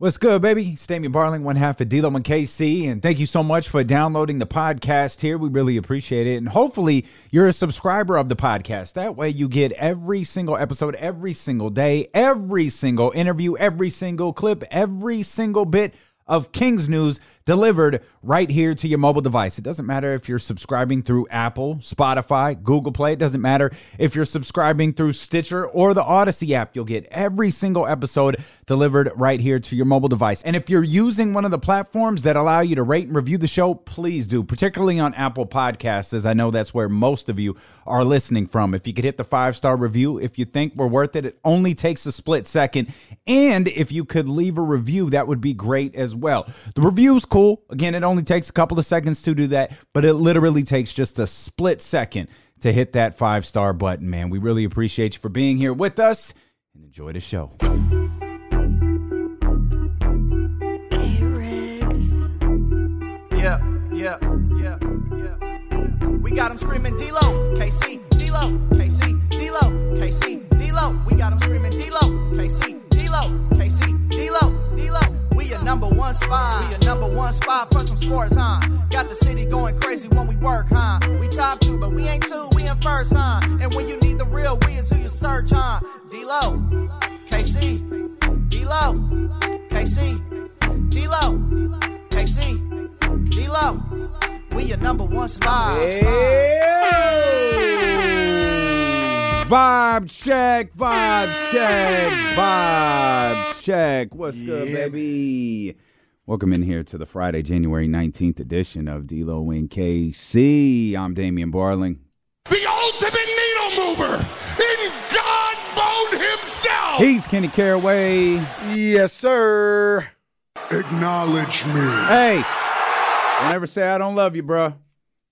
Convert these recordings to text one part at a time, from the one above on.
What's good, baby? It's Damian Barling, one half of D'Lo and KC, and thank you so much for downloading the podcast here. We really appreciate it, and hopefully you're a subscriber of the podcast. That way, you get every single episode, every single day, every single interview, every single clip, every single bit of Kings news delivered right here to your mobile device. It doesn't matter if you're subscribing through Apple, Spotify, Google Play. It doesn't matter if you're subscribing through Stitcher or the Audacy app. You'll get every single episode delivered right here to your mobile device. And if you're using one of the platforms that allow you to rate and review the show, please do, particularly on Apple Podcasts, as I know that's where most of you are listening from. If you could hit the five star review, if you think we're worth it, it only takes a split second. And if you could leave a review, that would be great as well. The review's cool cool. Again, it only takes a couple of seconds to do that, but it literally takes just a split second to hit that five star button, man. We really appreciate you for being here with us and enjoy the show. Yeah, yeah, yeah, yeah. We got them screaming D-Lo, KC, D-Lo, KC, D-Lo, KC, D-Lo. We got them screaming D-Lo, KC, D-Lo, KC, D-Lo, D-Lo. We your number one spot. We your number one spot for some sports, huh? Got the city going crazy when we work, huh? We top two, but we ain't two, we in first, huh? And when you need the real, we is who you search, huh? D-Lo, KC, D-Lo, KC, D-Lo, KC, D-Lo. We your number one spot. Vibe check, vibe check, vibe check. What's good, baby? Welcome in here to the Friday, January 19th edition of D-Lo and KC. I'm Damian Barling. The ultimate needle mover in God Bone himself. He's Kenny Caraway. Yes, sir. Acknowledge me. Hey, don't ever say I don't love you, bruh.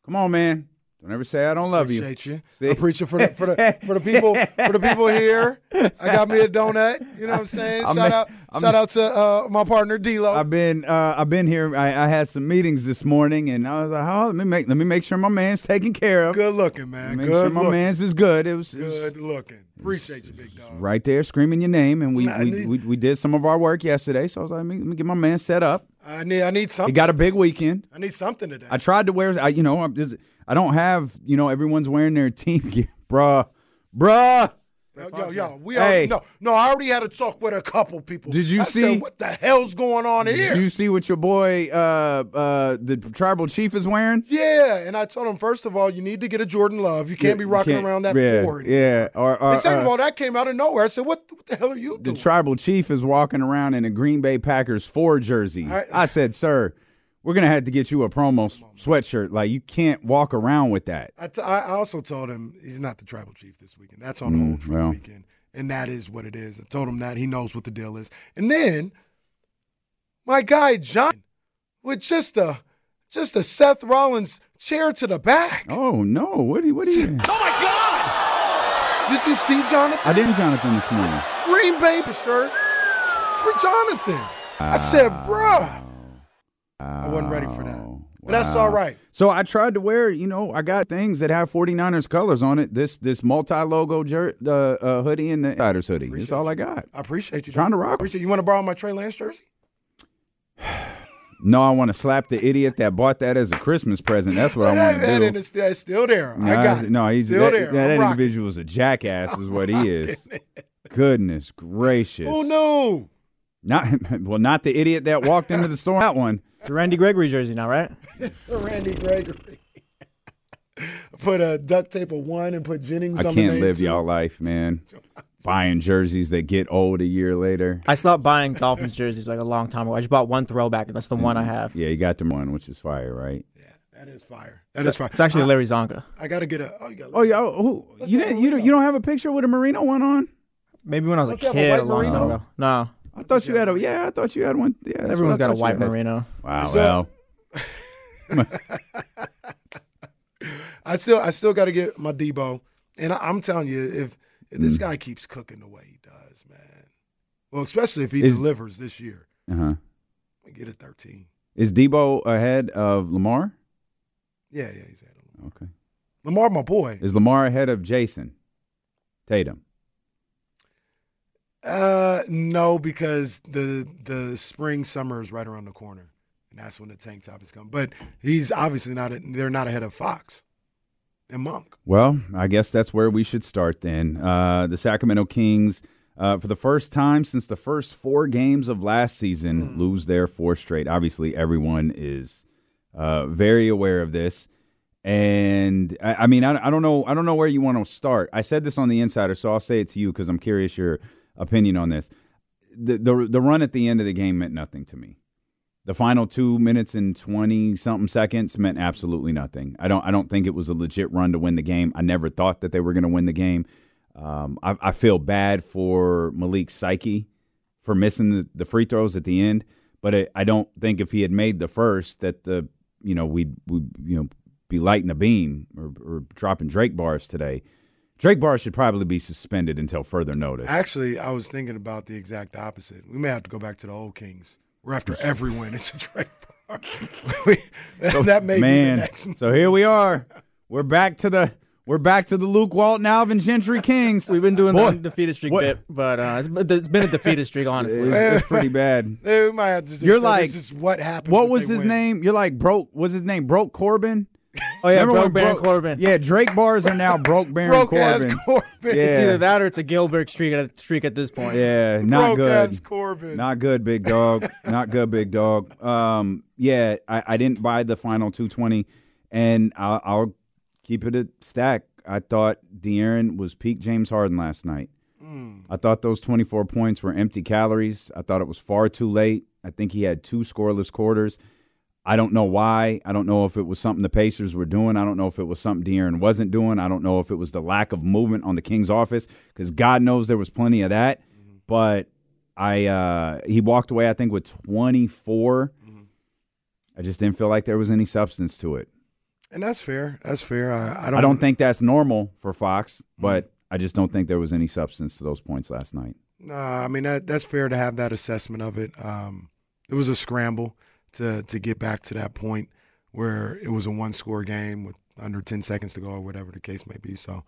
Come on, man. Don't ever say I don't love you. Appreciate you. See? Appreciate for the for the for the people for the people here. I got me a donut. You know what I'm saying? I'm shout a- out I'm shout a- out to uh, my partner D'Lo. I've been uh, I've been here. I, I had some meetings this morning, and I was like, "Oh, let me make let me make sure my man's taken care of. Good looking, man. Make Good sure my looking. man's is good. It was, it was Good looking. Appreciate you, big dog. right there screaming your name, and we, Nah, we, we we did some of our work yesterday. So I was like, let me, let me get my man set up. I need I need He something. got a big weekend. I need something today. I tried to wear, I, you know, I'm just, I don't have, you know, everyone's wearing their team gear, bruh, bruh. Yo, yo, yo, we Hey. already, no, no. I already had a talk with a couple people. Did you I see- Said, what the hell's going on here? Did you see what your boy, uh, uh, the tribal chief is wearing? yeah, and I told him first of all, you need to get a Jordan Love. You can't be rocking Can't- around that yeah, forward. Yeah, or, or And second of uh, all, that came out of nowhere. I said, "What, what the hell are you doing? the doing?" tribal chief is walking around in a Green Bay Packers four jersey. I- I said, sir, we're gonna have to get you a promo sweatshirt. Like you can't walk around with that. I, t- I also told him he's not the tribal chief this weekend. That's on hold for Mm, well. the weekend, and that is what it is. I told him that he knows what the deal is. And then my guy John with just a just a Seth Rollins chair to the back. Oh no, what do you, what do you? Oh my God! Did you see Jonathan? I didn't, Jonathan, this morning. Green Bay shirt for Jonathan. I said, bruh. I wasn't ready for that. But that's all right. So I tried to wear, you know, I got things that have 49ers colors on it. This this multi-logo jer- uh, uh, hoodie and the Riders hoodie. That's all I got. I appreciate you. Trying to rock. Appreciate you. Want to borrow my Trey Lance jersey? No, I want to slap the idiot that bought that as a Christmas present. That's what I want to that do. that's still there. I got it. no, he's still that, there. that I'm individual is a jackass, is what he is. Goodness gracious! Oh no! Not well, not the idiot that walked into the store. That one. It's a Randy Gregory jersey now, right? Randy Gregory. put a duct tape of one and put Jennings I on the can't live too. y'all life, man. buying jerseys that get old a year later. I stopped buying Dolphins jerseys like a long time ago. I just bought one throwback, and that's the one I mm-hmm. have. Yeah, you got the one, which is fire, right? Yeah, that is fire. That is fire. It's actually I, Larry Csonka. I gotta get a. Oh, you got. Oh, yeah. oh, Who, you didn't? You don't, you don't have a picture with a Marino one on? Maybe when I was a Don't a kid white a long time ago. No, I thought you had a. Yeah, I thought you had one. Yeah, that's everyone's what got a white had. Marino. Wow. So- well, I still, I still got to get my Deebo, and I, I'm telling you, if, if Mm. this guy keeps cooking the way he does, man. Well, especially if he Is- delivers this year, uh-huh. we get a 13. Is Deebo ahead of Lamar? Yeah, yeah, he's had a Okay. Lamar, my boy. Is Lamar ahead of Jayson Tatum? Uh, no, because the the spring summer is right around the corner, and that's when the tank top is coming. But he's obviously not. They're not ahead of Fox and Monk. Well, I guess that's where we should start then. Uh, the Sacramento Kings, uh, for the first time since the first four games of last season, lose their four straight. Obviously, everyone is uh, very aware of this. And I, I mean, I, I don't know. I don't know where you want to start. I said this on the Insider, so I'll say it to you because I'm curious your opinion on this. The, the the run at the end of the game meant nothing to me. The final two minutes and twenty something seconds meant absolutely nothing. I don't I don't think it was a legit run to win the game. I never thought that they were going to win the game. Um, I, I feel bad for Malik's psyche for missing the, the free throws at the end, but I, I don't think if he had made the first that the you know we'd we you know be lighting a beam or, or dropping Drake bars today. Drake bars should probably be suspended until further notice. Actually, I was thinking about the exact opposite. We may have to go back to the old Kings. We're after every win. It's a Drake bar. We- that, that may Man, be the next. so here we are. We're back to the we're back to the Luke Walton, Alvin Gentry Kings. We've been doing Boy, the undefeated streak what- bit, but uh, it's, it's been a defeated streak, honestly. It's, it's pretty bad. We might have to just You're say like- this is what happened. What was his name? You're like broke. Was his name broke Corbin? Oh yeah, Remember broke Baron Broke- Corbin. Yeah, Drake bars are now broke Baron Broke Corbin. Corbin. Yeah. It's either that or it's a Gilbert streak at streak at this point. Yeah, not Broke good. Corbin. Not good, big dog. Not good, big dog. Um, yeah, I, I didn't buy the final 220, and I'll, I'll keep it a stack. I thought De'Aaron was peak James Harden last night. I thought those 24 points were empty calories. I thought it was far too late. I think he had two scoreless quarters. I don't know why. I don't know if it was something the Pacers were doing. I don't know if it was something De'Aaron wasn't doing. I don't know if it was the lack of movement on the Kings' office because God knows there was plenty of that. But I uh, he walked away, I think, with 24. I just didn't feel like there was any substance to it. And that's fair. That's fair. I, I don't. I don't think that's normal for Fox, but I just don't think there was any substance to those points last night. Nah, I mean that that's fair to have that assessment of it. Um, it was a scramble to to get back to that point where it was a one score game with under ten seconds to go or whatever the case may be. So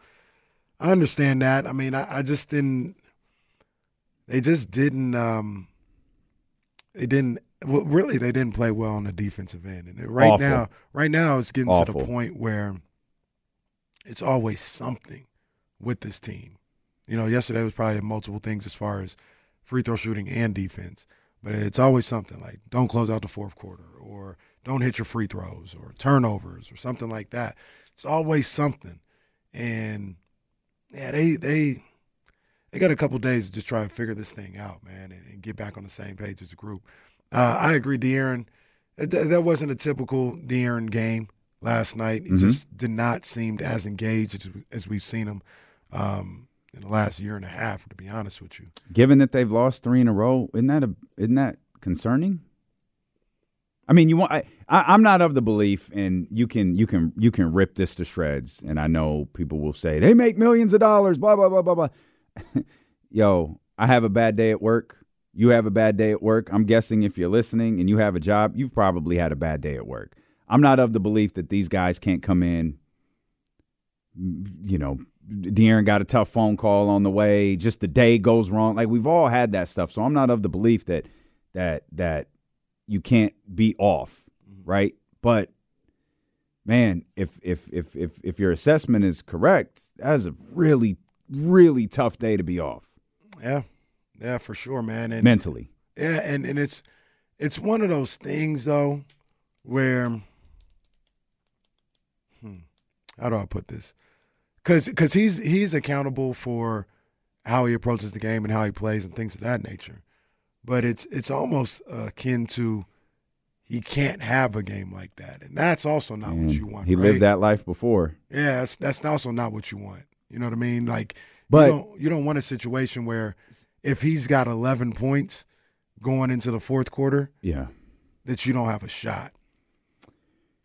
I understand that. I mean, I, I just didn't. They just didn't. Um, they didn't. Well, really, they didn't play well on the defensive end. And right Awful. now, right now, it's getting to the point where it's always something with this team. You know, yesterday was probably multiple things as far as free throw shooting and defense, but it's always something like don't close out the fourth quarter or don't hit your free throws or turnovers or something like that. It's always something. And yeah, they they they got a couple days to just try and figure this thing out, man, and, and get back on the same page as a group. Uh, I agree, De'Aaron. That, that wasn't a typical De'Aaron game last night. He Mhm. just did not seem as engaged as, as we've seen him um, in the last year and a half. To be honest with you, Given that they've lost three in a row, isn't that a isn't that concerning? I mean, you want I, I I'm not of the belief, and you can you can you can rip this to shreds, and I know people will say they make millions of dollars, blah blah blah blah blah. Yo, I have a bad day at work. You have a bad day at work. I'm guessing if you're listening and you have a job, you've probably had a bad day at work. I'm not of the belief that these guys can't come in. You know, De'Aaron got a tough phone call on the way. Just the day goes wrong. Like we've all had that stuff. So I'm not of the belief that that that you can't be off, right? But man, if if if if if your assessment is correct, that is a really really tough day to be off yeah, yeah, for sure, man. And mentally. Yeah, and, and it's it's one of those things though where hmm, how do I put this? Cuz cuz he's he's accountable for how he approaches the game and how he plays and things of that nature. But it's it's almost akin to he can't have a game like that, and that's also not And what mm. you want. he right? lived that life before. Yeah, that's, that's also not what you want. You know what I mean? Like, But- you don't, you don't want a situation where if he's got 11 points going into the fourth quarter, Yeah. that you don't have a shot.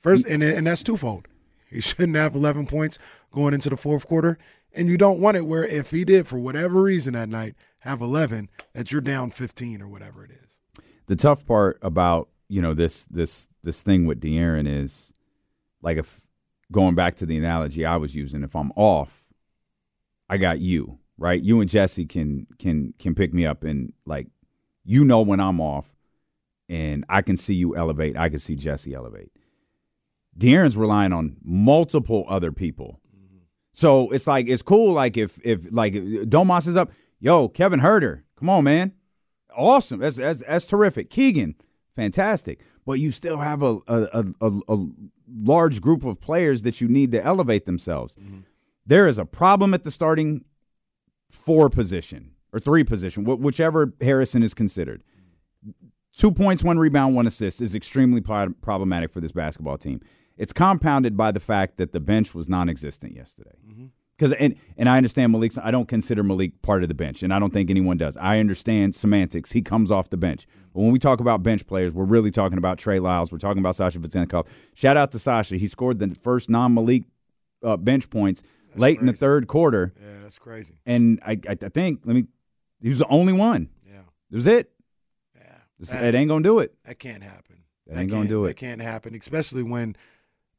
First, and and that's twofold. He shouldn't have 11 points going into the fourth quarter, and you don't want it where if he did for whatever reason that night have 11, that you're down 15 or whatever it is. the tough part about you know this this this thing with De'Aaron is like if going back to the analogy I was using, if I'm off, I got you right. You and Jesse can can can pick me up and like you know when I'm off, and I can see you elevate. I can see Jesse elevate. De'Aaron's relying on multiple other people. So it's like it's cool. Like if if like Domas is up, yo, Kevin Huerter, come on, man, awesome. That's that's that's terrific. Keegan, fantastic. But you still have a a, a, a, large group of players that you need to elevate themselves. Mm-hmm. There is a problem at the starting four position or three position, wh- whichever Harrison is considered. Two points, one rebound, one assist is extremely pro- problematic for this basketball team. It's compounded by the fact that the bench was non-existent yesterday. Because and and I understand Malik. I don't consider Malik part of the bench, and I don't think anyone does. I understand semantics. He comes off the bench, but when we talk about bench players, we're really talking about Trey Lyles. We're talking about Sasha Vezenkov. Shout out to Sasha. He scored the first non-Malik uh, bench points late in the third quarter, Yeah, that's crazy. and I, I, I think let me. He was the only one. Yeah, That was it. yeah. That- It ain't gonna do it. That can't happen. That ain't gonna do it. That can't happen, especially when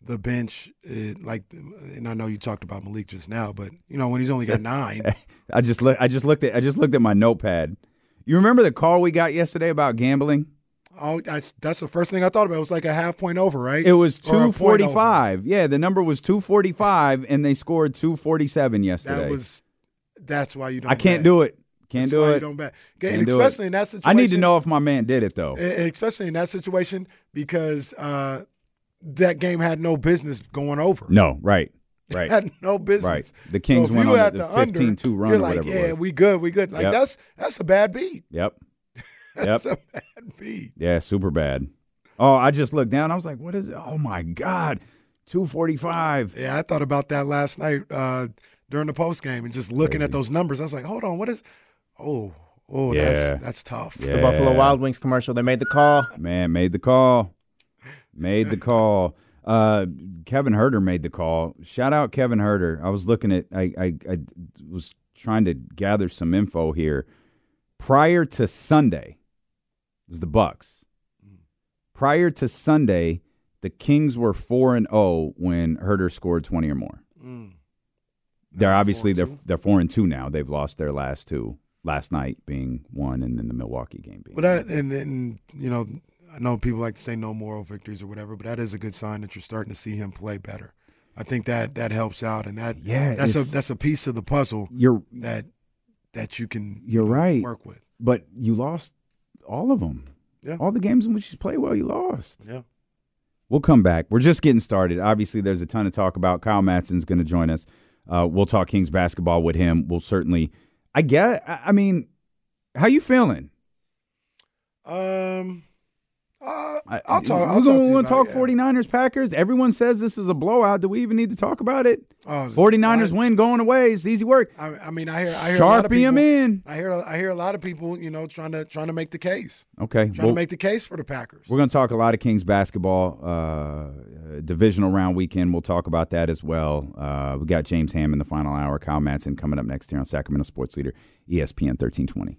the bench, uh, like, and I know you talked about Malik just now, but you know when he's only got nine. I just look. I just looked at. I just looked at my notepad. You remember the call we got yesterday about gambling? Oh, that's that's the first thing I thought about. It was like a half point over, right? It was Or a point two forty five. Yeah, the number was two forty five, and they scored two forty seven yesterday. That was. That's why you don't. I can't bet. do it. Can't That's do why it. You don't bet. Can't and do it. especially in that situation. I need to know if my man did it though. especially in that situation because uh, that game had no business going over. No, right, right. had no business. Right. The Kings so went you on had the- the under, 15-2 run You're or like, whatever it yeah, was. we good, we good. Like Yep. that's that's a bad beat. Yep. That's Yep. a bad beat. Yeah, super bad. Oh, I just looked down. I was like, what is it? Oh my God. 245. Yeah, I thought about that last night uh, during the post game and just looking at those numbers. I was like, hold on, what is? Oh, oh, Yeah. that's that's tough. Yeah. The Buffalo Wild Wings commercial. They made the call. Man, made the call. Made the call. Uh, Kevin Huerter made the call. Shout out Kevin Huerter. I was looking at. I, I I was trying to gather some info here. Prior to Sunday, it was the Bucks. Prior to Sunday, the Kings were four and zero when Huerter scored twenty or more. Mm. They're obviously four they're they're four and two now. They've lost their last two. Last night being one, and then the Milwaukee game being. But that, and then you know, I know people like to say no moral victories or whatever, but that is a good sign that you're starting to see him play better. I think that that helps out, and that Yeah, that's a that's a piece of the puzzle you're that that you can You're you know, right. work with. but you lost all of them. Yeah. All the games in which you played well, you lost. Yeah. We'll come back. We're just getting started. Obviously, there's a ton to talk about. Kyle Madson's going to join us. Uh, we'll talk Kings basketball with him. We'll certainly. I get. I I mean, how you feeling? Um, uh, I'll talk. I'll We're going to you to talk it, yeah. 49ers Packers. Everyone says this is a blowout. Do we even need to talk about it? Oh, 49ers I- win going away. It's easy work. I, I mean, I hear, I hear a lot of Sharpie people- in. I hear, I hear a lot of people, you know, trying to trying to make the case, Okay. trying well- to make the case for the Packers. We're going to talk a lot of Kings basketball, uh, divisional round weekend. We'll talk about that as well. Uh, we got James Ham in the final hour. Kyle Madson coming up next here on Sacramento Sports Leader, ESPN 1320.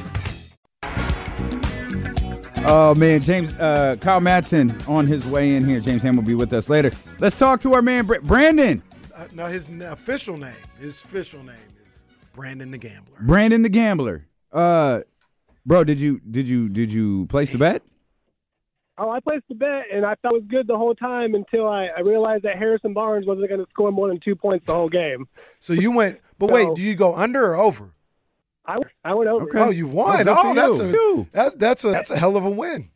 Oh man, James uh, Kyle Madson on his way in here. James Ham will be with us later. Let's talk to our man Br- Brandon. Uh, no, his official name, his official name is Brandon the Gambler. Brandon the Gambler. Uh, bro, did you did you did you place the bet? Oh, I placed the bet, and I thought it was good the whole time until I, I realized that Harrison Barnes wasn't going to score more than two points the whole game. So you went, but wait, So- do you go under or over? I, I went over, Okay. Oh, you won. Oh, Oh, that's you. a You. that's that's a that's a hell of a win.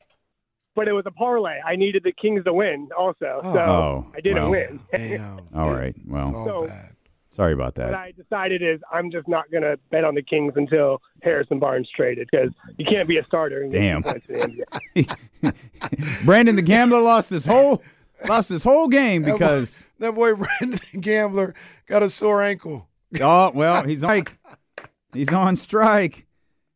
but it was a parlay. I needed the Kings to win also, oh. so Oh, I didn't well. win. Damn, All right. it's Well, all So- bad. sorry about that. what that. I decided is I'm just not going to bet on the Kings until Harrison Barnes traded because you can't be a starter and Damn. in the NBA. Brandon the Gambler lost his whole lost his whole game That boy- because that boy Brandon the Gambler got a sore ankle. oh well he's on strike. He's on strike.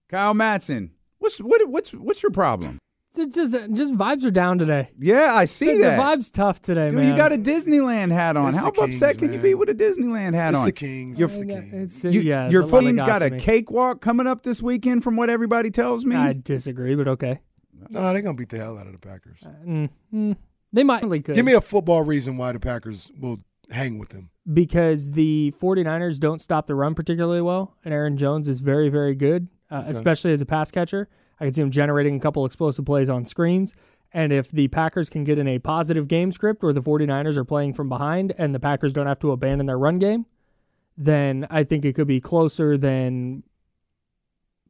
Kyle Madson, what's what what's what's your problem? So just just vibes are down today. Yeah, I see the, that. The vibes tough today, Dude, man. you got a Disneyland hat on. It's How the upset Kings, can you be with a Disneyland hat It's on? the Kings. Your, It's the Yeah, Kings. you- yeah, your the team's got to a me. cakewalk coming up this weekend, from what everybody tells me. I disagree, but okay. No, they're gonna beat the hell out of the Packers. Mm, mm, they might could. Give me a football reason why the Packers will hang with them. Because the 49ers don't stop the run particularly well, and Aaron Jones is very, very good, uh, especially as a pass catcher. I can see him generating a couple explosive plays on screens. And if the Packers can get in a positive game script where the 49ers are playing from behind and the Packers don't have to abandon their run game, then I think it could be closer than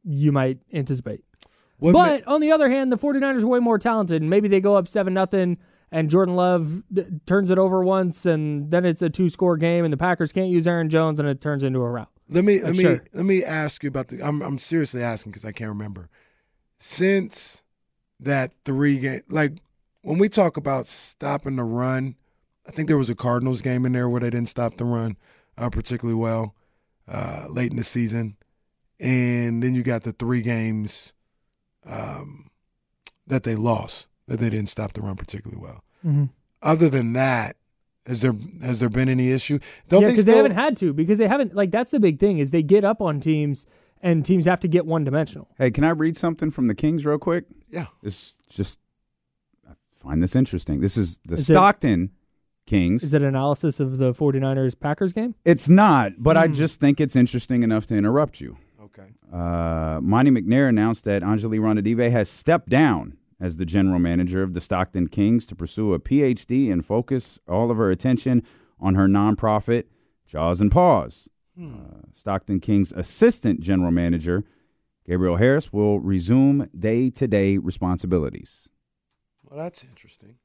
you might anticipate. What but on the other hand, the 49ers are way more talented. And maybe they go up 7 nothing and Jordan Love d- turns it over once and then it's a two score game and the Packers can't use Aaron Jones and it turns into a rout. Let me let me Sure. let me ask you about the. I'm I'm seriously asking because I can't remember. Since that three game, like when we talk about stopping the run, I think there was a Cardinals game in there where they didn't stop the run uh, particularly well uh, late in the season, and then you got the three games um, that they lost that they didn't stop the run particularly well. Mm-hmm. Other than that, has there has there been any issue? Don't yeah, they because still? they haven't had to because they haven't like that's the big thing is they get up on teams and teams have to get one dimensional. hey, can I read something from the Kings real quick? yeah. It's just I find this interesting. This is the Is it- Stockton Kings. Is it an analysis of the 49ers Packers game? it's not, but I Hmm. just think it's interesting enough to interrupt you. Okay. Uh, Monte McNair announced that Anjali Ranadive has stepped down as the general manager of the Stockton Kings to pursue a PhD and focus all of her attention on her nonprofit, Jaws and Paws. Uh, Stockton Kings assistant general manager, Gabriel Harris, will resume day to day responsibilities. Well, that's interesting.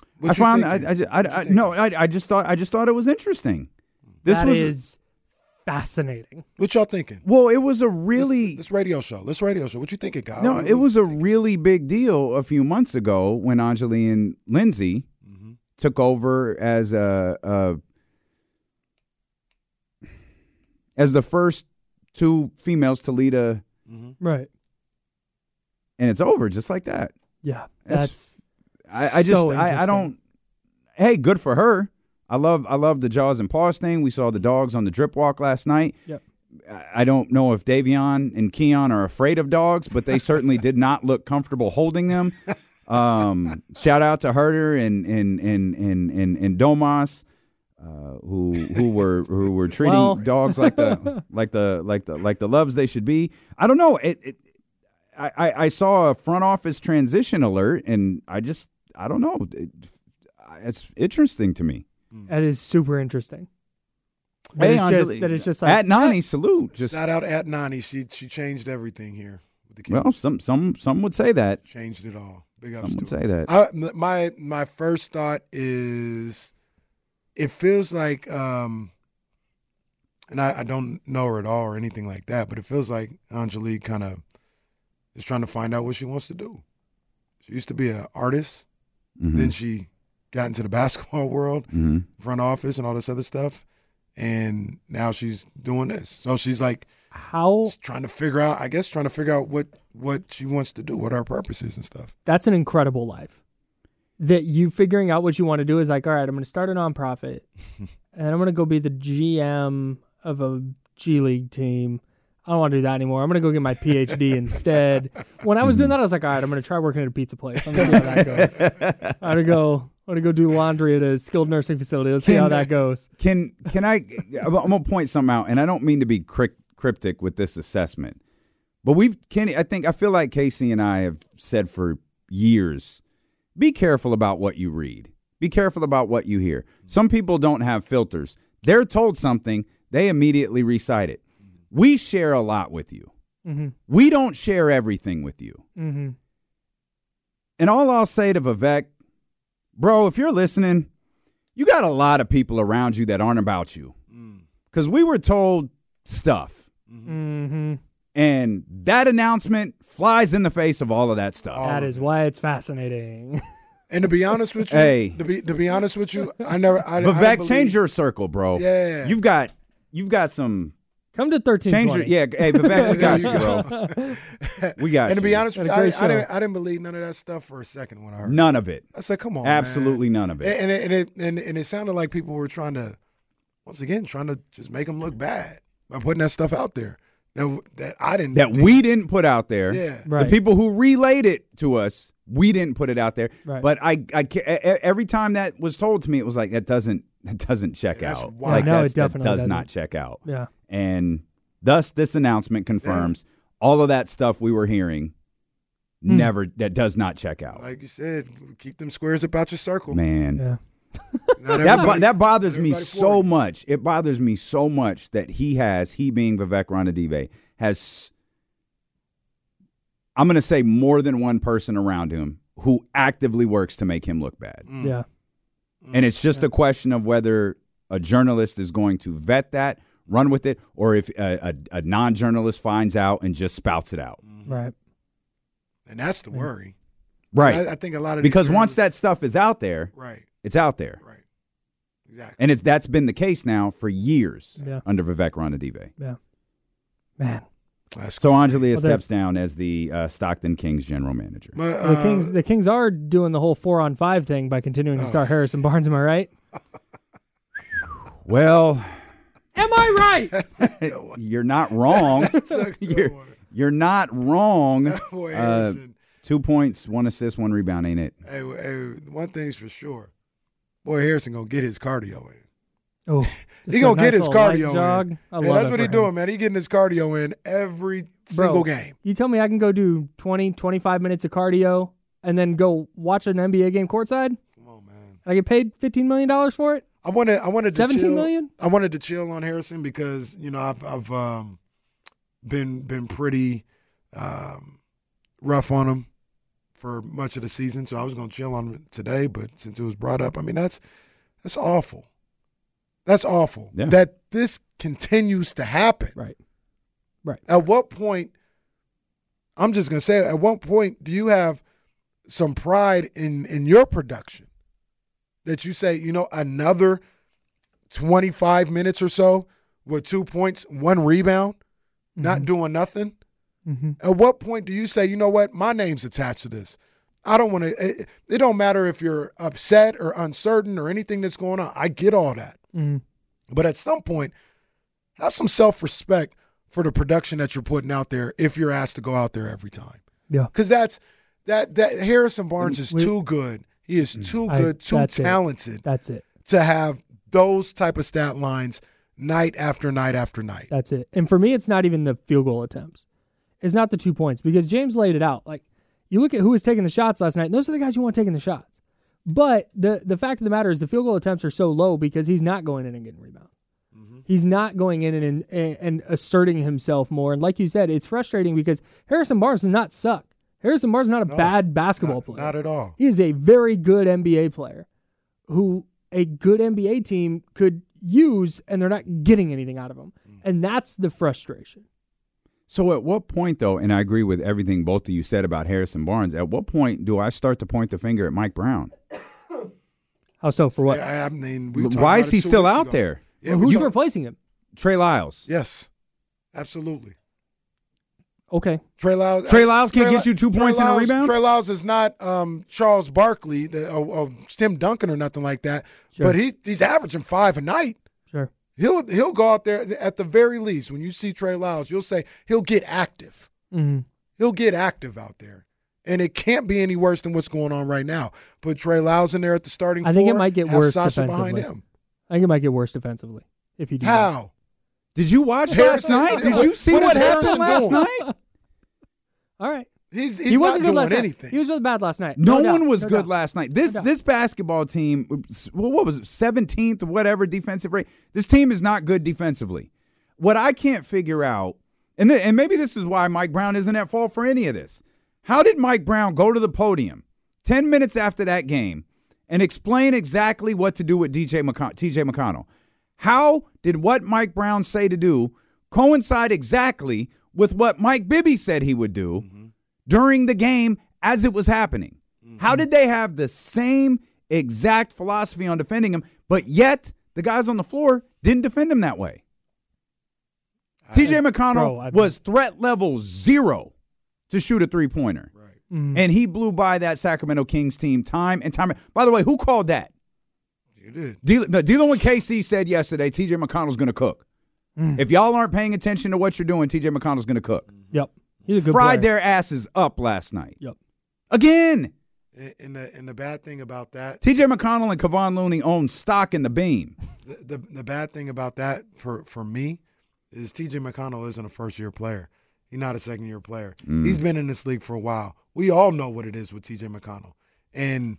I What you found thinking? I, I, I, I- no I, I just thought I just thought it was interesting. This That was is fascinating. What y'all thinking? well, it was a really This, this radio show. This radio show. What you thinking, Kyle? No, it was a thinking? really big deal a few months ago when Anjali and Lindsay Mm-hmm. took over as a, a as the first two females to lead a, Right. and it's over just like that. Yeah. That's- That's I, I just So I, I don't. Hey, good for her. I love I love the jaws and paws thing. We saw the dogs on the drip walk last night. Yep. I- don't know if Davion and Keon are afraid of dogs, but they certainly did not look comfortable holding them. Um, shout out to Huerter and and and and and, and Domas, uh, who who were who were treating Well- dogs like the like the like the like the loves they should be. I don't know. It, it I, I I saw a front office transition alert, and I just I don't know. It, it's interesting to me. That is super interesting. That Hey, it's just that it's just like at Nani salute. Just Shout out at Nani. She she changed everything here with the Well, some some some would say that. Changed it all. Big ups Some would to say him. that. I, m- my my first thought is, it feels like, um, and I, I don't know her at all or anything like that, but it feels like Angelique kind of is trying to find out what she wants to do. She used to be an artist, Mhm. then she got into the basketball world, Mhm. front office, and all this other stuff, and now she's doing this. So she's like How trying to figure out, I guess, trying to figure out what what she wants to do, what her purpose is and stuff. that's an incredible life. That you figuring out what you want to do is like, all right, I'm going to start a nonprofit, and I'm going to go be the GM of a G League team. I don't want to do that anymore. I'm going to go get my PhD instead. When I was doing that, I was like, all right, I'm going to try working at a pizza place. I'm going to see how that goes. I'm going to go. I'm to go do laundry at a skilled nursing facility. Let's see how that goes. Can can I? I'm gonna point something out, and I don't mean to be cryptic with this assessment, but we've Kenny. I think I feel like Casey and I have said for years: be careful about what you read. Be careful about what you hear. Some people don't have filters. They're told something, they immediately recite it. We share a lot with you. Mm-hmm. We don't share everything with you. Mm-hmm. And all I'll say to Vivek, bro, if you're listening, you got a lot of people around you that aren't about you. Because we were told stuff. Mm-hmm. And that announcement flies in the face of all of that stuff. That is why it's fascinating. And to be honest with you, Hey. to be to be honest with you, I never. I, I Vivek, didn't believe- change your circle, bro. Yeah. You've got you've got some Come to 13. change your yeah, hey Vivek, we got you, bro. We got And to be you. honest with you, Had a I, great I didn't. I didn't believe none of that stuff for a second when I heard. None of it. I said, "Come on, man." Absolutely none of it. And, and it, and it and and it sounded like people were trying to, once again, trying to just make them look bad by putting that stuff out there that that I didn't. that we didn't put out there. Yeah. Right. The people who relayed it to us, we didn't put it out there. Right. But I, I, ca- every time that was told to me, it was like that doesn't, that doesn't check Yeah, out. Like No, it definitely that does doesn't. not check out. yeah. And thus, this announcement confirms all of that stuff we were hearing. Hmm. Never that does not check out. Like you said, keep them squares about your circle. Man, Yeah. That bo- that bothers me so you. much. It bothers me so much that he has, he being Vivek Ranadive, has. I'm going to say more than one person around him who actively works to make him look bad. Mm. Yeah. And it's just a question of whether a journalist is going to vet that, run with it, or if a, a, a non journalist finds out and just spouts it out. Right. and that's the worry. Right. I, I think a lot of because once that stuff is out there, right, it's out there. right, exactly. And it's, that's been the case now for years Yeah. under Vivek Ranadive. Yeah. Man. That's So Angelia Well, steps down as the uh, Stockton Kings general manager. But, The uh, Kings the Kings are doing the whole four on five thing by continuing to Oh. start Harrison Barnes, am I right? Well, Am I right? you're not wrong. That's a good you're, one. you're not wrong. Boy, Uh, two points, one assist, one rebound, ain't it? Hey, hey, one thing's for sure. Boy, Harrison gonna get his cardio in. oh, He gonna get his cardio jog. in. I Yeah, love that's what for he him. doing, man. He getting his cardio in every Bro, single game. You tell me I can go do 20, 25 minutes of cardio and then go watch an NBA game courtside? Come on, man. And I get paid $15 million for it? I wanted, I wanted to 17 chill. million? I wanted to chill on Harrison because you know I've, I've um, been been pretty um, rough on him for much of the season, so I was gonna chill on him today. But since it was brought up, I mean that's that's awful. That's awful Yeah. that this continues to happen. Right. Right. At what point? I'm just gonna say, at what point do you have some pride in in your production that you say, you know, another 25 minutes or so with two points, one rebound, not doing nothing? Mm-hmm. At what point do you say, you know what, my name's attached to this? I don't want to. It, it don't matter if you're upset or uncertain or anything that's going on. I get all that, Mm-hmm. but at some point, have some self respect for the production that you're putting out there. If you're asked to go out there every time, Yeah. because that's that that Harrison Barnes is We- too good. He is mm. too I- good, too that's it. talented That's it. to have those type of stat lines night after night after night. That's it. And for me, it's not even the field goal attempts. It's not the two points because James laid it out. Like you look at who was taking the shots last night. And those are the guys you want taking the shots. But the the fact of the matter is the field goal attempts are so low because he's not going in and getting rebounds. Mm-hmm. He's not going in and, and and asserting himself more. And like you said, it's frustrating because Harrison Barnes does not suck. Harrison Barnes is not a No, bad basketball not, player. Not at all. He is a very good NBA player who a good NBA team could use, and they're not getting anything out of him. Mm. And that's the frustration. So at what point though, and I agree with everything both of you said about Harrison Barnes, at what point do I start to point the finger at Mike Brown? How so? For what? I, I mean, we Why is he still out ago. there? Yeah, Well, who's talked- replacing him? Trey Lyles. Yes, absolutely. Okay. Trey Lyles. Trey Lyles can't Trey get you two Trey points and a rebound? Trey Lyles is not um, Charles Barkley, the, or, or Tim Duncan, or nothing like that. Sure. But he he's averaging five a night. Sure. He'll he'll go out there at the very least. When you see Trey Lyles, you'll say he'll get active. hmm He'll get active out there, and it can't be any worse than what's going on right now. Put Trey Lyles in there at the starting. I think it might get worse Sasha behind defensively. him. I think it might get worse defensively if you do that. How? Did you watch Harrison- last night? Did you see what what, is happened Harrison last doing? night? All right. He's, he's he wasn't not good last doing night. anything. He was really bad last night. No, doubt. one was No good doubt. last night. This doubt. this basketball team, well, what was it, seventeenth or whatever defensive rate? This team is not good defensively. What I can't figure out, and th- and maybe this is why Mike Brown isn't at fault for any of this. How did Mike Brown go to the podium ten minutes after that game and explain exactly what to do with DJ McCon- TJ McConnell? How did what Mike Brown say to do coincide exactly with what Mike Bibby said he would do during the game as it was happening? How did they have the same exact philosophy on defending him, but yet the guys on the floor didn't defend him that way? TJ McConnell Bro, I- was threat level zero to shoot a three pointer. Right. Mhm. And he blew by that Sacramento Kings team time and time. By the way, who called that? You did. Deal, no, dealing with KC said yesterday, TJ McConnell's going to cook. Mm. If y'all aren't paying attention to what you're doing, TJ McConnell's going to cook. Yep. He's a good Fried player. their asses up last night. Yep. Again. And- And the and the bad thing about that, TJ McConnell and Kevon Looney own stock in the beam. the, the the bad thing about that for for me is T.J. McConnell isn't a first year player. He's not a second year player. Mm. He's been in this league for a while. We all know what it is with T.J. McConnell, and they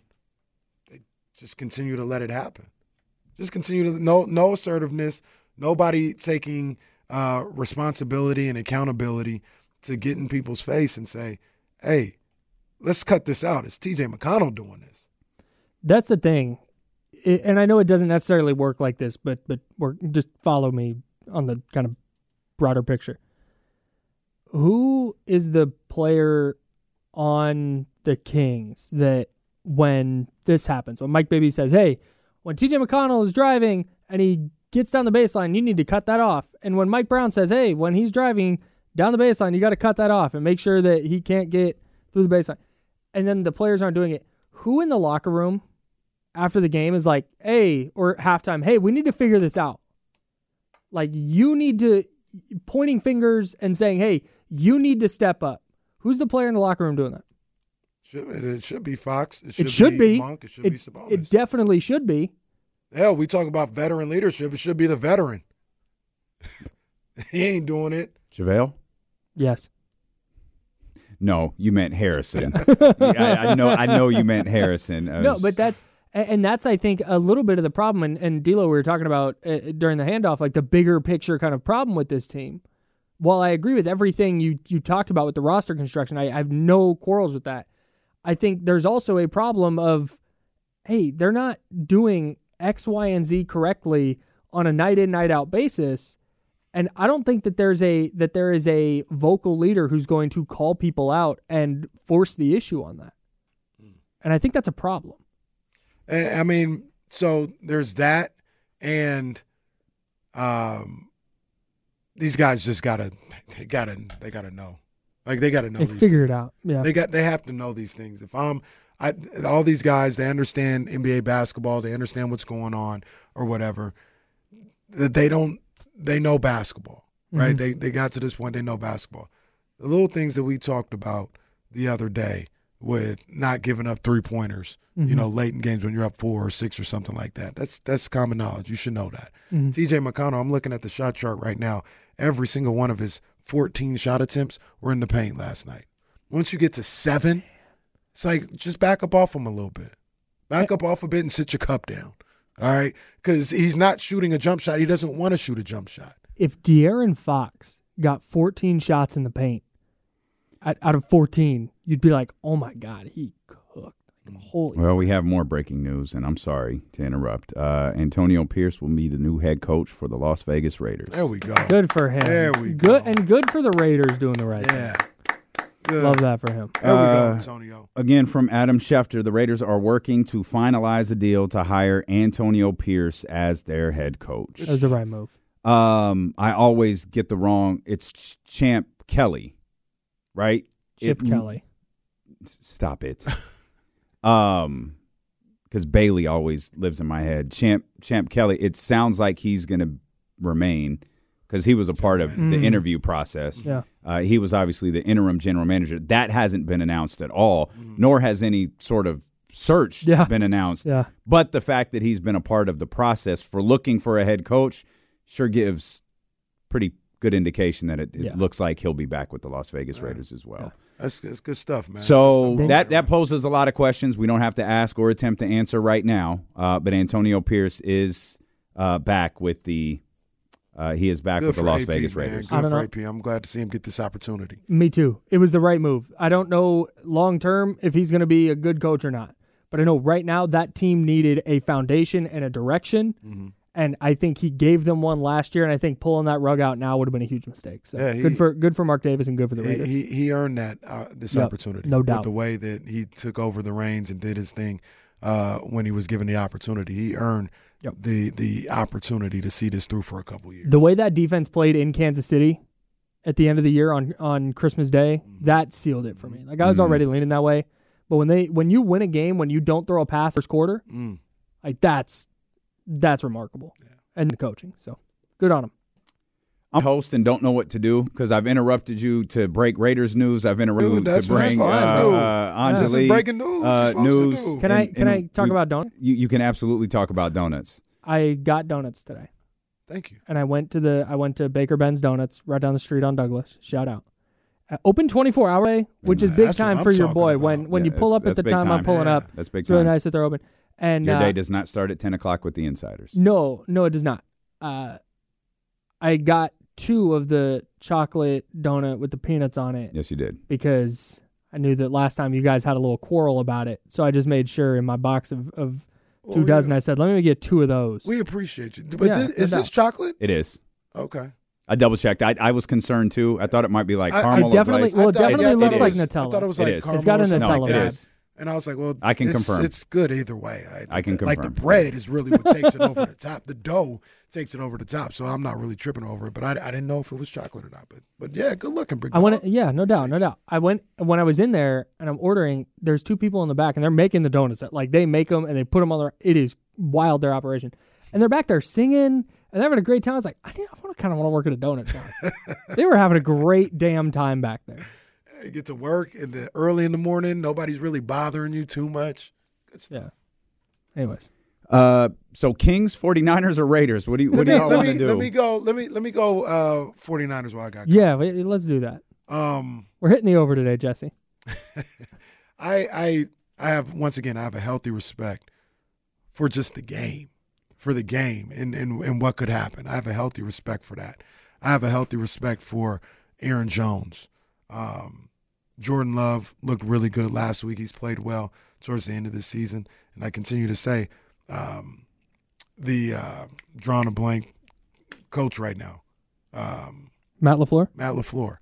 just continue to let it happen. Just continue to no no assertiveness. Nobody taking uh, responsibility and accountability to get in people's face and say, "Hey, let's cut this out." It's T.J. McConnell doing this. That's the thing, I- and I know it doesn't necessarily work like this, but but work, just follow me on the kind of broader picture. Who is the player on the Kings that when this happens, when Mike Bibby says, "Hey, when TJ McConnell is driving and he gets down the baseline, you need to cut that off," and when Mike Brown says, "Hey, when he's driving down the baseline, you got to cut that off and make sure that he can't get through the baseline," and then the players aren't doing it. Who in the locker room after the game is like, hey, or halftime, hey, we need to figure this out. Like, you need to, pointing fingers and saying, hey, you need to step up. Who's the player in the locker room doing that? Should, it, it should be Fox. It should, it should be. Monk. It should it, be Sabonis. it definitely should be. Hell, we talk about veteran leadership. It should be the veteran. he ain't doing it. JaVale? Yes. No, you meant Harrison. I, I know. I know you meant Harrison. I No, but that's and that's I think a little bit of the problem. And, and D'Lo, we were talking about uh, during the handoff, like the bigger picture kind of problem with this team. While I agree with everything you you talked about with the roster construction, I, I have no quarrels with that. I think there's also a problem of, hey, they're not doing X, Y, and Z correctly on a night in night out basis. And I don't think that there's a that there is a vocal leader who's going to call people out and force the issue on that. And I think that's a problem. I mean, so there's that, and um, these guys just gotta, they gotta, they gotta know, like they gotta know. They these figure it out. Yeah. they got, they have to know these things. If I'm, I, all these guys, they understand NBA basketball, they understand what's going on or whatever. That they don't, they know basketball, right? Mhm. They they got to this point, they know basketball. The little things that we talked about the other day with not giving up three pointers, you Mhm. know, late in games when you're up four or six or something like that. That's that's common knowledge. You should know that. Mhm. TJ McConnell, I'm looking at the shot chart right now. Every single one of his 14 shot attempts were in the paint last night. Once you get to seven, it's like just back up off him a little bit. Back up off a bit and sit your cup down. All right, because he's not shooting a jump shot. He doesn't want to shoot a jump shot. If De'Aaron Fox got 14 shots in the paint out, of 14, you'd be like, oh my God, he holy. Well, we have more breaking news, and I'm sorry to interrupt. Uh, Antonio Pierce will be the new head coach for the Las Vegas Raiders. There we go. Good for him. There we good, go. And good for the Raiders doing the right Yeah. thing. Good. Love that for him. There we go, Uh, Antonio. Again, from Adam Schefter, the Raiders are working to finalize a deal to hire Antonio Pierce as their head coach. That was the right move. Um, I always get the wrong. It's Champ Kelly, right? Chip It- Kelly. Stop it. um, because Bailey always lives in my head. Champ Champ Kelly. It sounds like he's going to remain because he was a part of the Mm. interview process. Yeah. Uh, he was obviously the interim general manager. That hasn't been announced at all, nor has any sort of search Yeah. been announced. Yeah. But the fact that he's been a part of the process for looking for a head coach sure gives pretty good indication that it, it Yeah. looks like he'll be back with the Las Vegas Raiders as well. That's, that's good stuff, man. So stuff. that that poses a lot of questions. We don't have to ask or attempt to answer right now. Uh, but Antonio Pierce is uh, back with the. Uh, he is back Good with the Las AP, Vegas man. Raiders. I Good don't for know. AP. I'm glad to see him get this opportunity. Me too. It was the right move. I don't know long term if he's going to be a good coach or not, but I know right now that team needed a foundation and a direction, Mm-hmm. And I think he gave them one last year. And I think pulling that rug out now would have been a huge mistake. So Yeah, he- good for good for Mark Davis and good for the He, Raiders. he he earned that uh, this Yep, opportunity. no With doubt. the way that he took over the reins and did his thing uh, when he was given the opportunity, he earned Yep. the the opportunity to see this through for a couple years. the way that defense played in Kansas City at the end of the year on on Christmas Day, Mm-hmm. that sealed it for me. Like I was already leaning that way, but when they when you win a game when you don't throw a pass first quarter, Mm. like that's that's remarkable. Yeah. And the coaching, so good on him. I'm a host and don't know what to do because I've interrupted you to break Raiders news. I've interrupted Dude, that's to bring uh, fine, dude. uh, Anjali breaking news. Uh, news. do. Can I can I talk we- about donuts? You, you can absolutely talk about donuts. I got donuts today, Thank you. and I went to the I went to Baker Ben's Donuts right down the street on Douglas. Shout out. Uh, open 24 hour day, which is big That's time for your boy. about. When when Yeah, you pull up at the big time, I'm pulling Yeah. up. That's big It's really time. nice that they're open. And Your uh, day does not start at 10 o'clock with the insiders. No, no, it does not. Uh, I got two of the chocolate donut with the peanuts on it Yes, you did. because I knew that last time you guys had a little quarrel about it. So I just made sure in my box of, of two Oh, dozen, yeah. I said, let me get two of those. We appreciate you. But Yeah, this, is this chocolate? It is. Okay. I double checked. I, I was concerned too. I thought it might be like I- I caramel. or definitely- well, it definitely I thought looks it like was- Nutella. I thought it was It like is. caramel It's got a or something Nutella like it that. is. And I was like, well, I can it's, confirm. It's good either way. I can confirm. Like the bread is really what takes it over the top. The dough takes it over the top. So I'm not really tripping over it. But I, I didn't know if it was chocolate or not. But but yeah, good looking, big I went, dog. yeah, no doubt, no doubt. I went when I was in there and I'm ordering. There's two people in the back and they're making the donuts. Like they make them and they put them on their. It is wild their operation, and they're back there singing and they're having a great time. I was like, I, need- I want to kind of want to work at a donut shop. they were having a great damn time back there. You get to work in the early in the morning. Nobody's really bothering you too much. Good stuff. Yeah. Anyways, Uh, so Kings, 49ers, or Raiders? What do you What Let do y'all let, want me, to do? let me go. Let me let me go. Uh, 49ers. While I got yeah, wait, let's do that. um. We're hitting the over today, Jesse. I I I have once again I have a healthy respect for just the game, for the game and, and, and what could happen. I have a healthy respect for that. I have a healthy respect for Aaron Jones. Um, Jordan Love looked really good last week. He's played well towards the end of the season, and I continue to say um, the uh, drawing a blank coach right now, um, Matt Lafleur. Matt Lafleur.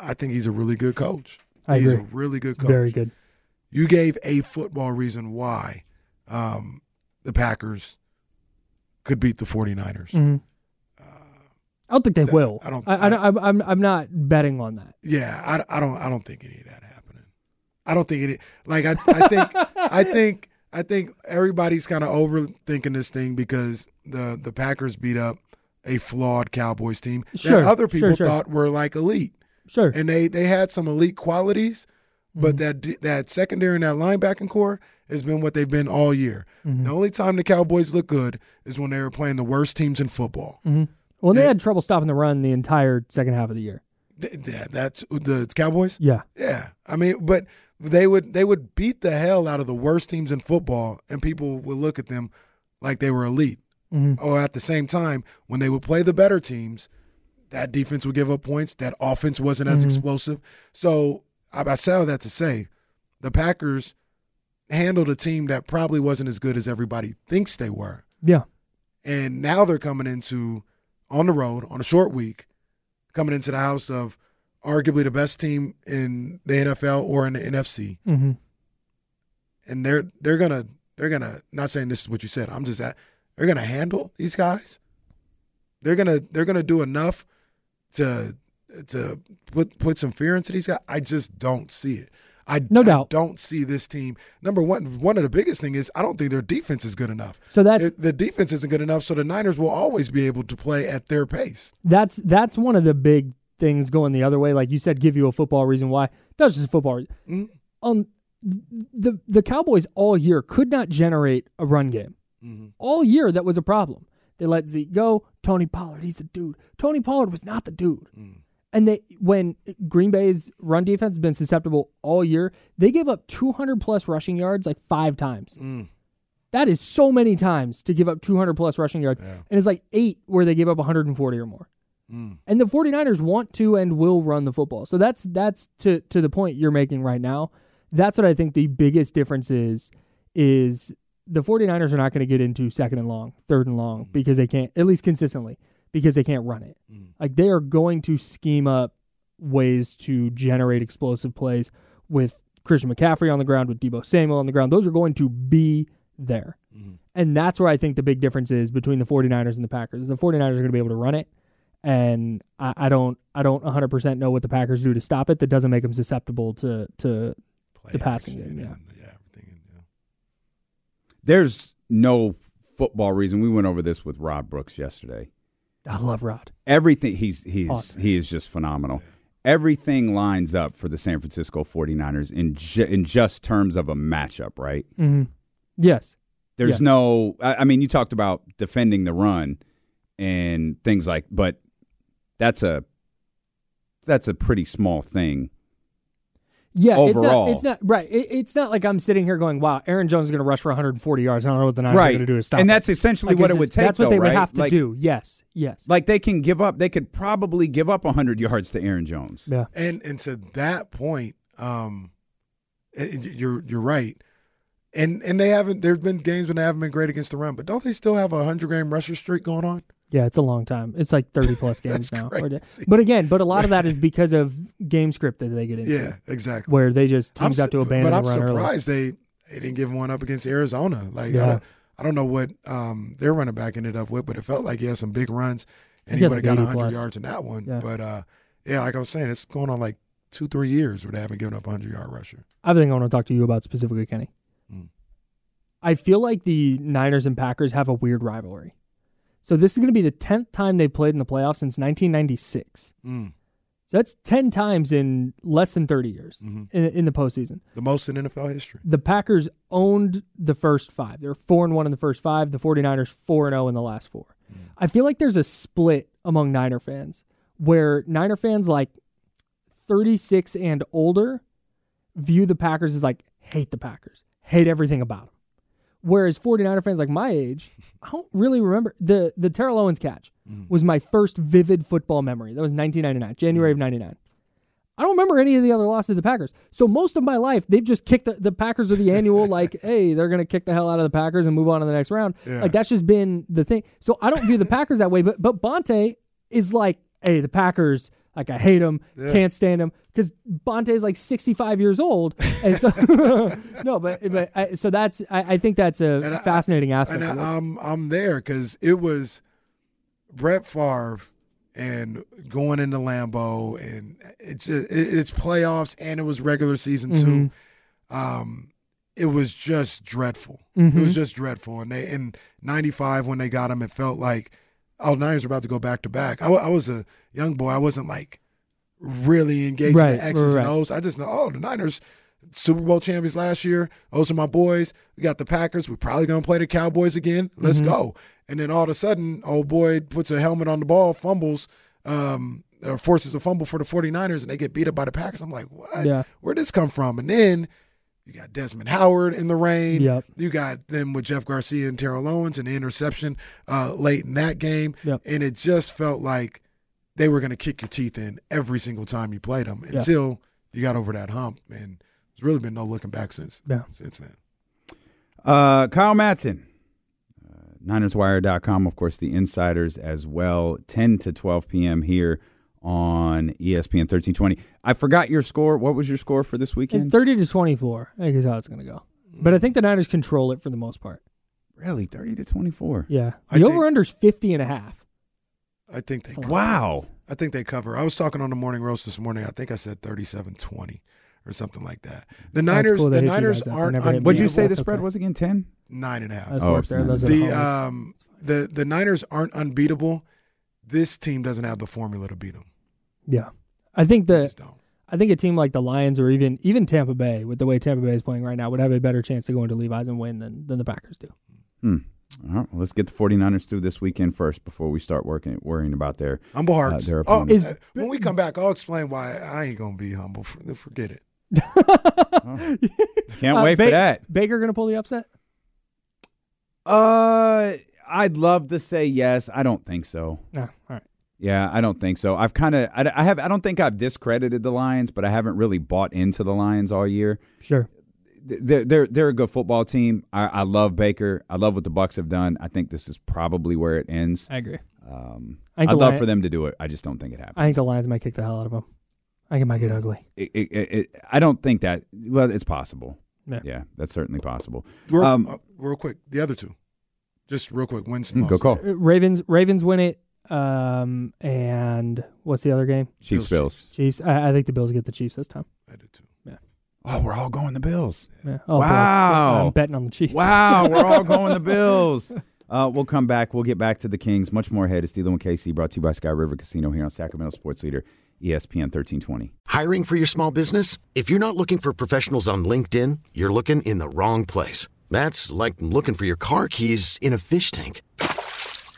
I think he's a really good coach. I he's agree. a really good coach. Very good. You gave a football reason why um, the Packers could beat the 49ers. hmm I don't think they that- will. I don't- I, I, I, am I'm, I'm not betting on that. Yeah, I, I don't I don't think any of that happening. I don't think it like I I think I think I think everybody's kind of overthinking this thing because the the Packers beat up a flawed Cowboys team Sure, that other people sure, sure. thought were like elite. Sure. And they they had some elite qualities, but Mm-hmm. that that secondary and that linebacking core has been what they've been all year. Mm-hmm. The only time the Cowboys look good is when they were playing the worst teams in football. hmm Well, they had trouble stopping the run the entire second half of the year. Th- yeah, that's the Cowboys. Yeah. Yeah, I mean, but they would they would beat the hell out of the worst teams in football, and people would look at them like they were elite. Mhm. Or at the same time, when they would play the better teams, that defense would give up points. That offense wasn't as Mhm. explosive. So I, I say all that to say, the Packers handled a team that probably wasn't as good as everybody thinks they were. Yeah. And now they're coming into on the road on a short week, coming into the house of arguably the best team in the NFL or in the NFC. Mhm. And they're they're gonna they're gonna not saying this is what you said. I'm just at they're gonna handle these guys. They're gonna they're gonna do enough to to put put some fear into these guys. I just don't see it. I No I doubt. don't see this team. Number one, one of the biggest thing is I don't think their defense is good enough. So that's It- the defense isn't good enough, so the Niners will always be able to play at their pace. that's that's one of the big things going the other way. Like you said, give you a football reason why. That's just a football. reason. Mhm. Um, the the Cowboys all year could not generate a run game. All year that was a problem. They let Zeke go. Tony Pollard, he's the dude. Tony Pollard was not the dude. And they when Green Bay's run defense has been susceptible all year, they gave up 200 plus rushing yards like five times. Mm. That is so many times to give up 200 plus rushing yards. And it's like eight where they give up 140 or more. Mm. And the 49ers want to and will run the football. So that's that's to to the point you're making right now. That's what I think the biggest difference is is the 49ers are not going to get into second and long, third and long mm-hmm. because they can't at least consistently because they can't run it. Like they are going to scheme up ways to generate explosive plays with Christian McCaffrey on the ground, with Deebo Samuel on the ground. Those are going to be there. And that's where I think the big difference is between the 49ers and the Packers. The 49ers are going to be able to run it and I, I don't I don't 100% know what the Packers do to stop it that doesn't make them susceptible to to the passing game. Yeah. There's no football reason. We went over this with Rob Brooks yesterday. I love Rod. Everything he's he's Awesome. he is just phenomenal. Everything lines up for the San Francisco 49ers in ju- in just terms of a matchup, right? hmm Yes. There's Yes. no I, I mean you talked about defending the run and things like but that's a that's a pretty small thing. Yeah, Overall. it's not, it's not right. It, it's not like I'm sitting here going, "Wow, Aaron Jones is going to rush for 140 yards." I don't know what the Niners are going to do to stop. And that's essentially Like, what it would take, That's what though, they would have to Like- do. Yes, yes. Like they can give up they could probably give up 100 yards to Aaron Jones. Yeah. And and to that point, um, it- it- you're you're right. And and they haven't. There's been games when they haven't been great against the run, but don't they still have a hundred game rusher streak going on? Yeah, it's a long time. It's like 30 plus games now. crazy. But again, but a lot of that is because of game script that they get into. Yeah, exactly. Where they just I'm teams have to su- abandon But I'm early. surprised they they didn't give one up against Arizona. Like I, don't, I don't know what um, their running back ended up with, but it felt like he had some big runs, and He he would have like got 80 100 plus. yards in that one. Yeah. But uh, yeah, like I was saying, it's going on like two three years where they haven't given up a 100 yard rusher. I have a thing I want to talk to you about specifically, Kenny. Mm. I feel like the Niners and Packers have a weird rivalry. So this is going to be the tenth time they played in the playoffs since 1996. Mm. So that's ten times in less than 30 years Mhm. in, in the postseason. The most in NFL history. The Packers owned the first five. They're four and one in the first five. The 49ers four and zero in the last four. I feel like there's a split among Niner fans where Niner fans like 36 and older view the Packers as like hate the Packers, hate everything about them. Whereas 49er fans like my age, I don't really remember the the Terrell Owens catch mm-hmm. was my first vivid football memory. That was 1999, January of mm-hmm. 99. I don't remember any of the other losses to the Packers. So most of my life, they've just kicked the, the Packers are the annual, like, hey, they're going to kick the hell out of the Packers and move on to the next round. Yeah. Like, that's just been the thing. So I don't view the Packers that way. But but Bonte is like, hey, the Packers, like, I hate him, Yeah. can't stand him Because Bonte is like 65 years old. And so, no, but, but I, so that's, I, I think that's a And I- fascinating aspect And. I, I'm I'm there because it was Brett Favre and going into Lambeau and it's just, it, it's playoffs and it was regular season Mhm. too. Um, it was just dreadful. It Mhm. was just dreadful. And they in '95 when they got him, it felt like oh Niners are about to go back to back. I, I was a young boy. I wasn't like really engaged in the X's right. and O's. I just know oh the Niners. Super Bowl champions last year. Those are my boys. We got the Packers. We're probably going to play the Cowboys again. Let's Mhm. go. And then all of a sudden, old boy puts a helmet on the ball, fumbles, um, or forces a fumble for the 49ers, and they get beat up by the Packers. I'm like, what? Yeah. Where'd this come from? And then You got Desmond Howard in the rain. Yep. You got them with Jeff Garcia and Terrell Owens and the interception uh, late in that game. Yep. And it just felt like they were going to kick your teeth in every single time you played them Yeah. until you got over that hump. And there's really been no looking back since Yeah. since then. Uh, Kyle Madson, uh, NinersWire.com, of course, the insiders as well. 10 to 12 p.m. here on ESPN 1320. I forgot your score. What was your score for this And weekend? 30 to 24, I think is how it's going to go. But I think the Niners control it for the most part. really, 30 to 24. Yeah. I The think- over under's 50 and a half. I think they That's. Wow. I think they cover. I was talking on the morning roast this morning. I think I said 37-20 or something like that. The That's Niners, cool. The Niners guys up. They aren't never hit me What'd you say the spread okay. was again? 10? nine and a half. That's Oh, work there. Those the the um the the Niners aren't unbeatable. This team doesn't have the formula to beat them. Yeah. I think the just don't. I think a team like the Lions or even even Tampa Bay, with the way Tampa Bay is playing right now, would have a better chance to go into Levi's and win than, than the Packers do. Hmm. All right, well, let's get the 49ers through this weekend first before we start working worrying about their. Humble hearts. their oh, opponents. uh, when we come back, I'll explain why I ain't gonna be humble. For- Forget it. Can't Uh, wait Ba- for that. Baker going to pull the upset? Uh, I'd love to say yes. I don't think so. No. All right. Yeah, I don't think so. I've kind of, I, I have, I don't think I've discredited the Lions, but I haven't really bought into the Lions all year. Sure. They're they're they're a good football team. I, I love Baker. I love what the Bucks have done. I think this is probably where it ends. I agree. Um, I I'd love Lion- for them to do it. I just don't think it happens. I think the Lions might kick the hell out of them. I think it might get ugly. It, it, it, it- I don't think that. Well, it's possible. Yeah. Yeah, that's certainly possible. Real, Um, uh, real quick, the other two, just real quick. Wins Mm, go call. Ravens Ravens win it. Um, and what's the other game? Chiefs, Bills, Bills. Chiefs. I, I think the Bills get the Chiefs this time. I did too. Yeah. Oh, we're all going the Bills. Yeah. Oh, boy. Wow. I'm betting on the Chiefs. Wow, we're all going the Bills. Uh, we'll come back. We'll get back to the Kings. Much more ahead. It's D'Lo and KC brought to you by Sky River Casino here on Sacramento Sports Leader, ESPN 1320. Hiring for your small business? If you're not looking for professionals on LinkedIn, you're looking in the wrong place. That's like looking for your car keys in a fish tank.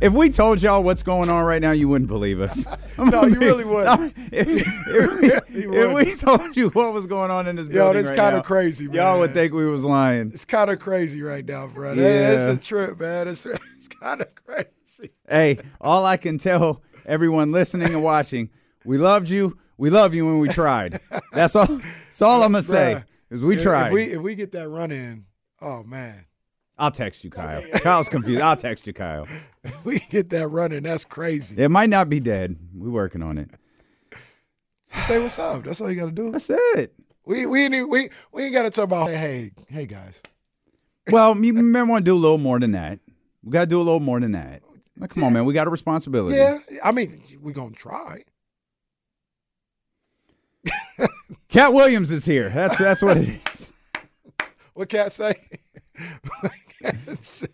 If we told y'all what's going on right now, you wouldn't believe us. No, you really wouldn't. if, if we, if we told you what was going on in this building, Yo, that's right kinda crazy, man. Y'all would think we was lying. It's kind of crazy right now, bro. Yeah. It's a trip, man. It's, it's kind of crazy. Hey, all I can tell everyone listening and watching, we loved you. We love you when we tried. That's all. That's all I'm gonna say. Is we if- tried. If we, if we get that run in, oh man, I'll text you, Kyle. Kyle's confused. I'll text you, Kyle. we get that running. that's crazy. It might not be dead. We're working on it. Just say what's up. That's all you got to do. That's it. We we ain't, we we ain't got to talk about hey hey hey guys. Well, you may want to do a little more than that. We got to do a little more than that. Like, come on, man. We got a responsibility. Yeah, I mean, we're gonna try. Katt Williams is here. That's that's what it is. What cat say? what cat say?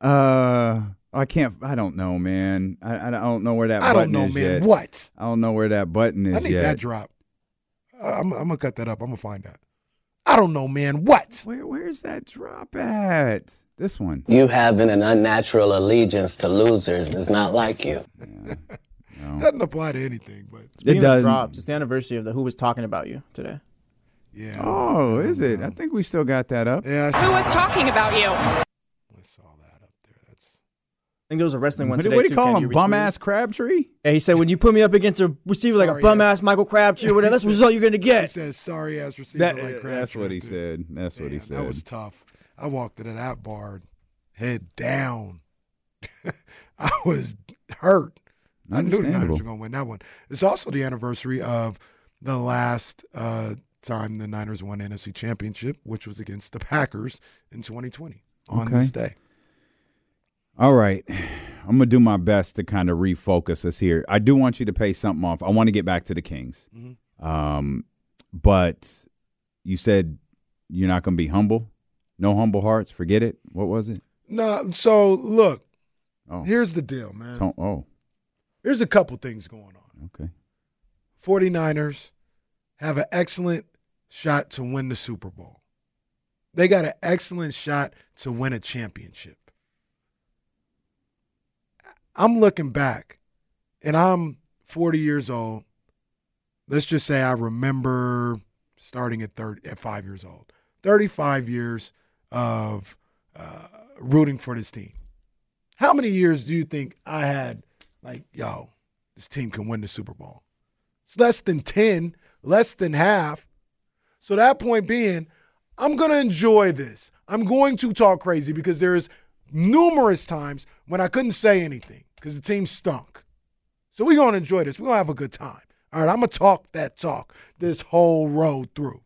Uh, I can't. I don't know, man. I, I don't know where that. Button. I button don't know, is man. yet. What? I don't know where that button is I need yet. that drop. Uh, I'm, I'm gonna cut that up. I'm gonna find that. I don't know, man. What? Where Where's that drop at? This one. You having an unnatural allegiance to losers is not like you. Doesn't apply to anything, but it doesn't. drops, it's the anniversary of the Who was talking about you today. yeah. Oh, is it? I think we still got that up. Yeah. Who was talking about you? I think there was a wrestling one What, do- today. what do too, you call Ken, him? you Bum ass Crabtree? Yeah, he said when you put me up against a receiver like Sorry a bum ass. ass Michael Crabtree or whatever, that's the result you're gonna get. He says sorry ass receiver That- like that's what he said. That's what he said. That was tough. I walked into that bar, head down. I was hurt. I knew the Niners were going to win that one. It's also the anniversary of the last uh, time the Niners won NFC Championship, which was against the Packers in 2020 on Okay. this day. All right. I'm going to do my best to kind of refocus us here. I do want you to pay something off. I want to get back to the Kings. Mm-hmm. Um, but you said you're not going to be humble? No humble hearts? Forget it? What was it? No, so look, Oh. here's the deal, man. Ton- oh, Here's a couple things going on. okay. 49ers have an excellent shot to win the Super Bowl. They got an excellent shot to win a championship. I'm looking back and I'm 40 years old. Let's just say I remember starting at 30 at 5 years old. 35 years of uh, rooting for this team. How many years do you think I had like, yo, this team can win the Super Bowl? It's less than 10, less than half. So that point being, I'm going to enjoy this. I'm going to talk crazy because there's numerous times when I couldn't say anything because the team stunk. So we're going to enjoy this. We're going to have a good time. All right, I'm going to talk that talk this whole road through.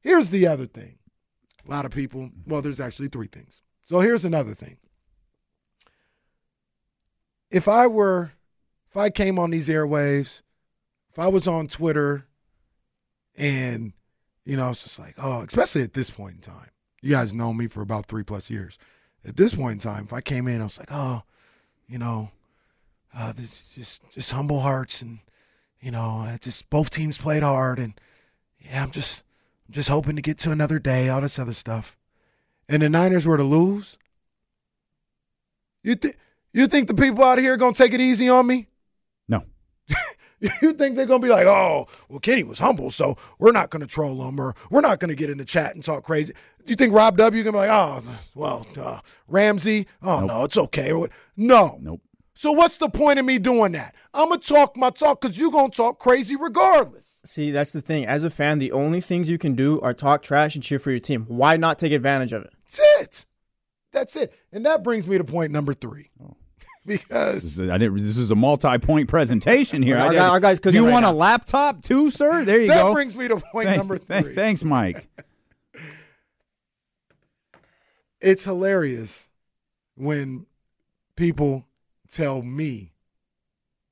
Here's the other thing. A lot of people, well, there's actually three things. So here's another thing. If I were, if I came on these airwaves, if I was on Twitter and, you know, it's just like, oh, especially at this point in time, you guys know me for about three plus years. At this point in time, if I came in, I was like, oh, you know, uh, just just humble hearts, and you know, uh, just both teams played hard, and yeah, I'm just I'm just hoping to get to another day, all this other stuff, and the Niners were to lose. You think you think the people out here are gonna take it easy on me? No. You think they're gonna be like, oh, well, Kenny was humble, so we're not gonna troll him, or we're not gonna get in the chat and talk crazy. Do you think Rob W gonna be like, oh, well, uh, Ramsey, oh no, it's okay. No, Nope. So what's the point of me doing that? I'm gonna talk my talk because you're gonna talk crazy regardless. See, that's the thing. As a fan, the only things you can do are talk trash and cheer for your team. Why not take advantage of it? That's it. That's it. And that brings me to point number three. Oh. because This is, I didn't, this is a multi-point presentation here. Our I- guy- our guy's Do you right want now. a laptop too, sir? There you that go. That brings me to point Thank- number th- three. thanks, Mike. it's hilarious when people tell me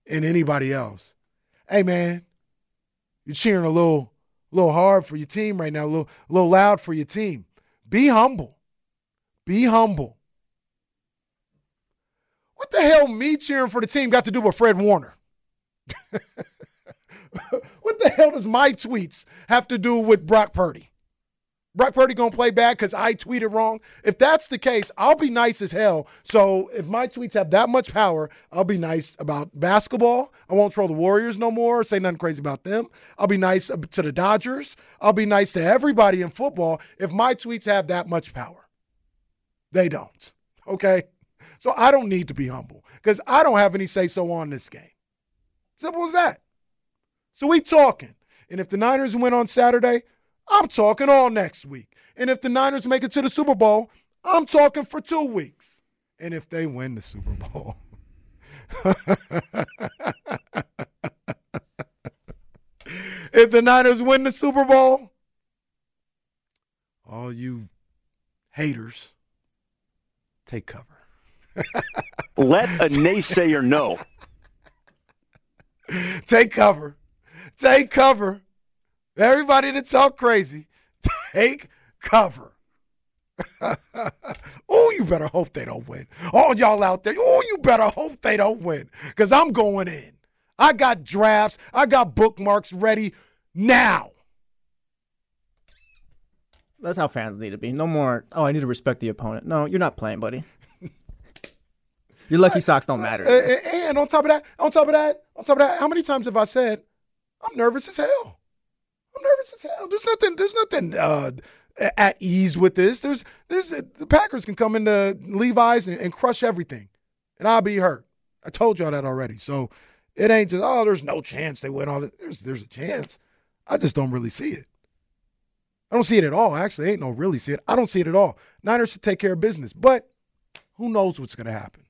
and anybody else, "Hey man, you're cheering a little, little hard for your team right now, a little, a little loud for your team. Be humble. Be humble." What the hell me cheering for the team got to do with Fred Warner? what the hell does my tweets have to do with Brock Purdy? Brock Purdy gonna play bad because I tweeted wrong. If that's the case, I'll be nice as hell. So if my tweets have that much power, I'll be nice about basketball. I won't troll the Warriors no more. Say nothing crazy about them. I'll be nice to the Dodgers. I'll be nice to everybody in football. If my tweets have that much power, they don't. Okay, so I don't need to be humble because I don't have any say so on this game. Simple as that. So we talking, and if the Niners win on Saturday. I'm talking all next week. And if the Niners make it to the Super Bowl, I'm talking for two weeks. And if they win the Super Bowl, if the Niners win the Super Bowl, all you haters, take cover. Let a naysayer know. Take cover. Take cover. Everybody that's talk crazy, take cover. oh, you better hope they don't win. All y'all out there, oh, you better hope they don't win. Because I'm going in. I got drafts, I got bookmarks ready now. That's how fans need to be. No more, oh, I need to respect the opponent. No, you're not playing, buddy. Your lucky socks don't matter. And on top of that, on top of that, on top of that, how many times have I said, I'm nervous as hell? I'm nervous as hell. There's nothing, there's nothing uh, at ease with this. There's, there's the Packers can come into Levi's and, and crush everything, and I'll be hurt. I told y'all that already. So it ain't just oh, there's no chance they win all this. There's there's a chance. I just don't really see it. I don't see it at all. Actually, ain't no really see it. I don't see it at all. Niners should take care of business, but who knows what's to happen?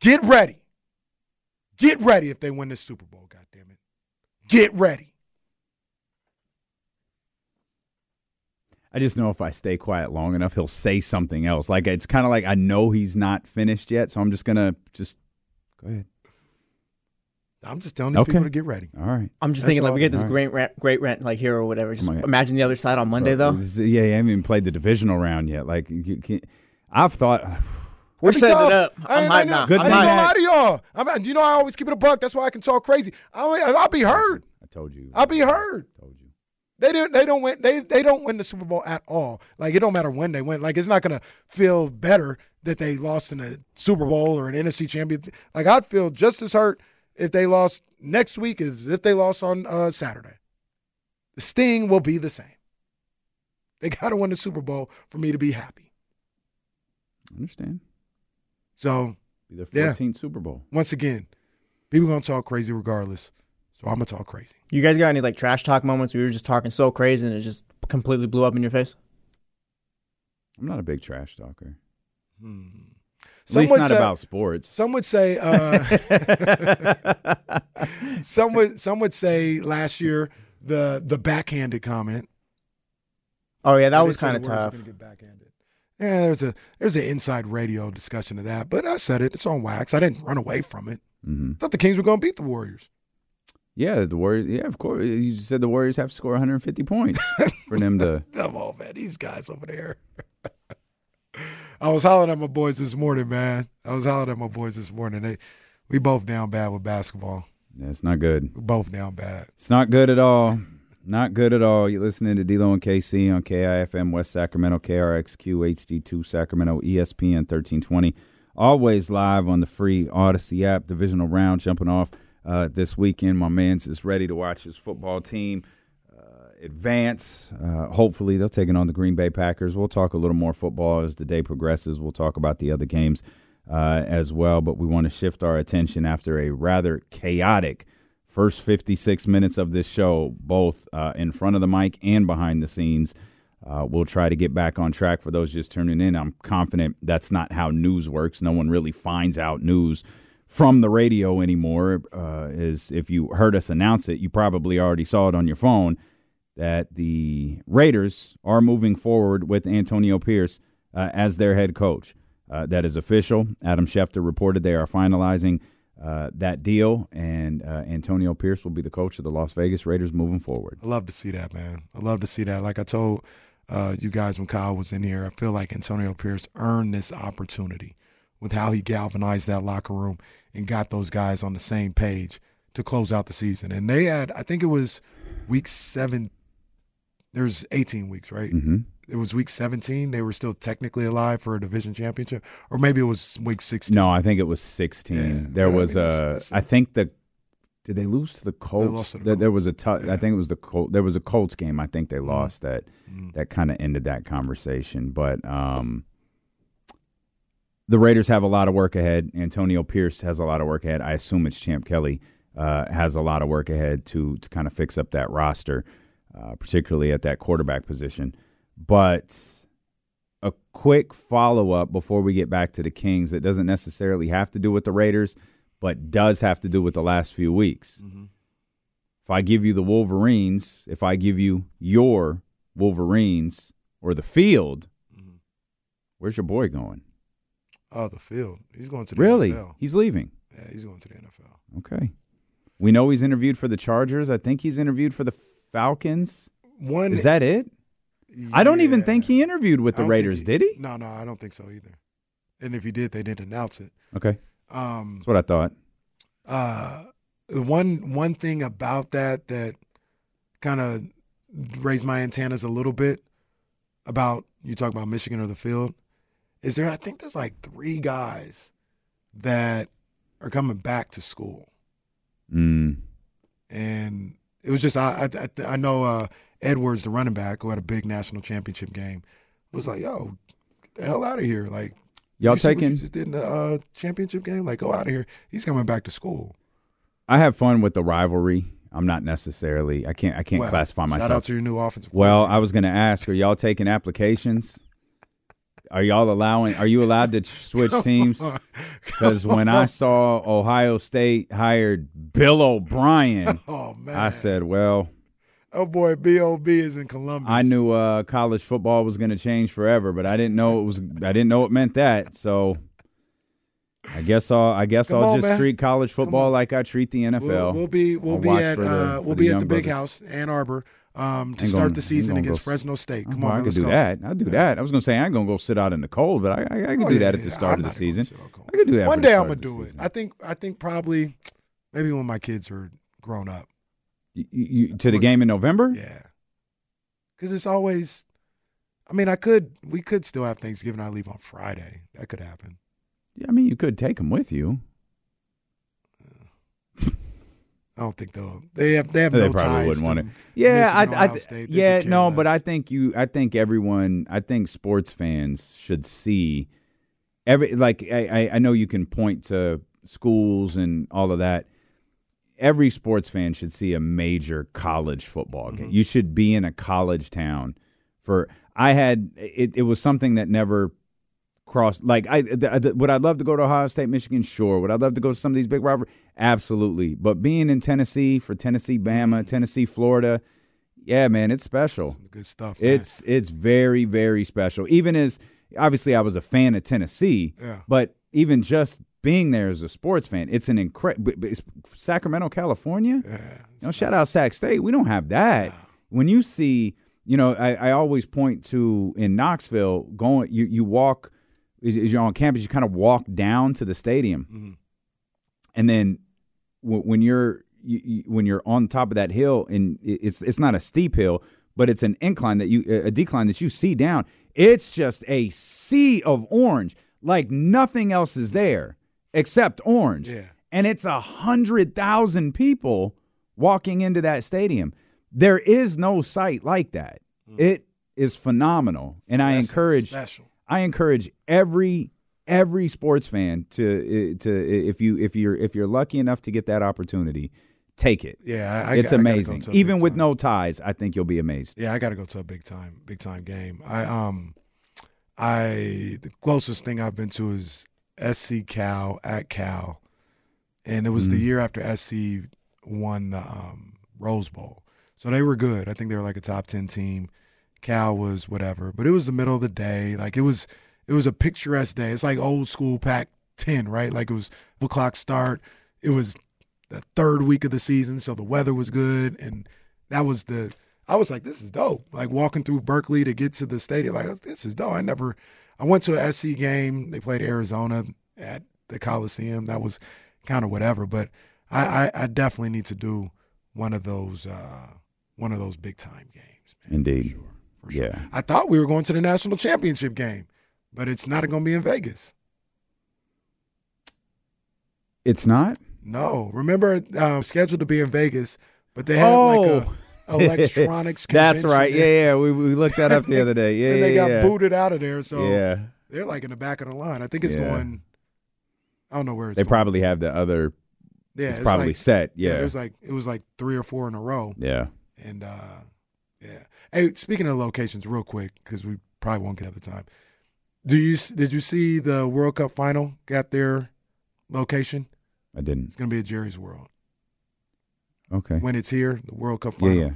Get ready. Get ready if they win this Super Bowl. God damn it. Get ready. I just know if I stay quiet long enough, he'll say something else. Like it's kind of like I know he's not finished yet, so I'm just gonna just go ahead. I'm just telling these Okay. people to get ready. All right. I'm just That's thinking like we get this All right. great rant, great rant like here or whatever. Just my God. imagine the other side on Monday though. This- Yeah, you haven't even played the divisional round yet. Like you can't, I've thought We're setting it up. I I'm I now. ain't, Good I ain't gonna lie to y'all. I mean, you know I always keep it a buck. That's why I can talk crazy. I, I'll be heard. I told you. I'll be heard. Told you. They don't. They don't win. They they don't win the Super Bowl at all. Like it don't matter when they win. Like it's not gonna feel better that they lost in a Super Bowl or an NFC champion. Like I'd feel just as hurt if they lost next week as if they lost on uh, Saturday. The sting will be the same. They got to win the Super Bowl for me to be happy. Understand? So Be the Yeah. 14th Super Bowl. once again, people gonna talk crazy regardless. So I'm gonna talk crazy. You guys got any like trash talk moments where you were just talking so crazy and it just completely blew up in your face? I'm not a big trash talker. Hmm. At least not say- about sports. Some would say. Uh, some would some would say last year the the backhanded comment. Oh yeah, that was kind of the words were tough. get backhanded. Yeah, there's a there's an inside radio discussion of that, but I said it. It's on wax. I didn't run away from it. hmm I thought the Kings were gonna beat the Warriors. Yeah, the Warriors. Yeah, of course. You said the Warriors have to score 150 points for them to. Come on, man. These guys over there. I was hollering at my boys this morning, man. I was hollering at my boys this morning. They, we both down bad with basketball. That's not good. We both down bad. It's not good at all. Not good at all. You're listening to D'Lo and KC on KIFM West Sacramento, KRXQ HD2 Sacramento, ESPN 1320. Always live on the free Audacy app. Divisional round jumping off uh, this weekend. My man's is ready to watch his football team uh, advance. Uh, hopefully, they'll take it on the Green Bay Packers. We'll talk a little more football as the day progresses. We'll talk about the other games uh, as well, but we want to shift our attention after a rather chaotic first 56 minutes of this show, both uh, in front of the mic and behind the scenes. Uh, we'll try to get back on track for those just tuning in. I'm confident that's not how news works. No one really finds out news from the radio anymore. Uh, is if you heard us announce it, you probably already saw it on your phone that the Raiders are moving forward with Antonio Pierce uh, as their head coach. Uh, that is official. Adam Schefter reported they are finalizing uh, that deal, and uh, Antonio Pierce will be the coach of the Las Vegas Raiders moving forward. I love to see that, man. I love to see that. Like I told uh, you guys when Kyle was in here, I feel like Antonio Pierce earned this opportunity with how he galvanized that locker room and got those guys on the same page to close out the season. And they had, I think it was week seven. There's 18 weeks, right? Mm-hmm. It was week 17. They were still technically alive for a division championship, or maybe it was week 16. No, I think it was 16. Yeah. There Yeah, I was mean, a. that's- I think the. Did they lose to the Colts? lost to the There- There was a. tou- I think it was the Col- There was a Colts game. I think they lost that. Mhm. That kind of ended that conversation. But um, the Raiders have a lot of work ahead. Antonio Pierce has a lot of work ahead. I assume it's Champ Kelly uh, has a lot of work ahead to to kind of fix up that roster, uh, particularly at that quarterback position. But a quick follow up before we get back to the Kings that doesn't necessarily have to do with the Raiders, but does have to do with the last few weeks. Mm-hmm. If I give you the Wolverines, if I give you your Wolverines or the field mm-hmm. Where's your boy going? Oh, the field. He's going to the Really? NFL. He's leaving. Yeah, he's going to the NFL. Okay. We know he's interviewed for the Chargers. I think he's interviewed for the Falcons. One Is that it? I don't even think he interviewed with the Raiders, did he? No, no, I don't think so either. And if he did, they didn't announce it. Okay. Um, That's what I thought. uh, the one one thing about that that kind of raised my antennas a little bit about you talk about Michigan or the field is there. I think there's like three guys that are coming back to school, Mm. and it was just I I, I know uh, Edwards, the running back, who had a big national championship game, was like, "Yo, get the hell out of here!" Like, Y'all taking- just did in the uh, championship game? Like, go out of here. He's coming back to school. I have fun with the rivalry. I'm not necessarily. I can't. I can't Well, classify shout myself. out to your new offensive Well, I was going to ask: Are y'all taking applications? Are y'all allowing? Are you allowed to switch teams? Because when I saw Ohio State hired Bill O'Brien, Oh man, I said, "Well, oh boy, Bob is in Columbus. I knew uh, college football was going to change forever, but I didn't know it was. I didn't know it meant that. So, I guess I'll. I guess Come I'll on, just man. treat college football like I treat the NFL. We'll, we'll be we'll I'll be at the- uh, we'll the be at the Big brothers. House, Ann Arbor, um, to start gonna- the season against go- Fresno State. Come Oh, on, I could do go. that. I'll do that. I was gonna say I ain't gonna go sit out in the cold, but I I, I could Oh, do yeah, that at the yeah, start I'm of the season. sit out cold. I could do that. One day I'm gonna do it. season. I think I think probably maybe when my kids are grown up. You, you, to the game in November. Yeah, because it's always. I mean, I could. We could still have Thanksgiving. I leave on Friday. That could happen. Yeah, I mean, you could take them with you. I don't think they'll. They have. They have they no probably ties wouldn't to want it. Yeah, Michigan, I, I State. Yeah, could care no, but I think you, I think everyone, I think sports fans should see every like I, I, I know you can point to schools and all of that. Every sports fan should see a major college football game. Mm-hmm. You should be in a college town for. I had it. It was something that never crossed. Like I, would I love to go to Ohio State, Michigan? Sure. Would I love to go to some of these big rivalries? Absolutely. But being in Tennessee for Tennessee, Bama, mm. Tennessee, Florida, yeah, man, it's special. good stuff. man. It's it's very very special. Even as obviously I was a fan of Tennessee, Yeah. but even just being there as a sports fan, it's an incredible. Sacramento, California. Yeah. You know, shout out Sac State. We don't have that. When you see, you know, I, I always point to in Knoxville going. You you walk as you're on campus. You kind of walk down to the stadium, Mm-hmm. and then w- when you're you, you, when you're on top of that hill, and it's it's not a steep hill, but it's an incline that you a decline that you see down. It's just a sea of orange, like nothing else is there except orange. Yeah. And it's a hundred thousand people walking into that stadium. There is no sight like that. It is phenomenal, and I That's encourage special. I encourage every every sports fan to to if you if you're if you're lucky enough to get that opportunity, take it. Yeah, I- I it's go amazing. to Even with time. no ties, I think you'll be amazed. Yeah, I got to go to a big time, big time game. I um, I the closest thing I've been to is SC Cal at Cal, and it was the Mm. year after SC won the um, Rose Bowl, so they were good. I think they were like a top ten team. Cal was whatever, but it was the middle of the day. Like it was, it was a picturesque day. It's like old school Pac ten, right? Like it was the clock start. It was the third week of the season, so the weather was good, and that was the. I was like, this is dope. Like walking through Berkeley to get to the stadium, like this is dope. I never. I went to a SC game. They played Arizona at the Coliseum. That was kind of whatever, but I, I, I definitely need to do one of those uh, one of those big time games. Man, Indeed. For sure. Yeah. I thought we were going to the national championship game, but it's not going to be in Vegas. It's not. No, remember um, scheduled to be in Vegas, but they had like a electronics. That's right. Yeah, yeah. We, we looked that up the other day. Yeah, and they yeah, got yeah. booted out of there. So Yeah. they're like in the back of the line. I think it's Yeah. going. I don't know where it's. They going. probably have the other. Yeah, it's, probably like- set. Yeah. there's like it was like three or four in a row. Yeah. And uh yeah. Hey, speaking of locations, real quick, because we probably won't get other time. Do you did you see the World Cup final? Got their location? I didn't. It's gonna be at Jerry's World Okay. when it's here. The World Cup Yeah, final. yeah. yeah.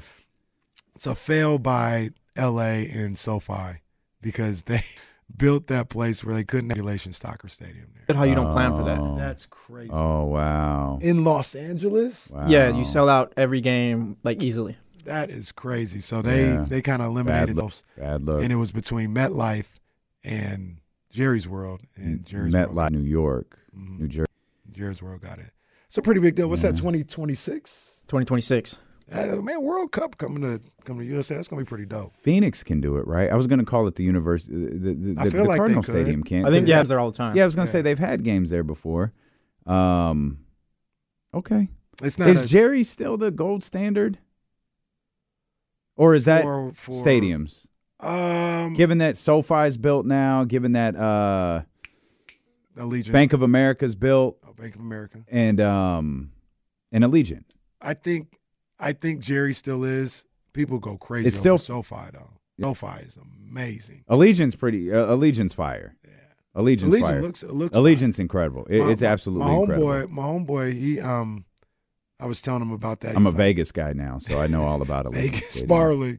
It's a fail by L.A. and SoFi because they built that place where they couldn't regulation soccer Stadium there. But how you don't plan for that? Oh. That's crazy. Oh wow. In Los Angeles, wow. Yeah, you sell out every game like easily. That is crazy. So they Yeah. they kind of Bad eliminated look. those, Bad look. and it was between MetLife and Jerry's World, and Jerry's World, MetLife, New York, Mhm. New Jersey. Jerry's World got it. It's a pretty big deal. What's that? Twenty twenty six. 2026. Uh, man, World Cup coming to coming to USA. That's gonna be pretty dope. Phoenix can do it, right? I was going to call it the University, the, the, I the, feel the like they Cardinal could. Stadium can't. I think They- the Avs there all the time. Yeah, I was going to Yeah. say they've had games there before. Um, okay. It's not Is a- Jerry still the gold standard, or is that For- for- stadiums? Um, Given that SoFi's built now, given that uh, Allegiant. Bank of America's built, Oh, Bank of America. and um, and Allegiant. I think I think Jerry still is. People go crazy. It's still- SoFi though. SoFi is amazing. Allegiant's pretty. Uh, Allegiant's fire. Yeah. Allegiant's Allegiant fire. looks- looks Allegiant's incredible. It- My- it's absolutely my incredible. homeboy. My homeboy. He um, I was telling him about that. He I'm a like, Vegas guy now, so I know all about it. Vegas. Sparling.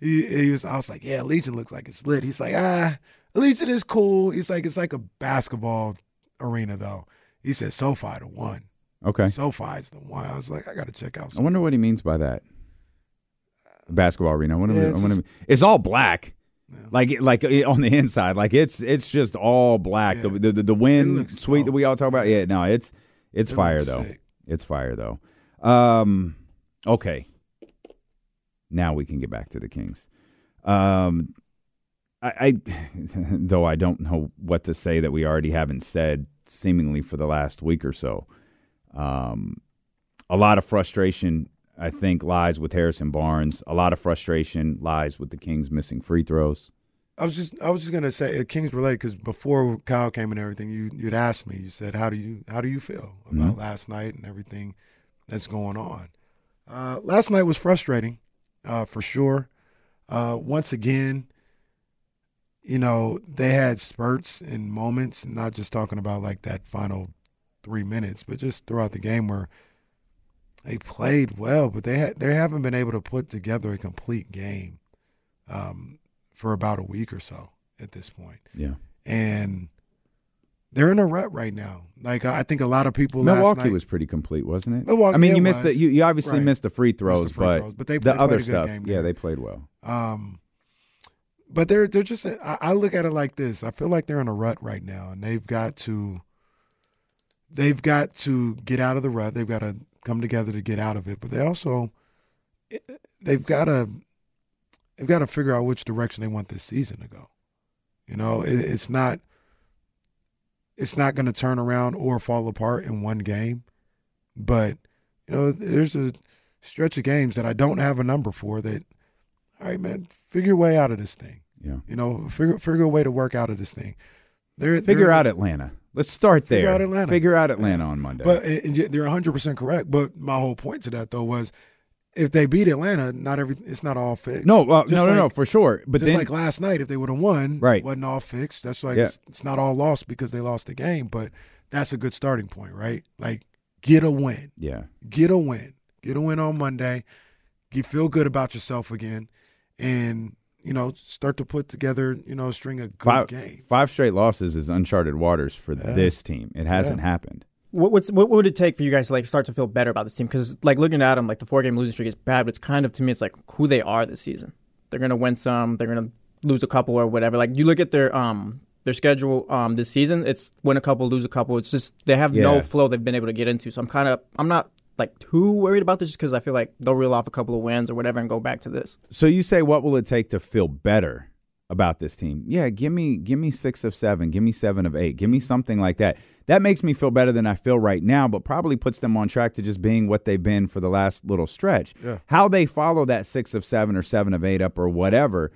He, he was. I was like, yeah, Allegiant looks like it's lit. He's like, ah, Allegiant is cool. He's like, it's like a basketball arena though. He said SoFi the one. Okay. SoFi's the one. I was like, I got to check out. I wonder what he means by that. Basketball arena. I wonder. Yeah, I it's wonder- just- it's all black. Like like uh, on the inside, like it's it's just all black. The, the the the wind suite that we all talk about. Yeah, no, it's it's It fire though. sick. It's fire though. Um, okay. Now we can get back to the Kings. Um, I, I though I don't know what to say that we already haven't said seemingly for the last week or so. Um, a lot of frustration, I think, lies with Harrison Barnes. A lot of frustration lies with the Kings missing free throws. I was just I was just gonna say uh, Kings related because before Kyle came and everything, you you'd asked me. You said, "How do you how do you feel about Mhm. last night and everything that's going on?" Uh, last night was frustrating, uh, for sure. Uh, once again, you know they had spurts and moments, not just talking about like that final three minutes, but just throughout the game where they played well, but they ha- they haven't been able to put together a complete game. Um, for about a week or so at this point. Yeah. And they're in a rut right now. Like I think a lot of people last Milwaukee night- was pretty complete, wasn't it? Milwaukee, I mean, you missed the you, you obviously Right. missed the free Missed the throws, free but throws, but they- the they other played a good stuff, game yeah, they played well. Um, but they're they're just. I, I look at it like this. I feel like they're in a rut right now, and they've got to. They've got to get out of the rut. They've got to come together to get out of it. But they also, they've got to, they've got to figure out which direction they want this season to go. You know, it, it's not. It's not going to turn around or fall apart in one game, but you know, there's a stretch of games that I don't have a number for that all right, man, figure your way out of this thing. Yeah. You know, figure figure a way to work out of this thing. They're, Figure they're- out Atlanta. Let's start there. Figure out Atlanta. Figure out Atlanta on Monday. But they're 100 percent correct. But my whole point to that though was, if they beat Atlanta, not every it's not all fixed. no, uh, no, no, no, for sure. But just then, like last night, if they would have won, Right. wasn't all fixed. That's like Yeah. it's, it's not all lost because they lost the game. But that's a good starting point, right? Like get a win. yeah, get a win. Get a win on Monday. You feel good about yourself again, and you know start to put together you know a string of good five, games. five straight losses is uncharted waters for Yeah. this team. It hasn't Yeah. happened. What, what's what would it take for you guys to like start to feel better about this team? Because like looking at them, like the four game losing streak is bad, but it's kind of to me, it's like who they are this season. They're gonna win some, they're gonna lose a couple or whatever. Like you look at their um their schedule um this season, it's win a couple, lose a couple. It's just they have Yeah. no flow they've been able to get into. So I'm kind of I'm not like too worried about this just because I feel like they'll reel off a couple of wins or whatever and go back to this. So you say, what will it take to feel better about this team? Yeah, give me give me six of seven, give me seven of eight, give me something like that. That makes me feel better than I feel right now, but probably puts them on track to just being what they've been for the last little stretch. Yeah. How they follow that six of seven or seven of eight up or whatever,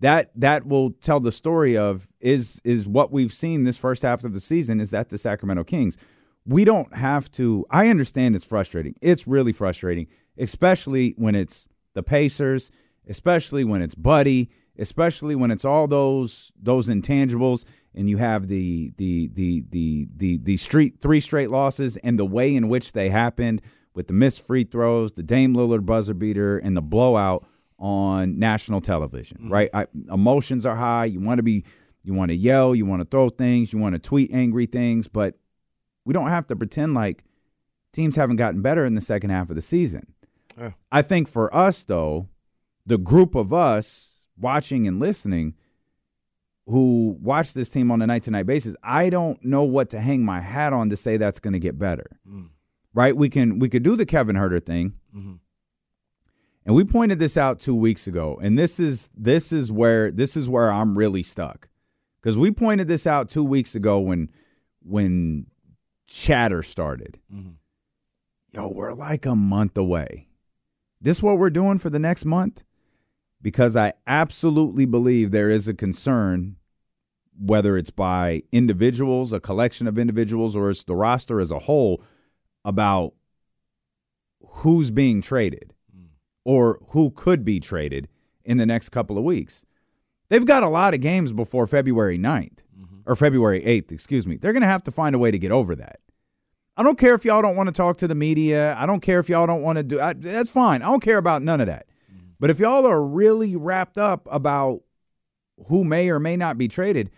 that that will tell the story of is is what we've seen this first half of the season. Is that the Sacramento Kings? We don't have to. I understand it's frustrating. It's really frustrating, especially when it's the Pacers, especially when it's Buddy, especially when it's all those those intangibles, and you have the the the the the the street three straight losses and the way in which they happened with the missed free throws, the Dame Lillard buzzer beater, and the blowout on national television. Mm-hmm. Right, I, emotions are high. You want to be You want to yell, you want to throw things, you want to tweet angry things, but we don't have to pretend like teams haven't gotten better in the second half of the season. Yeah. I think for us, though, the group of us watching and listening who watch this team on a night to night basis, I don't know what to hang my hat on to say that's going to get better. Mm. Right? We can we could do the Kevin Huerter thing. Mhm. And we pointed this out 2 weeks ago. And this is this is where this is where I'm really stuck. Cuz we pointed this out 2 weeks ago when when chatter started. Mhm. Yo, we're like a month away. This what we're doing for the next month? Because I absolutely believe there is a concern whether it's by individuals, a collection of individuals, or it's the roster as a whole, about who's being traded hmm. or who could be traded in the next couple of weeks. They've got a lot of games before February 9th mm-hmm. or February 8th, excuse me. They're going to have to find a way to get over that. I don't care if y'all don't want to talk to the media. I don't care if y'all don't want to do I, that's fine. I don't care about none of that. But if y'all are really wrapped up about who may or may not be traded,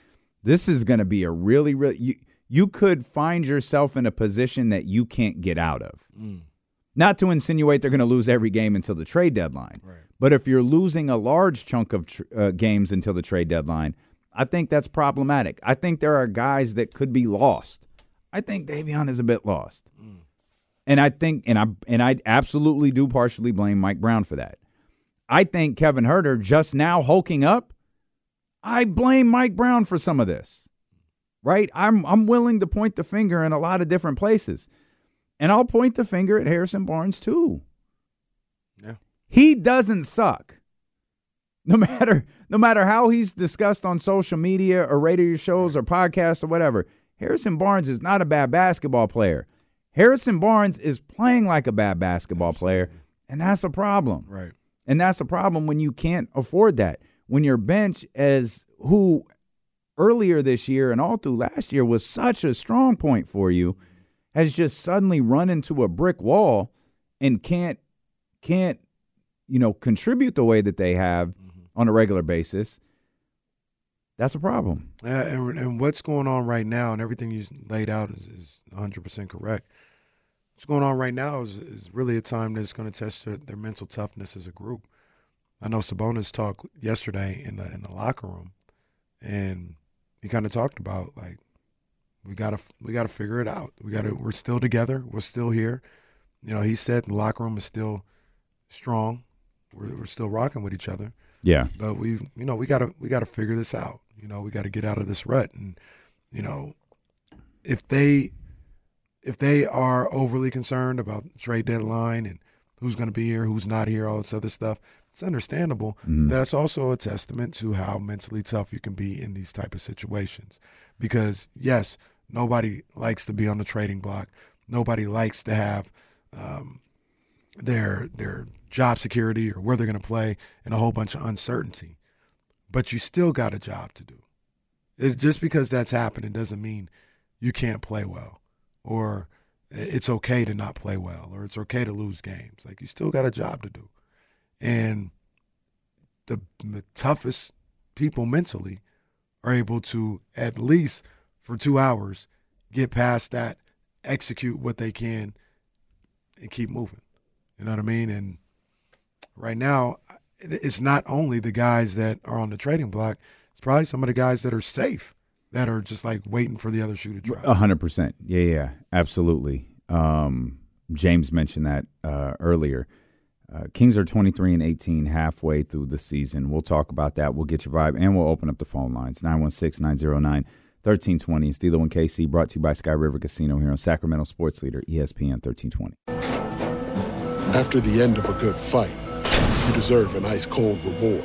this is going to be a really, really you, you could find yourself in a position that you can't get out of. Not to insinuate they're going to lose every game until the trade deadline, but if you're losing a large chunk of tr- uh, games until the trade deadline, I think that's problematic. I think there are guys that could be lost. I think Davion is a bit lost, and I think, and I and I absolutely do partially blame Mike Brown for that. I think Kevin Huerter just now hulking up. I blame Mike Brown for some of this. Right? I'm I'm willing to point the finger in a lot of different places. And I'll point the finger at Harrison Barnes too. Yeah. He doesn't suck. No matter no matter how he's discussed on social media or radio shows or podcasts or whatever. Harrison Barnes is not a bad basketball player. Harrison Barnes is playing like a bad basketball player, and that's a problem. Right. And that's a problem when you can't afford that. When your bench, as who earlier this year and all through last year was such a strong point for you, has just suddenly run into a brick wall and can't can't you know contribute the way that they have mm-hmm. on a regular basis. That's a problem. Yeah, and, and what's going on right now, and everything you laid out is, is 100% correct. What's going on right now is, is really a time that's going to test their, their mental toughness as a group. I know Sabonis talked yesterday in the in the locker room, and he kind of talked about like we gotta we gotta figure it out. We gotta we're still together. We're still here. You know, he said the locker room is still strong. We're we're still rocking with each other. Yeah. But we you know we gotta we gotta figure this out. You know, we gotta get out of this rut. And you know, if they if they are overly concerned about the trade deadline and who's going to be here, who's not here, all this other stuff, it's understandable. Mhm. That's also a testament to how mentally tough you can be in these type of situations. Because yes, nobody likes to be on the trading block. Nobody likes to have um, their their job security or where they're going to play and a whole bunch of uncertainty. But you still got a job to do. It, just because that's happening doesn't mean you can't play well or it's okay to not play well or it's okay to lose games. Like you still got a job to do. And the m- toughest people mentally are able to at least for 2 hours get past that, execute what they can and keep moving. You know what I mean? And right now it's not only the guys that are on the trading block, it's probably some of the guys that are safe that are just like waiting for the other shoe to drop. A hundred percent. Yeah, yeah, absolutely. Um, James mentioned that uh, earlier. Uh, Kings are twenty three and eighteen halfway through the season. We'll talk about that. We'll get your vibe, and we'll open up the phone lines 916-909-1320. Steelo and KC brought to you by Sky River Casino here on Sacramento Sports Leader ESPN thirteen twenty. After the end of a good fight, you deserve an ice cold reward.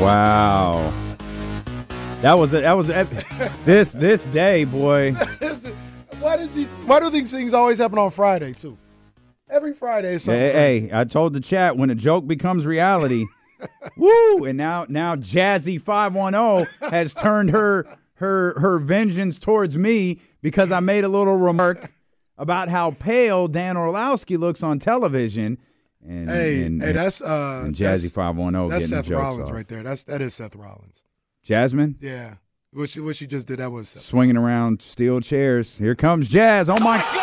Wow. That was it. That was this this day, boy. why does these? Why do these things always happen on Friday too? Every Friday. Hey, hey, I told the chat when a joke becomes reality. woo! And now now Jazzy five one zero has turned her her her vengeance towards me because I made a little remark about how pale Dan Orlovsky looks on television. And, Hey, and, hey, that's uh, and that's- Jazzy five one zero That's Seth Rollins off. right there. That's that is Seth Rollins. Jasmine Yeah, what she what she just did that was Seth. swinging around steel chairs. Here comes Jazz. Oh my god.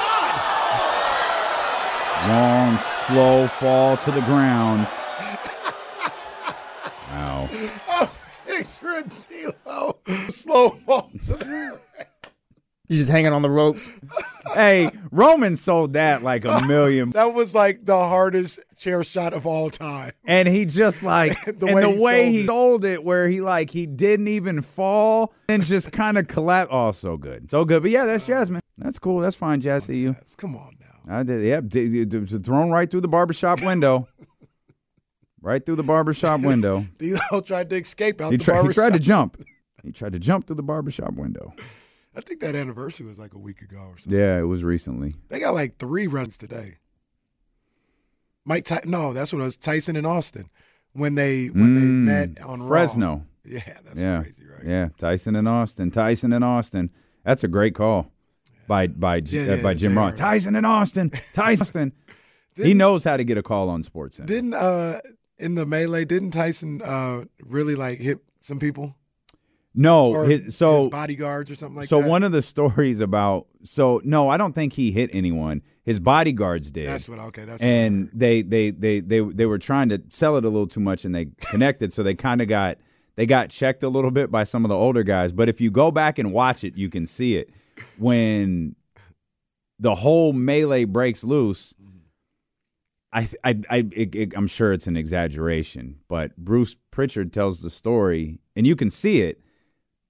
Long, slow fall to the ground. Wow. Oh, picture D'Lo slow fall. He's just hanging on the ropes. hey, Roman sold that like a million. That was like the hardest chair shot of all time. And he just like The and way the he way sold he it. sold it, where he like he didn't even fall and just kind of collapsed. Oh, so good, so good. But yeah, that's Jasmine. That's cool. That's fine, Jazz. See you. Come on now. I did. Yep, d- d- d- thrown right through the barbershop window. right through the barbershop window. D'Lo tried to escape out He, the tried. he tried to jump. He tried to jump through the barbershop window. I think that anniversary was like a week ago or something. Yeah, it was recently. They got like three runs today. Mike, Ty- no, that's what it was. Tyson and Austin when they when they Mm, met on Raw. Fresno. Yeah, that's yeah, crazy, right? Yeah, Tyson and Austin. Tyson and Austin. That's a great call by by J- Yeah, uh, yeah, by Jim. Ross. Tyson and Austin. Tyson. he knows how to get a call on Sports. Didn't uh in the melee? Didn't Tyson uh really like hit some people? No, his, so his bodyguards or something like so that? So one of the stories about so no, I don't think he hit anyone. His bodyguards did. That's what- okay, that's what and they, they they they they were trying to sell it a little too much, and they connected, so they kind of got they got checked a little bit by some of the older guys. But if you go back and watch it, you can see it when the whole melee breaks loose. I, I, I, it, it- I'm sure it's an exaggeration, but Bruce Prichard tells the story, and you can see it.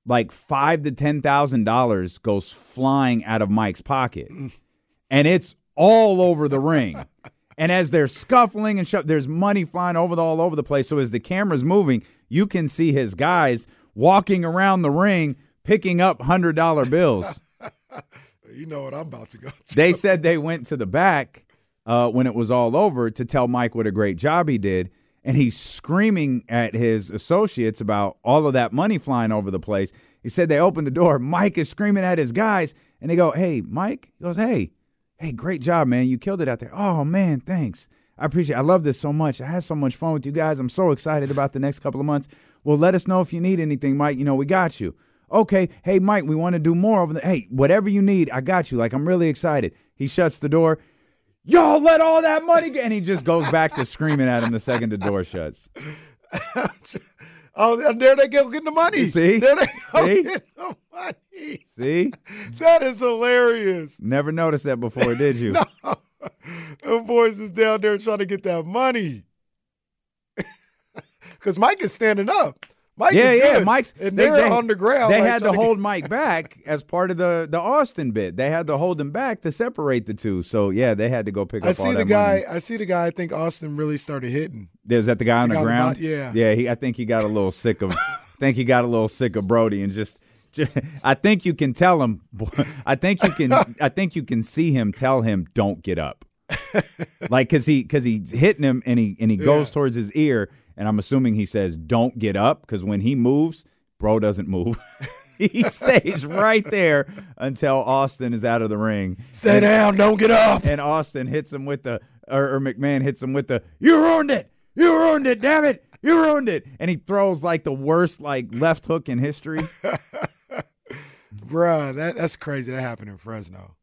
Like five to ten thousand dollars goes flying out of Mike's pocket, and it's all over the ring. And as they're scuffling and there's money flying over the, all over the place. So as the camera's moving, you can see his guys walking around the ring picking up hundred dollar bills. You know what I'm about to go. To. they said they went to the back uh, when it was all over to tell Mike what a great job he did. And he's screaming at his associates about all of that money flying over the place. He said they opened the door. Mike is screaming at his guys, and they go, Hey, Mike? He goes, Hey, hey, great job, man. You killed it out there. Oh, man, thanks. I appreciate it. I love this so much. I had so much fun with you guys. I'm so excited about the next couple of months. Well, let us know if you need anything, Mike. You know, we got you. Okay. Hey, Mike, we want to do more over the. Hey, whatever you need, I got you. Like, I'm really excited. He shuts the door. Y'all let all that money go. And he just goes back to screaming at him the second the door shuts. Oh, there they go getting the money. See? There they go See? getting the money. See? That is hilarious. Never noticed that before, did you? no. The boys is down there trying to get that money. Because Mike is standing up. Mike yeah, yeah. Mike's and they're on the ground. They like, had to hold get- Mike back as part of the the Austin bit. They had to hold him back to separate the two. So yeah, they had to go pick up I see the guy. money. I see the guy. I think Austin really started hitting. Is that the guy on The the on the ground? bot- yeah. yeah. He, I think he got a little sick of. think he got a little sick of Brody and just. just I think you can tell him. I think you can. I think you can see him tell him, "Don't get up." like because he because he's hitting him and he and he goes Yeah. towards his ear and I'm assuming he says, "Don't get up," because when he moves, bro doesn't move. he stays right there until Austin is out of the ring. Stay And- down, don't get up. And Austin hits him with the, or, or McMahon hits him with the, "You ruined it! You ruined it! Damn it! You ruined it!" And he throws like the worst like left hook in history. Bruh, that that's crazy. That happened in Fresno.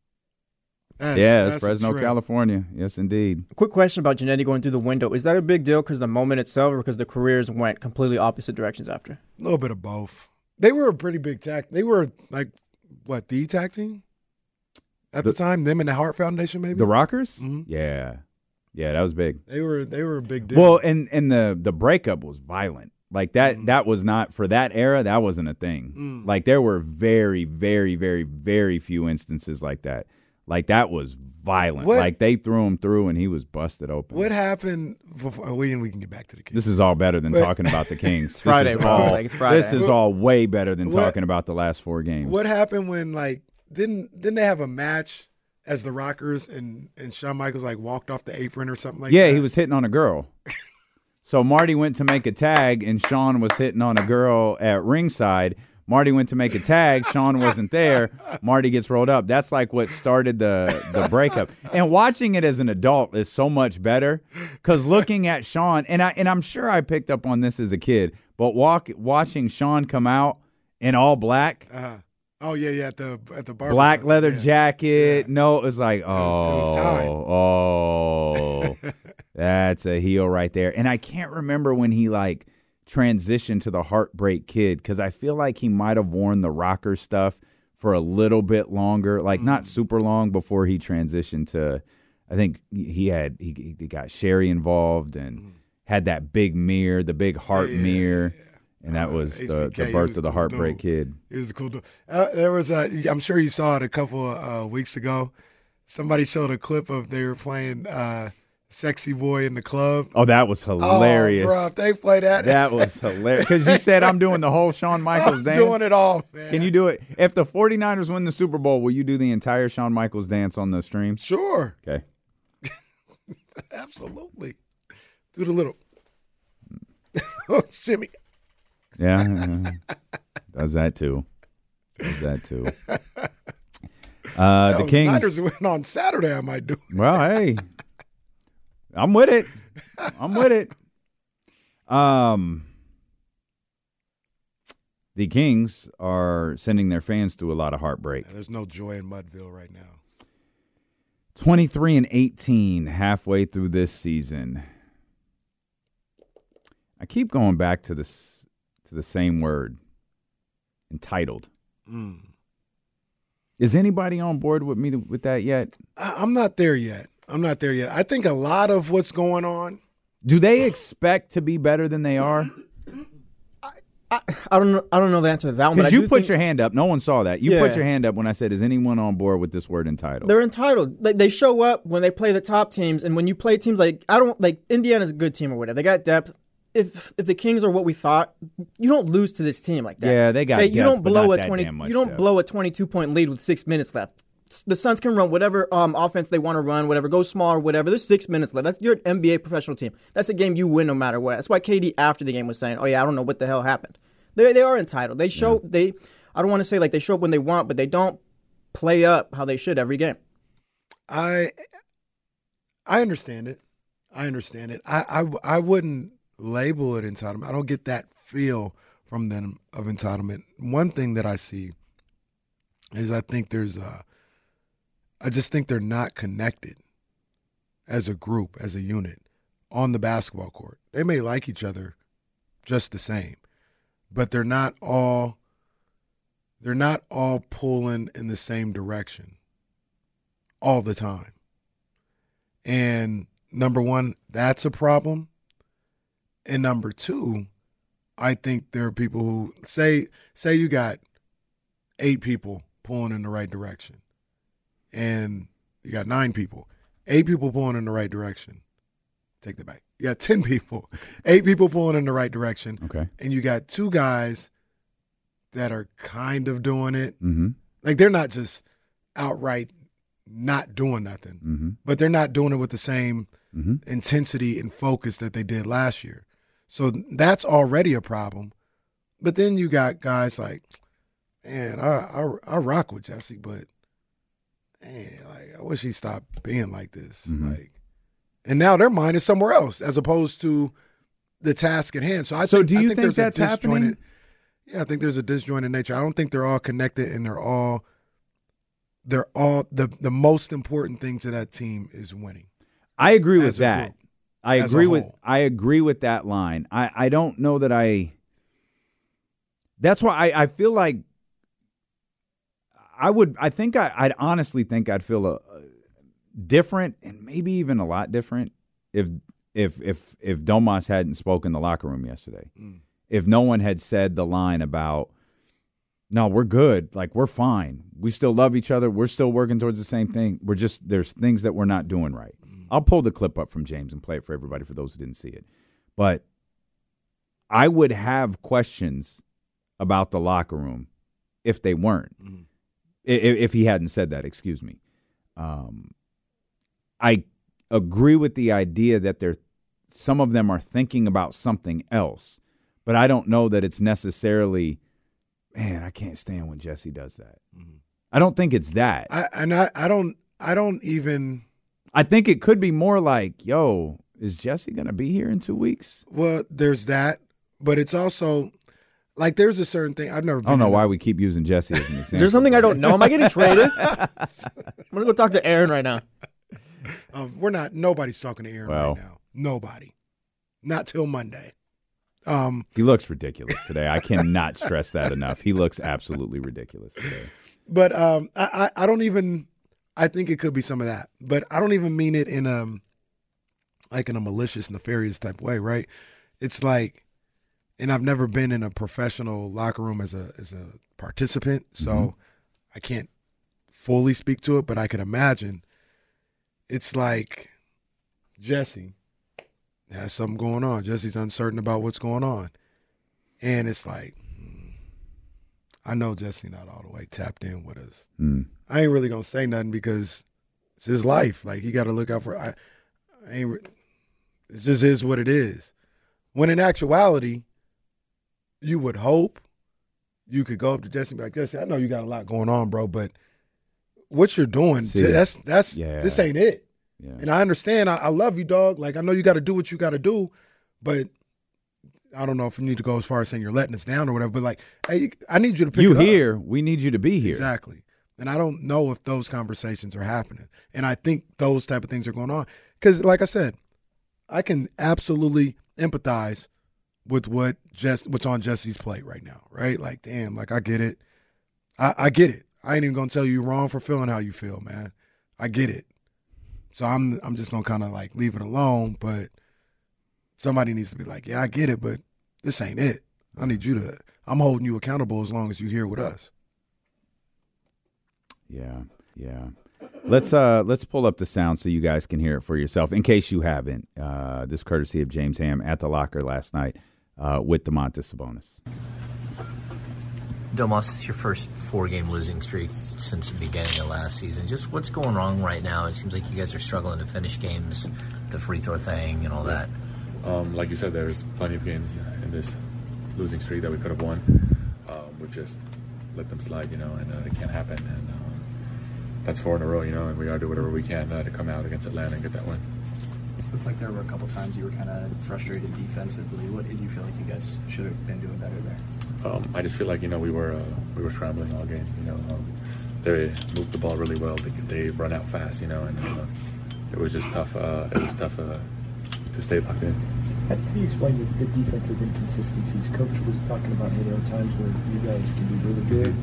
That's- yeah, that's a Fresno. California. Yes, indeed. Quick question about Jannetty going through the window. Is that a big deal because the moment itself or because the careers went completely opposite directions after? A little bit of both. They were a pretty big tag. They were like what the tag team at the, The- time. Them and the Hart Foundation, maybe The Rockers? Mhm. Yeah. Yeah, that was big. They were they were a big deal. Well, and and the the breakup was violent. Like that Mm. that was not for that era, that wasn't a thing. Like there were very very very very few instances like that. Like that was violent. What- Like they threw him through and he was busted open. what happened Before we we can get back to the Kings. This is all better than But- talking about the Kings. It's Friday, this is bro. all, Like, it's Friday. This is all way better than What- talking about the last four games. What happened when like didn't didn't they have a match as the Rockers and and Shawn Michaels like walked off the apron or something like yeah, that? Yeah, he was hitting on a girl. so Marty went to make a tag, and Shawn was hitting on a girl at ringside. Marty went to make a tag. Shawn wasn't there. Marty gets rolled up. That's like what started the the breakup. And watching it as an adult is so much better because looking at Shawn and I and I'm sure I picked up on this as a kid, but walk watching Sean come out in all black, Uh-huh. Oh yeah, yeah, at the at the bar. black leather jacket. No, it was like, oh, was time. oh, that's a heel right there. And I can't remember when he like transitioned to the Heartbreak Kid because I feel like he might have worn the rocker stuff for a little bit longer, like Mm. not super long before he transitioned to. I think he had he, he got Sherri involved and had that big mirror, the big heart Mm. yeah, mirror. And that was the, the birth was of the cool Heartbreak dude. Kid. It was a cool. dude. Uh, there was a. I'm sure you saw it a couple of uh, weeks ago. Somebody showed a clip of they were playing uh, "Sexy Boy" in the club. Oh, that was hilarious. Oh, bro, if they play that, That was hilarious. Because you said I'm doing the whole Shawn Michaels I'm dance. doing it all, man. Can you do it? If the 49ers win the Super Bowl, will you do the entire Shawn Michaels dance on the stream? Sure, Okay. absolutely. Do the little oh, shimmy. Yeah. Does that too. Does that too. Uh, the Kings. Niners win on Saturday. I might do. it. Well, hey, I'm with it. I'm with it. Um, the Kings are sending their fans through a lot of heartbreak. There's no joy in Mudville right now. 23 and 18 halfway through this season. I keep going back to this to the same word. Entitled. Mm. Is anybody on board with me with that yet? I'm not there yet. I'm not there yet. I think a lot of what's going on. Do they expect to be better than they are? I don't know. I don't know the answer to that one. But I you do put think your hand up. No one saw that. You put your hand up when I said, "Is anyone on board with this word entitled?" They're entitled. They, they show up when they play the top teams, and when you play teams like I don't like Indiana's a good team or whatever. They got depth. If if the Kings are what we thought, you don't lose to this team like that. Yeah, they got Okay, you don't but blow not a twenty. You don't depth. blow a twenty-two point lead with six minutes left. The Suns can run whatever um, offense they want to run, whatever, go small or whatever. There's six minutes left. That's your NBA professional team. That's a game you win no matter what. That's why KD after the game was saying, "Oh yeah, I don't know what the hell happened." They they are entitled. They show they. I don't want to say like they show up when they want, but they don't play up how they should every game. I I understand it. I understand it. I, I I wouldn't label it entitlement. I don't get that feel from them of entitlement. One thing that I see is I think there's a I just think they're not connected as a group, as a unit on the basketball court. They may like each other just the same, but they're not all they're not all pulling in the same direction all the time. And number one, that's a problem. And number two, I think there are people who say say you got eight people pulling in the right direction. And you got nine people. Eight people pulling in the right direction. Take that back. You got ten people. Eight people pulling in the right direction. Okay. And you got two guys that are kind of doing it. Mm-hmm. Like they're not just outright not doing nothing, Mm-hmm. but they're not doing it with the same Mhm. intensity and focus that they did last year. So that's already a problem. But then you got guys like, man, I I, I rock with Jesse, but man, like I wish he stopped being like this. Mhm. Like, and now their mind is somewhere else as opposed to the task at hand. So I So think, do I you think, think there's that's a happening? Yeah, I think there's a disjointed nature. I don't think they're all connected and they're all they're all the the most important thing to that team is winning. I agree with that. group. I agree with. I agree with that line. I I don't know that I. That's why I I feel like. I would. I think I. I'd honestly think I'd feel a, a different and maybe even a lot different if if if if Domas hadn't spoken in the locker room yesterday. Mm. If no one had said the line about. No, we're good. Like we're fine. We still love each other. We're still working towards the same thing. We're just there's things that we're not doing right. I'll pull the clip up from James and play it for everybody for those who didn't see it. But I would have questions about the locker room if they weren't. I- If he hadn't said that, excuse me. Um, I agree with the idea that they're some of them are thinking about something else, but I don't know that it's necessarily. Man, I can't stand when Jesse does that. I don't think it's that. I and I, I don't I don't even I think it could be more like, yo, is Jesse going to be here in two weeks? well there's that, but it's also like there's a certain thing I've never. I don't know why we keep using Jesse as an example. Is there something I don't know? Am I getting traded? I'm gonna go talk to Aaron right now. Uh, we're not. Nobody's talking to Aaron Well. right now. Nobody. Not till Monday. Um, He looks ridiculous today. I cannot stress that enough. He looks absolutely ridiculous today. but um, I, I I don't even. I think it could be some of that, but I don't even mean it in um, like in a malicious, nefarious type way, right? It's like, and I've never been in a professional locker room as a as a participant, so Mhm. I can't fully speak to it, but I can imagine. It's like Jesse has something going on. Jesse's uncertain about what's going on, and it's like. hmm, I know Jesse not all the way tapped in with us. Mm. I ain't really gonna say nothing because it's his life. Like he got to look out for. I, I ain't. It just is what it is. When in actuality, you would hope you could go up to Jesse and be like, Jesse, I know you got a lot going on, bro, but what you're doing, See, that's that's yeah. this ain't it. Yeah. And I understand. I, I love you, dog. Like I know you got to do what you got to do, but I don't know if you need to go as far as saying you're letting us down or whatever. But like, hey, I need you to pick up You it up. here, we need you to be here. Exactly. And I don't know if those conversations are happening. And I think those type of things are going on. Because, like I said, I can absolutely empathize with what just what's on Jesse's plate right now, right? Like, damn, like I get it. I, I get it. I ain't even gonna tell you wrong for feeling how you feel, man. I get it. So I'm I'm just gonna kind of like leave it alone. But somebody needs to be like, yeah, I get it, but this ain't it. I need you to. I'm holding you accountable as long as you here with us. Yeah, yeah. Let's uh let's pull up the sound so you guys can hear it for yourself. In case you haven't, uh, this courtesy of James Ham at the locker last night uh, with Domantas Sabonis. Domas, this is your first four-game losing streak since the beginning of last season. Just what's going wrong right now? It seems like you guys are struggling to finish games, the free throw thing, and all that. Um, like you said, there's plenty of games in this losing streak that we could have won. Um, we've just let them slide, you know, and uh, it can't happen. And um, that's four in a row, you know, and we got to do whatever we can uh, to come out against Atlanta and get that win. Looks like there were a couple times you were kind of frustrated defensively. What did you feel like you guys should have been doing better there? Um, I just feel like you know we were uh, we were scrambling all game. You know, um, they moved the ball really well. They, they run out fast. You know, and uh, it was just tough. Uh, it was tough uh, to stay locked in. How do you explain the, the defensive inconsistencies? Coach was talking about how there are times where you guys can be really good,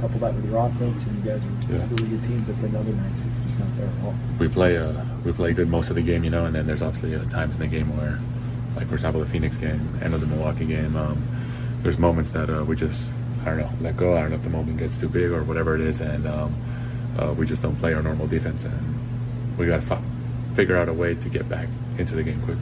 couple that with your offense, and you guys are Yeah. a really good team, but then other nights it's just not there at all. We play uh, we play good most of the game. You know, and then there's obviously uh, times in the game where, like for example, the Phoenix game, end of the Milwaukee game. Um, there's moments that uh, we just I don't know let go. I don't know if the moment gets too big or whatever it is, and um, uh, we just don't play our normal defense, and we got to f- figure out a way to get back into the game quicker.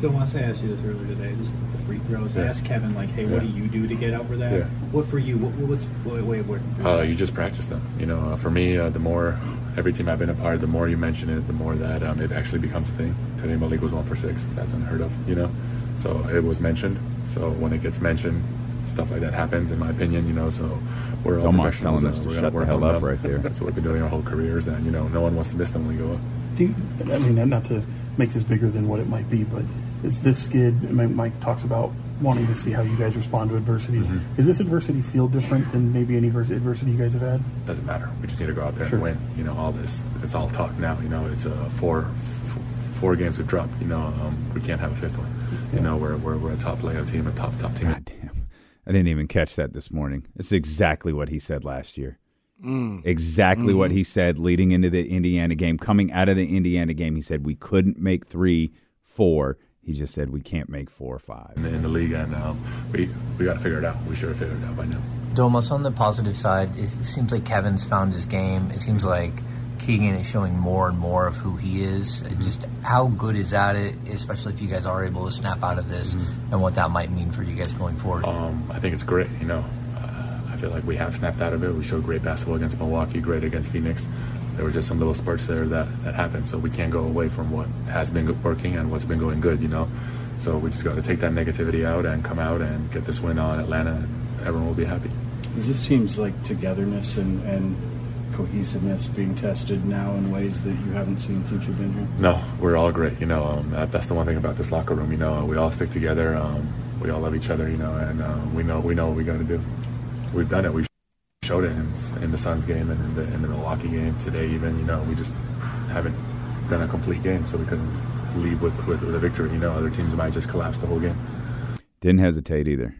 Phil, once I asked you this earlier today, just the free throws, I asked Kevin, like, hey, what do you do to get over that? Yeah. What for you? What, what's what way of working Uh, you just practice them. You know, uh, for me, uh, the more every team I've been a part, the more you mention it, the more that um, it actually becomes a thing. Today, Malik was one for six. That's unheard of. You know, so it was mentioned. So when it gets mentioned, stuff like that happens. In my opinion, you know, so we're all Almost telling us and to we're shut the hell on up right there. That's what we've been doing our whole careers, and you know, no one wants to miss them when we go up. Do you, I mean, not to make this bigger than what it might be, but Is this skid? Mike talks about wanting to see how you guys respond to adversity. Mm-hmm. Does this adversity feel different than maybe any adversity you guys have had? Doesn't matter. We just need to go out there Sure. and win. You know, all this it's all talk now. You know, it's a four, four games we've dropped. You know, um, we can't have a fifth one. You know, we're we're, we're a top playoff team, a top top team. I didn't even catch that this morning. It's exactly what he said last year. Mm. Exactly what Mhm. he said leading into the Indiana game. Coming out of the Indiana game, he said we couldn't make three, four. He just said we can't make four or five. in the, league, and um, we we got to figure it out. We should have figured it out by now. Domas, on the positive side, it seems like Kevin's found his game. It seems like Keegan is showing more and more of who he is. Uh, Just how good is at it, especially if you guys are able to snap out of this, and what that might mean for you guys going forward. Um, I think it's great. You know, uh, I feel like we have snapped out of it. We showed great basketball against Milwaukee, great against Phoenix. There were just some little spurts there that, that happened, so we can't go away from what has been working and what's been going good. You know, so we just got to take that negativity out and come out and get this win on Atlanta, and everyone will be happy. Is this team's like togetherness and, and cohesiveness being tested now in ways that you haven't seen since you've been here? No, we're all great. You know, um, that, that's the one thing about this locker room. You know, we all stick together. Um, we all love each other. You know, and uh, we know we know what we got to do. We've done it. We've showed it in, in the Suns game and in the, in the Milwaukee game today. Even you know, we just haven't done a complete game, so we couldn't leave with, with, with a victory. You know, other teams might just collapse the whole game. Didn't hesitate either.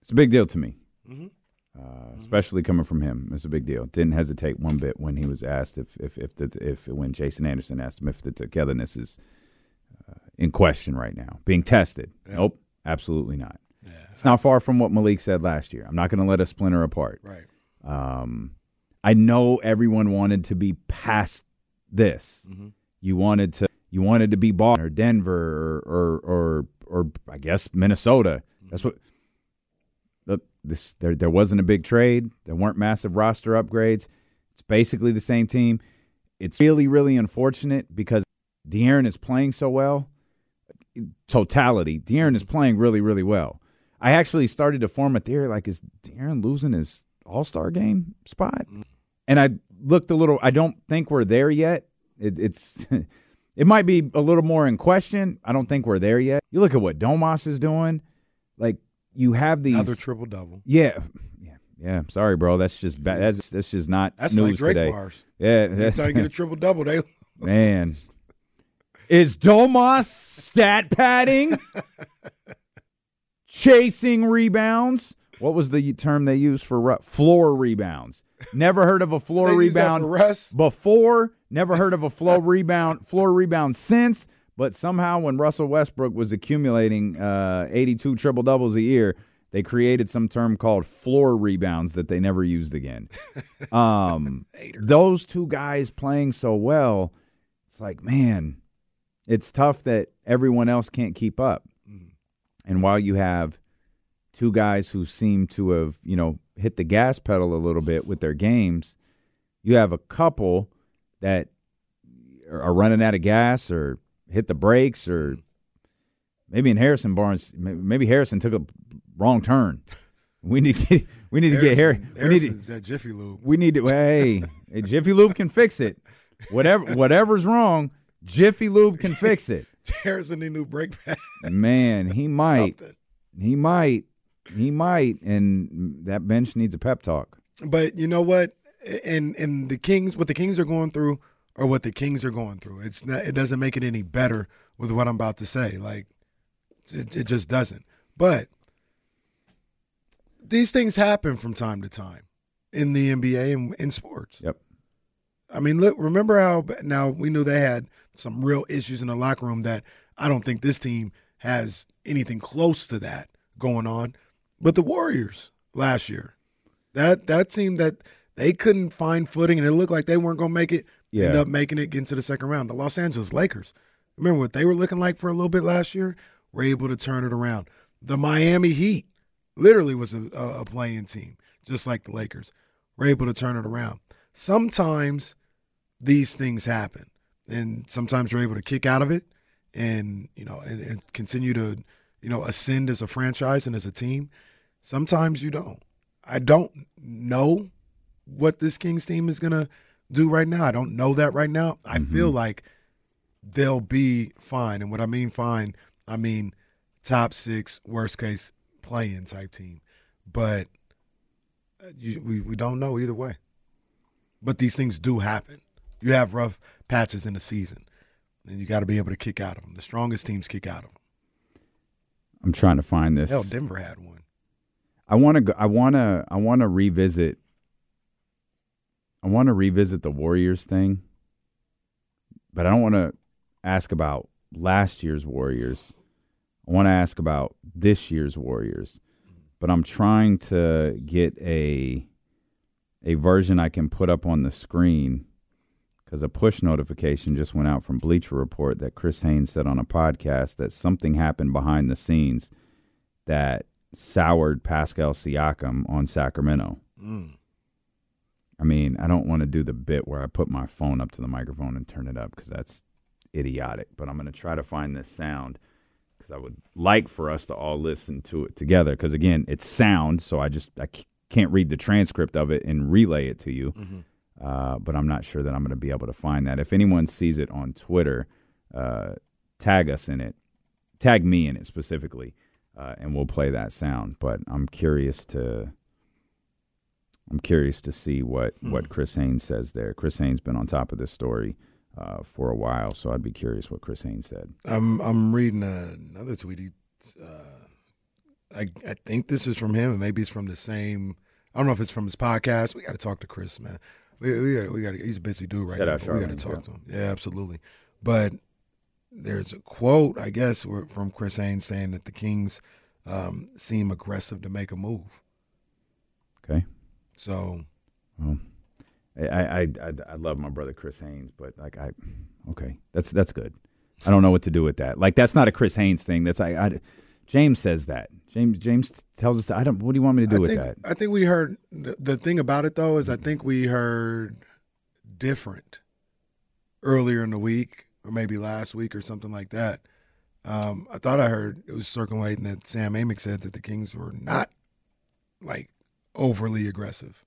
It's a big deal to me, Mhm. uh, especially coming from him. It's a big deal. Didn't hesitate one bit when he was asked if if if the, if when Jason Anderson asked him if the togetherness is uh, in question right now, being tested. Nope, absolutely not. It's not far from what Malik said last year. I'm not going to let us splinter apart. Right. Um, I know everyone wanted to be past this. Mhm. You wanted to you wanted to be Boston or Denver or or or, or I guess Minnesota. That's what. Look, this there there wasn't a big trade. There weren't massive roster upgrades. It's basically the same team. It's really really unfortunate because De'Aaron is playing so well. Totality, De'Aaron is playing really really well. I actually started to form a theory like, is De'Aaron losing his All Star game spot? Mm. And I looked a little. I don't think we're there yet. It, it's it might be a little more in question. I don't think we're there yet. You look at what Domas is doing. Like you have these Another triple double. Yeah, yeah, yeah. Sorry, bro. That's just bad. That's that's just not That's news like Drake today. bars. Yeah, that's you get a triple double, they man. Is Domas stat padding? Chasing rebounds? What was the term they used for floor rebounds? Never heard of a floor They use that rebound before. Never heard of a floor rebound, floor rebound since. But somehow, when Russell Westbrook was accumulating uh, 82 triple doubles a year, they created some term called floor rebounds that they never used again. Um, those two guys playing so well, it's like, man, it's tough that everyone else can't keep up. And while you have two guys who seem to have, you know, hit the gas pedal a little bit with their games, you have a couple that are running out of gas or hit the brakes or maybe in Harrison Barnes, maybe Harrison took a wrong turn. We need to get, we need to get Harry. We need to, Harrison's at Jiffy Lube. we need to. Hey, hey, Jiffy Lube can fix it. Whatever, whatever's wrong, Jiffy Lube can fix it. Harrison need new brake pads. Man, he might. He might. He might. And that bench needs a pep talk. But you know what? And and the Kings, what the Kings are going through, or what the Kings are going through, it's not. It doesn't make it any better with what I'm about to say. Like, it, it just doesn't. But these things happen from time to time in the NBA and in sports. Yep. I mean, look. Remember how now we knew they had some real issues in the locker room that I don't think this team has anything close to that going on. But the Warriors last year, that that team that they couldn't find footing and it looked like they weren't going to make it. End up making it get into the second round. The Los Angeles Lakers. Remember what they were looking like for a little bit last year? Were able to turn it around. The Miami Heat literally was a, a, a playing team, just like the Lakers. Were able to turn it around. Sometimes these things happen, and sometimes you're able to kick out of it, and you know, and, and continue to, you know, ascend as a franchise and as a team. Sometimes you don't. I don't know what this Kings team is gonna do right now. I don't know that right now. I feel like they'll be fine. And what I mean fine, I mean top six, worst case play-in type team. But uh, you, we we don't know either way. But these things do happen. You have rough patches in the season, and you got to be able to kick out of them. The strongest teams kick out of them. I'm trying to find this. Hell, Denver had one. I want to. go I want to. I want to revisit. I want to revisit the Warriors thing, but I don't want to ask about last year's Warriors. I want to ask about this year's Warriors, but I'm trying to get a a version I can put up on the screen because a push notification just went out from Bleacher Report that Chris Haynes said on a podcast that something happened behind the scenes that soured Pascal Siakam on Sacramento. Mm. I mean, I don't want to do the bit where I put my phone up to the microphone and turn it up because that's idiotic. But I'm going to try to find this sound because I would like for us to all listen to it together. Because again, it's sound, so I just I can't read the transcript of it and relay it to you. Mhm. Uh, but I'm not sure that I'm going to be able to find that. If anyone sees it on Twitter, uh, tag us in it, tag me in it specifically, uh, and we'll play that sound. But I'm curious to. I'm curious to see what, what Chris Haynes says there. Chris Haynes been on top of this story uh, for a while, so I'd be curious what Chris Haynes said. I'm I'm reading another tweet. He, uh, I I think this is from him, and maybe it's from the same. I don't know if it's from his podcast. We got to talk to Chris, man. We we got we got. He's a busy dude right Shout now. we got to talk yeah. to him. Yeah, absolutely. But there's a quote, I guess, from Chris Haynes saying that the Kings um, seem aggressive to make a move. Okay. So Well, I I, I I love my brother Chris Haynes, but like I, okay, that's that's good. I don't know what to do with that. Like that's not a Chris Haynes thing. That's I, I James says that. James James tells us I don't. What do you want me to do I with think, that? I think we heard the, the thing about it though is I think we heard different earlier in the week or maybe last week or something like that. Um, I thought I heard it was circulating that Sam Amick said that the Kings were not like overly aggressive.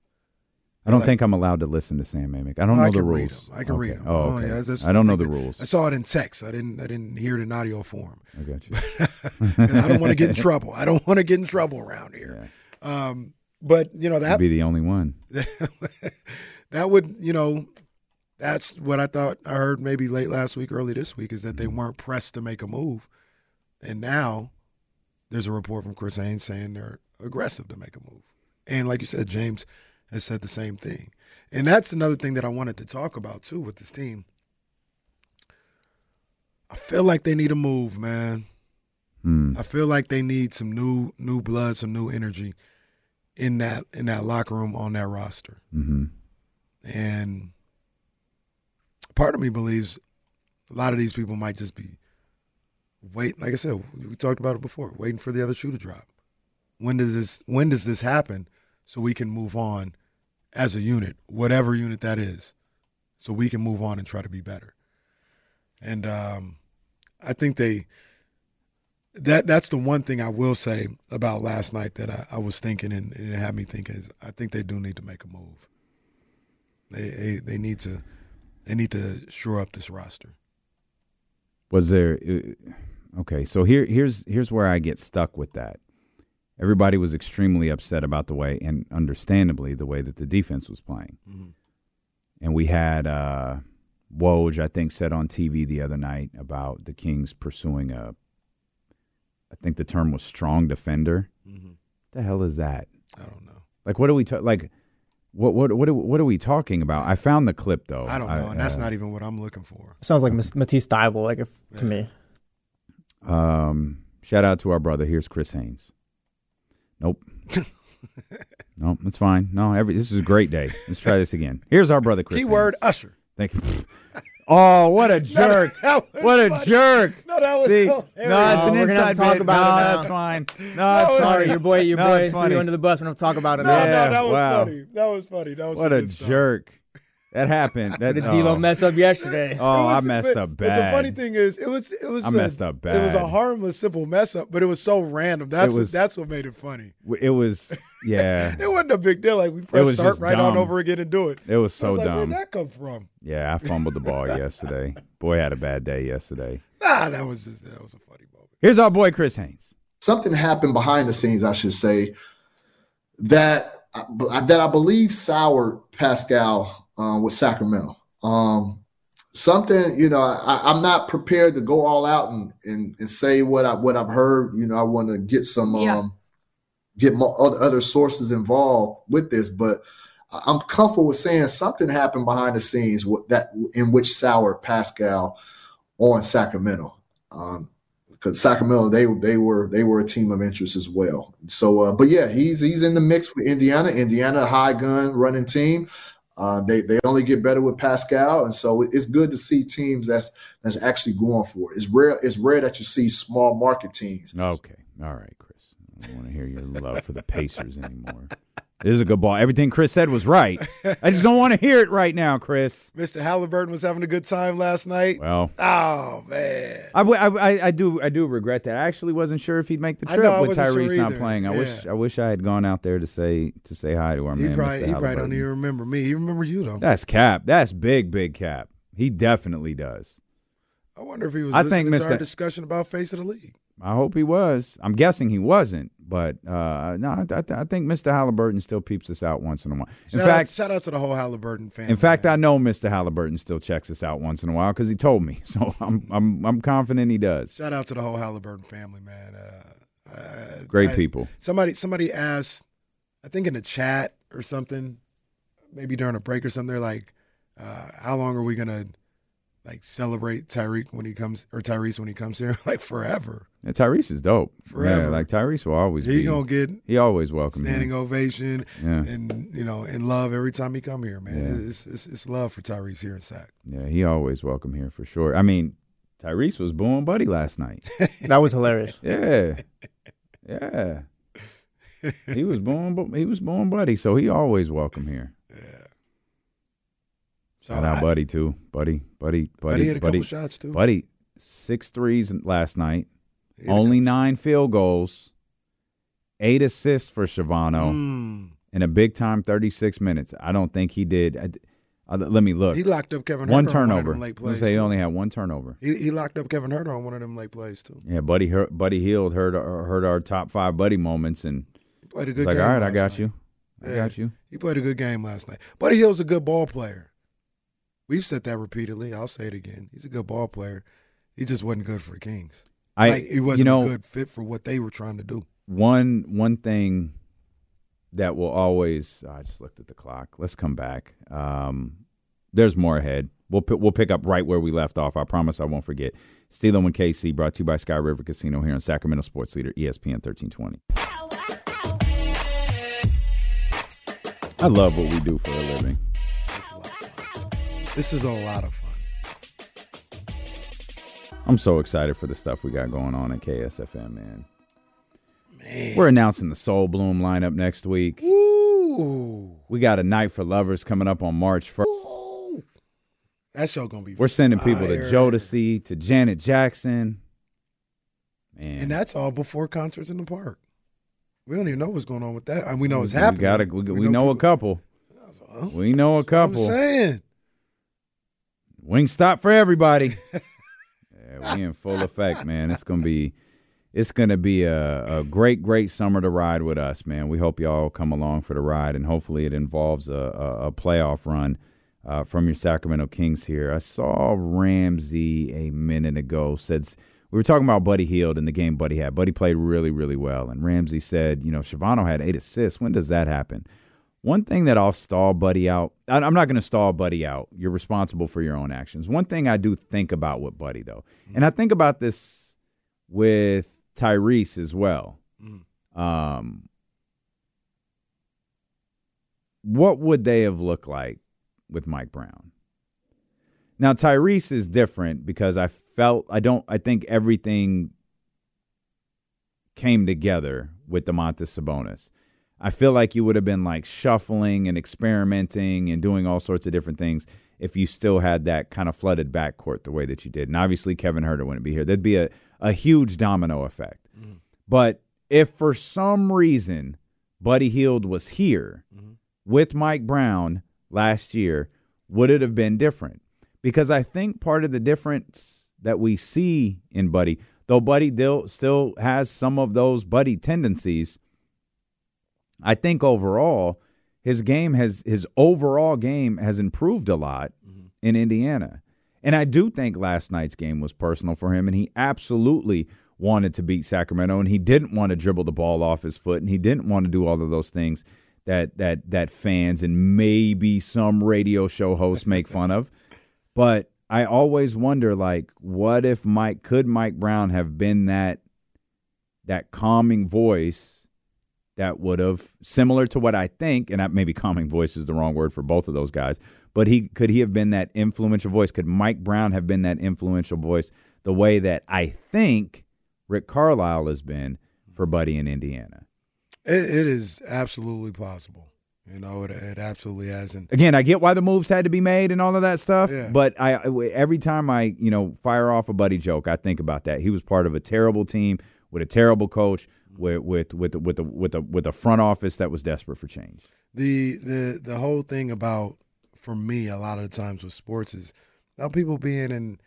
I don't Like- think I'm allowed to listen to Sam Amick. I don't Oh, know the rules. I can okay. read them. Oh, okay. yeah, that's I don't know the that- rules. I saw it in text. I didn't. I didn't hear it in audio form. I got you. I don't want to get in trouble. I don't want to get in trouble around here. Um, but you know that You'd be the only one. that would you know that's what I thought I heard maybe late last week, early this week is that they weren't pressed to make a move, and now there's a report from Chris Haynes saying they're aggressive to make a move, and like you said, James has said the same thing, and that's another thing that I wanted to talk about too with this team. I feel like they need a move, man. Hmm. I feel like they need some new new blood, some new energy in that in that locker room on that roster. Mm-hmm. And part of me believes a lot of these people might just be wait, like I said, we talked about it before, waiting for the other shoe to drop. When does this when does this happen so we can move on as a unit, whatever unit that is, so we can move on and try to be better. And um, I think they that that's the one thing I will say about last night that I, I was thinking and, and it had me thinking is I think they do need to make a move. They, they they need to they need to shore up this roster. Was there? uh, Okay, so here here's here's where I get stuck with that. Everybody was extremely upset about the way, and understandably, the way that the defense was playing. Mhm. And we had uh, Woj, I think, said on TV the other night about the Kings pursuing a. I think the term was strong defender. Mhm. The hell is that? I don't know. Like, what are we ta- like? What what what are, what are we talking about? I found the clip though. I don't know, and that's uh, not even what I'm looking for. Sounds like Mas- Matisse Thybulle, like if to me. Um, shout out to our brother. Here's Chris Haynes. Nope. nope, that's fine. No, every this is a great day. Let's try this again. Here's our brother Chris. Keyword Haynes. Usher. Thank you. Oh, what a jerk! that was what a funny. jerk! No, that was See, no, it's Oh, an we're inside to talk bit. about no, it now. that's fine. No, No, Sorry, funny. your boy, your No, boy it's threw you under the bus. We're gonna talk about it No, now. No, that was wow. funny. That was funny. That was What a good stuff. jerk! That happened. That, the D'Lo oh. mess up yesterday. Oh, I messed but- up But the funny thing is, it was it was I a- messed up bad. It was a harmless, simple mess up, but it was so random. That's was- what, that's what made it funny. It was, yeah. It wasn't a big deal. Like we press start just right on over again and do it. It was I so was like, dumb. Where'd that come from? Yeah, I fumbled the ball yesterday. Boy had a bad day yesterday. Nah, that was just that was a funny moment. Here's our boy Chris Haynes. something happened behind the scenes, I should say, that that I believe soured Pascal uh, with Sacramento. Um, something, you know, I, I'm not prepared to go all out and, and, and say what I what I've heard. You know, I want to get some Yeah. um, get more other, sources involved with this, but I'm comfortable with saying something happened behind the scenes with that in which soured Pascal on Sacramento. Um, because Sacramento they they were they were a team of interest as well. So, uh, but yeah, he's he's in the mix with Indiana. Indiana, high gun running team. Uh, they they only get better with Pascal, and so it's good to see teams that's that's actually going for it. It's rare it's rare that you see small market teams. Okay. All right, Chris. I don't want to hear your love for the Pacers anymore. This is a good ball. Everything Chris said was right. I just don't want to hear it right now, Chris. Mr. Haliburton was having a good time last night. Well, Oh man. I, w- I, I- do I do regret that. I actually wasn't sure if he'd make the trip know, with wasn't sure Tyrese not playing. I wish I wish I had gone out there to say to say hi to our He man, probably Mr. he probably don't even remember me. He remember you though. That's Cap. That's big, big Cap. He definitely does. I wonder if he was I listening think to our discussion about face of the league. I hope he was. I'm guessing he wasn't, but uh, no, I, I, I think Mr. Haliburton still peeps us out once in a while. In Shout fact, out, shout out to the whole Haliburton family. in fact, I know Mr. Haliburton still checks us out once in a while because he told me. So I'm I'm I'm confident he does. Shout out to the whole Haliburton family, man. Uh, uh, Great I- people. Somebody somebody asked, I think in the chat or something, maybe during a break or something. They're like, uh, "How long are we gonna like celebrate Tyreek when he comes or Tyrese when he comes here? like forever? Yeah, Tyrese is dope. Forever. Yeah, like Tyrese will always He be. gonna get He always welcome you. Standing ovation Yeah. and you know and love every time he come here, man. Yeah. It's, it's it's love for Tyrese here in Sac. Yeah, he always welcome here for sure. I mean, Tyrese was booing Buddy last night. That was hilarious. Yeah, yeah. He was born, Bu- He was booing Buddy, so he always welcome here. So Shout out I- Buddy too. Buddy, Buddy, Buddy, Buddy had a couple shots, too. Buddy, six threes last night. Only nine field goals, eight assists for Chavano Mm. in a big time thirty six minutes. I don't think he did. I, I- let me look. He locked up Kevin one Huerter on one of turnover. them late plays, say he only had one turnover. He, he locked up Kevin Huerter on one of them late plays too. Yeah, Buddy Hur- Buddy Hield heard heard our top five Buddy moments and Played a good like, game. all right, I got night. you, I Yeah, got you. He played a good game last night. Buddy Hield's a good ball player. We've said that repeatedly. I'll say it again. He's a good ball player. He just wasn't good for the Kings. I- like, he wasn't know- a good fit for what they were trying to do. One one thing that will always. I just looked at the clock. Let's come back. Um, there's more ahead. We'll pi- we'll pick up right where we left off. I promise I won't forget. Steeler and KC brought to you by Sky River Casino here in Sacramento Sports Leader ESPN 1320. I love what we do for a living. This is a lot of fun. I'm so excited for the stuff we got going on at KSFM, man. Man. We're announcing the Sol Blume lineup next week. Ooh, We got a night for lovers coming up on March 1st. that show gonna be. We're sending people to fire. Jodeci, to Janet Jackson. Man, and that's all before concerts in the park. We don't even know what's going on with that. And we know it's we happening. Gotta, we, we know, a couple. We know a I'm couple. saying. Wing stop for everybody. yeah, we in full effect, man. It's gonna be, it's gonna be a, a great, great summer to ride with us, man. We hope y'all come along for the ride, and hopefully it involves a, a, a playoff run uh, from your Sacramento Kings here. I saw Ramsey a minute ago said we were talking about Buddy Hield in the game Buddy had. Buddy played really, really well, and Ramsey said, you know, Chavano had eight assists. When does that happen? One thing that I'll stall Buddy out, I'm not going to stall Buddy out. You're responsible for your own actions. One thing I do think about with Buddy, though, and I think about this with Tyrese as well. Um, what would they have looked like with Mike Brown? Now, Tyrese is different because I felt, I don't, I think everything came together with Domantas Sabonis. I feel like you would have been like shuffling and experimenting and doing all sorts of different things if you still had that kind of flooded backcourt the way that you did. And obviously, Kevin Huerter wouldn't be here. There'd be a, a huge domino effect. Mm-hmm. But if for some reason Buddy Hield was here mm-hmm. with Mike Brown last year, would it have been different? Because I think part of the difference that we see in Buddy, though Buddy still has some of those Buddy tendencies, I think overall his game has his overall game has improved a lot mm-hmm. in Indiana. And I do think last night's game was personal for him and he absolutely wanted to beat Sacramento and he didn't want to dribble the ball off his foot and he didn't want to do all of those things that that that fans and maybe some radio show hosts make fun of. But I always wonder like what if Mike could Mike Brown have been that that calming voice that would have similar to what I think, and I- maybe calming voice is the wrong word for both of those guys, but he could he have been that influential voice? Could Mike Brown have been that influential voice the way that I think Rick Carlisle has been for Buddy in Indiana? It, it is absolutely possible. You know, it, it absolutely hasn't. Again, I get why the moves had to be made and all of that stuff, Yeah. but I every time I you know fire off a Buddy joke, I think about that. He was part of a terrible team with a terrible coach, with with with with a, with a with a front office that was desperate for change. the the the whole thing about for me a lot of the times with sports is now people being in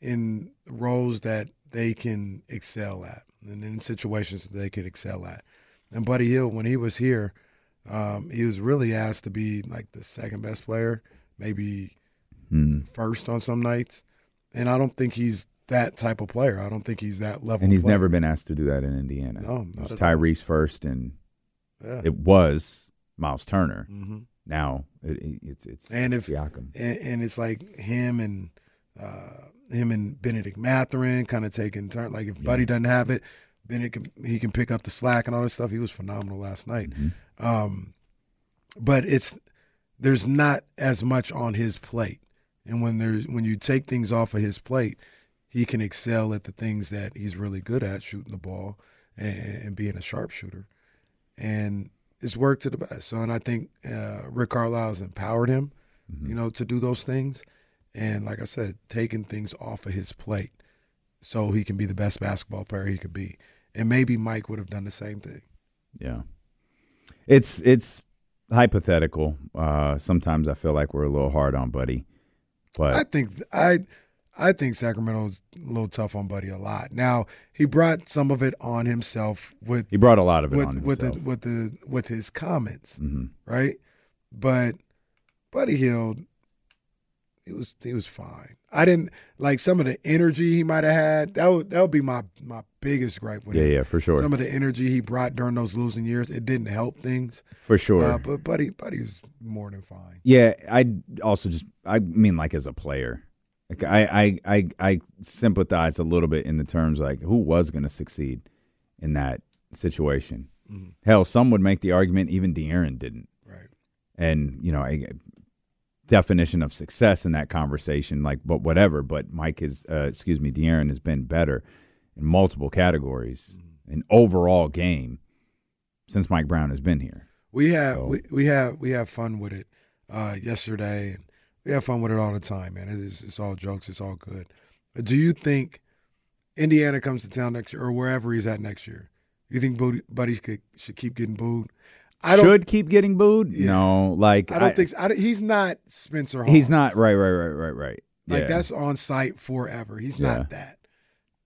in roles that they can excel at and in situations that they could excel at. And Buddy Hield, when he was here, um, he was really asked to be like the second best player, maybe Hmm. first on some nights. And I don't think he's that type of player. I don't think he's that level. And he's player. never been asked to do that in Indiana. No, it was at all. Tyrese first, and Yeah. it was Miles Turner. Mhm. Now it, it- it's it's and if Siakam. And, and it's like him and uh, him and Bennedict Mathurin kind of taking turn. Like if Buddy doesn't have it, Benedict can, he can pick up the slack and all this stuff. He was phenomenal last night. Mm-hmm. Um, but it's there's not as much on his plate, and when there's when you take things off of his plate, he can excel at the things that he's really good at, shooting the ball and, and being a sharpshooter, and it's worked to the best. So, and I think uh, Rick Carlisle has empowered him, you know, to do those things, and like I said, taking things off of his plate, so he can be the best basketball player he could be, and maybe Mike would have done the same thing. Yeah, it's it's hypothetical. Uh, sometimes I feel like we're a little hard on Buddy, but I think I I think Sacramento's a little tough on Buddy a lot. Now he brought some of it on himself with He brought a lot of it with, on with himself. the with the with his comments, Mhm. right? But Buddy Hield, he was he was fine. I didn't like some of the energy he might have had. That would that would be my my biggest gripe with Yeah, him. yeah, for sure. Some of the energy he brought during those losing years, it didn't help things For sure. Uh, but Buddy Buddy was more than fine. Yeah, I also just I mean like as a player. Like I I I, I sympathize a little bit in the terms like who was going to succeed in that situation. Mhm. Hell, some would make the argument even De'Aaron didn't. Right. And you know, a definition of success in that conversation, like but whatever. But Mike is, uh, excuse me, De'Aaron has been better in multiple categories, an overall game since Mike Brown has been here. We have So- we, we have we have fun with it uh, yesterday, and we have fun with it all the time, man. It's, it's all jokes. It's all good. Do you think Indiana comes to town next year, or wherever he's at next year? You think Buddy, Buddy could, should keep getting booed? I don't. Should keep getting booed? Yeah. No, like I don't think so. I he's not Spencer. Hawes. He's not right, right, right, right, right. like yeah. that's on site forever. He's Yeah. not that.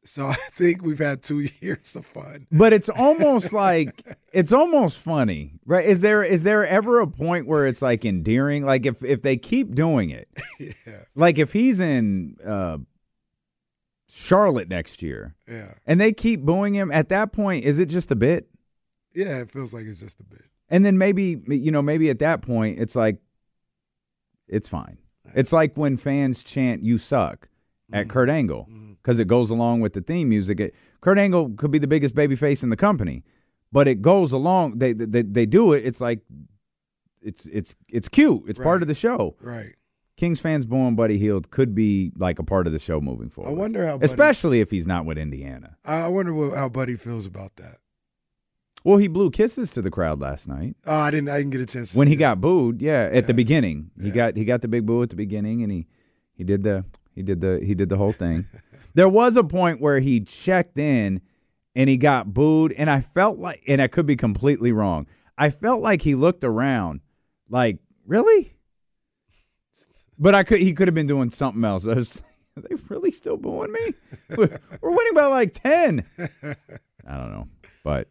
So I think we've had two years of fun. But it's almost like it's almost funny, right? Is there is there ever a point where it's like endearing? Like if if they keep doing it, yeah. like if he's in uh, Charlotte next year, Yeah. and they keep booing him, at that point, is it just a bit? Yeah, it feels like it's just a bit. And then maybe you know maybe at that point it's like it's fine. It's like when fans chant "You suck" at Kurt Angle because it goes along with the theme music. It, Kurt Angle could be the biggest babyface in the company, but it goes along. They they they do it. It's like it's it's it's cute. It's part of the show. Right. Kings fans booing Buddy Hield could be like a part of the show moving forward. I wonder how Buddy- especially if he's not with Indiana. I wonder what, how Buddy feels about that. Well, he blew kisses to the crowd last night. Oh, I didn't. I didn't get a chance. To when he got booed. Yeah, at the beginning, he got he got the big boo at the beginning, and he he did the he did the he did the whole thing. there was a point where he checked in, and he got booed, and I felt like, and I could be completely wrong. I felt like he looked around, like really, but I could he could have been doing something else. I was, are they really still booing me? We're, we're winning by like ten. I don't know, but.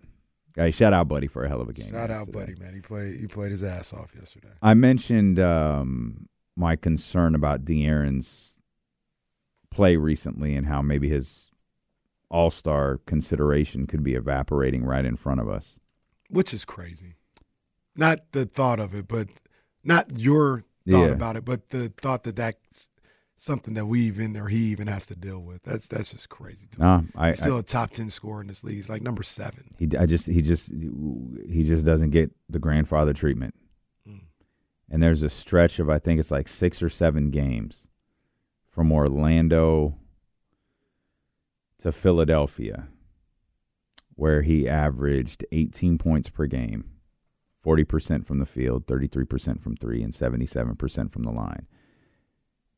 Guys, shout out, buddy, for a hell of a game. Shout out, buddy, man. He played. He played his ass off yesterday. I mentioned um, my concern about De'Aaron's play recently and how maybe his All Star consideration could be evaporating right in front of us. which is crazy. Not the thought of it, but not your thought Yeah. about it, but the thought that that's something that we even or he even has to deal with. That's that's just crazy. To Nah, me. I- He's still I- a top ten scorer in this league. He's like number seven. He, I just, he just, he just doesn't get the grandfather treatment. Mm. And there's a stretch of I think it's like six or seven games from Orlando to Philadelphia, where he averaged 18 points per game, 40% from the field, 33% from three, and 77% from the line.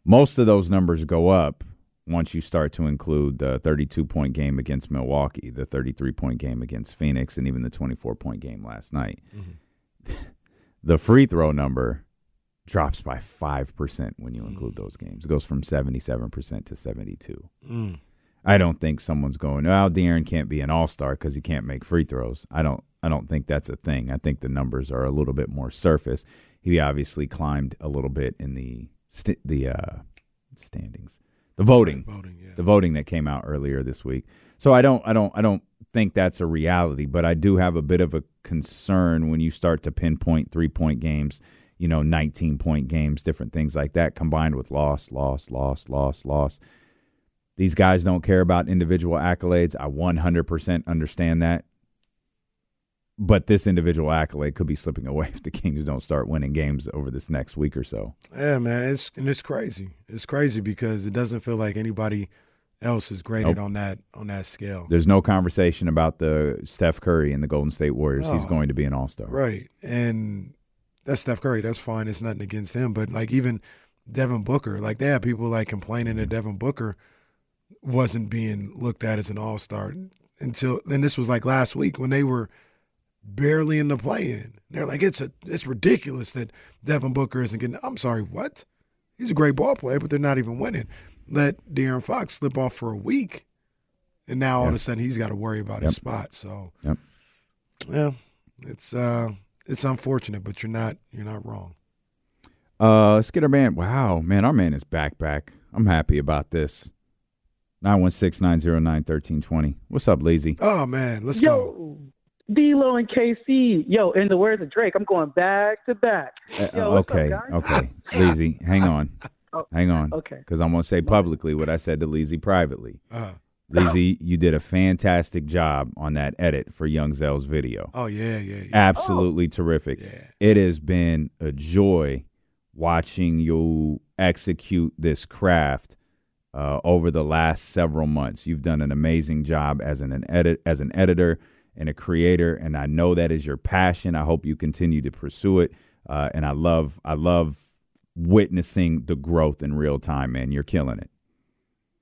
Most of those numbers go up once you start to include the 32 point game against Milwaukee, the 33 point game against Phoenix, and even the 24 point game last night. Mm-hmm. the free throw number drops by 5% when you include those games. It goes from 77% to 72. Mm. I don't think someone's going, "Oh, De'Aaron can't be an all-star because he can't make free throws." I don't. I don't think that's a thing. I think the numbers are a little bit more surface. He obviously climbed a little bit in the st- the uh, standings, the voting, voting, yeah. the voting that came out earlier this week. So I don't. I don't. I don't think that's a reality. But I do have a bit of a concern when you start to pinpoint three-point games. You know, 19-point games, different things like that, combined with loss, loss, loss, loss, loss. These guys don't care about individual accolades. I 100% understand that. But this individual accolade could be slipping away if the Kings don't start winning games over this next week or so. Yeah, man, it's and it's crazy. It's crazy because it doesn't feel like anybody else is graded Nope. on that on that scale. There's no conversation about the Steph Curry and the Golden State Warriors. He's going to be an all-star. Right. And that's Steph Curry. That's fine. It's nothing against him. But like even Devin Booker, like they have people like complaining that Devin Booker wasn't being looked at as an all star until and this was like last week when they were barely in the play in. They're like, it's a it's ridiculous that Devin Booker isn't getting I'm sorry, what? He's a great ball player, but they're not even winning. Let De'Aaron Fox slip off for a week. And now all of a sudden he's got to worry about his spot. So Yep. yeah, it's uh, it's unfortunate, but you're not you're not wrong. Uh, let's get our man. Wow, man, our man is back, back. I'm happy about this. 916-909-1320. What's up, Lazy? Oh man, let's go. Yo, D'Lo and KC. Yo, in the words of Drake, I'm going back to back. Uh, Yo, what's up, okay, guys? okay. Lazy, hang on. Oh, hang on. okay. Because I'm going to say publicly what I said to Lazy privately. Uh-huh. Lazy, you did a fantastic job on that edit for Young Zell's video. Oh yeah, yeah, yeah. Absolutely terrific. It has been a joy watching you execute this craft uh, over the last several months. You've done an amazing job as an, an edit as an editor and a creator, and I know that is your passion. I hope you continue to pursue it. Uh, and I love I love witnessing the growth in real time, man. You're killing it.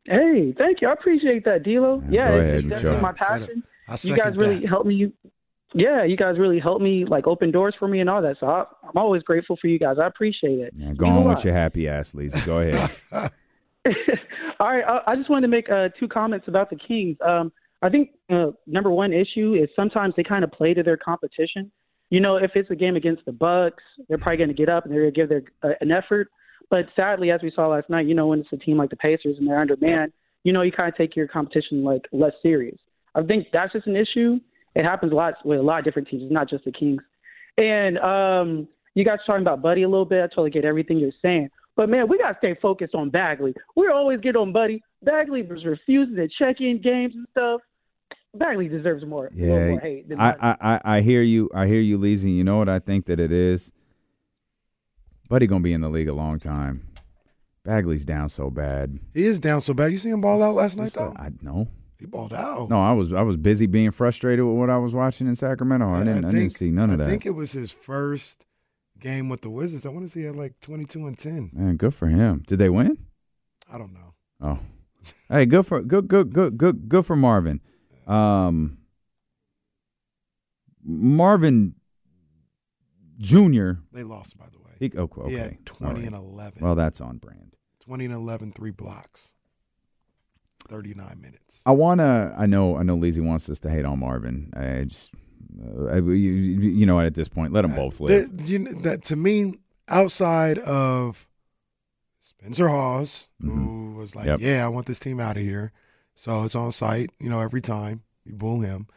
Hey, thank you. I appreciate that, D'Lo. Yeah, go it's it's definitely my passion. You guys really that. helped me. Yeah, you guys really helped me like open doors for me and all that. So I, I'm always grateful for you guys. I appreciate it. Yeah, go You on with what? your happy ass, Lazy. Go ahead. All right, I, I just wanted to make uh, two comments about the Kings. Um, I think uh, number one issue is sometimes they kind of play to their competition. You know, if it's a game against the Bucks, they're probably going to get up and they're going to give their uh, an effort. But sadly, as we saw last night, you know, when it's a team like the Pacers and they're undermanned, you know, you kind of take your competition like less serious. I think that's just an issue. It happens a lot with a lot of different teams. It's not just the Kings. And um, you guys talking about Buddy a little bit. I totally get everything you're saying. But man, we gotta stay focused on Bagley. We're always get on Buddy. Bagley was refusing to check in games and stuff. Bagley deserves more, Yeah, more I, I, I, I hear you. I hear you, Leezy. You know what I think that it is? Buddy gonna be in the league a long time. Bagley's down so bad. He is down so bad. You see him ball out last night though. I know. He balled out. No, I was I was busy being frustrated with what I was watching in Sacramento. I didn't I, didn't see none of I that. I think it was his first game with the Wizards. I want to say he had like 22 and 10. Man, good for him. Did they win? I don't know. Oh, hey, good for good good good good good for Marvin. Um, Marvin Jr. They lost, by the way. He, oh, okay. Had 20 All right. and 11. Well, that's on brand. 20 and 11, three blocks. 39 minutes. I wanna. I know. I know. Lizzie wants us to hate on Marvin. I just, uh, I, you, you know, what, at this point, let them both live. You that to me, outside of Spencer Hawes, who was like, Mm-hmm. Yep. "Yeah, I want this team out of here," so it's on site. You know, every time you boo him.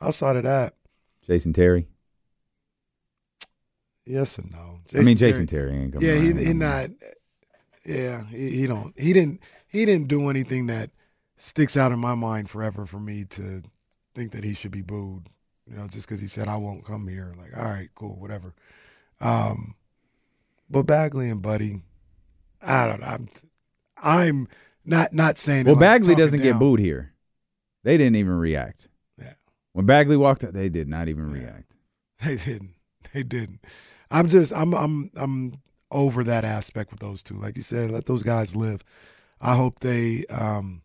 Outside of that, Jason Terry. Yes and no. I mean, Jason Terry ain't coming Yeah, he, he not. Yeah, he, he don't. He didn't. He didn't do anything that sticks out in my mind forever for me to think that he should be booed. You know, just because he said I won't come here. Like, all right, cool, whatever. Um, but Bagley and Buddy, I don't know. I'm, I'm not not saying. Well, Bagley talking doesn't get booed here. They didn't even react. Yeah. When Bagley walked out, they did not even react. They didn't. They didn't. I'm just. I'm. I'm. I'm over that aspect with those two. Like you said, let those guys live. I hope they. Um.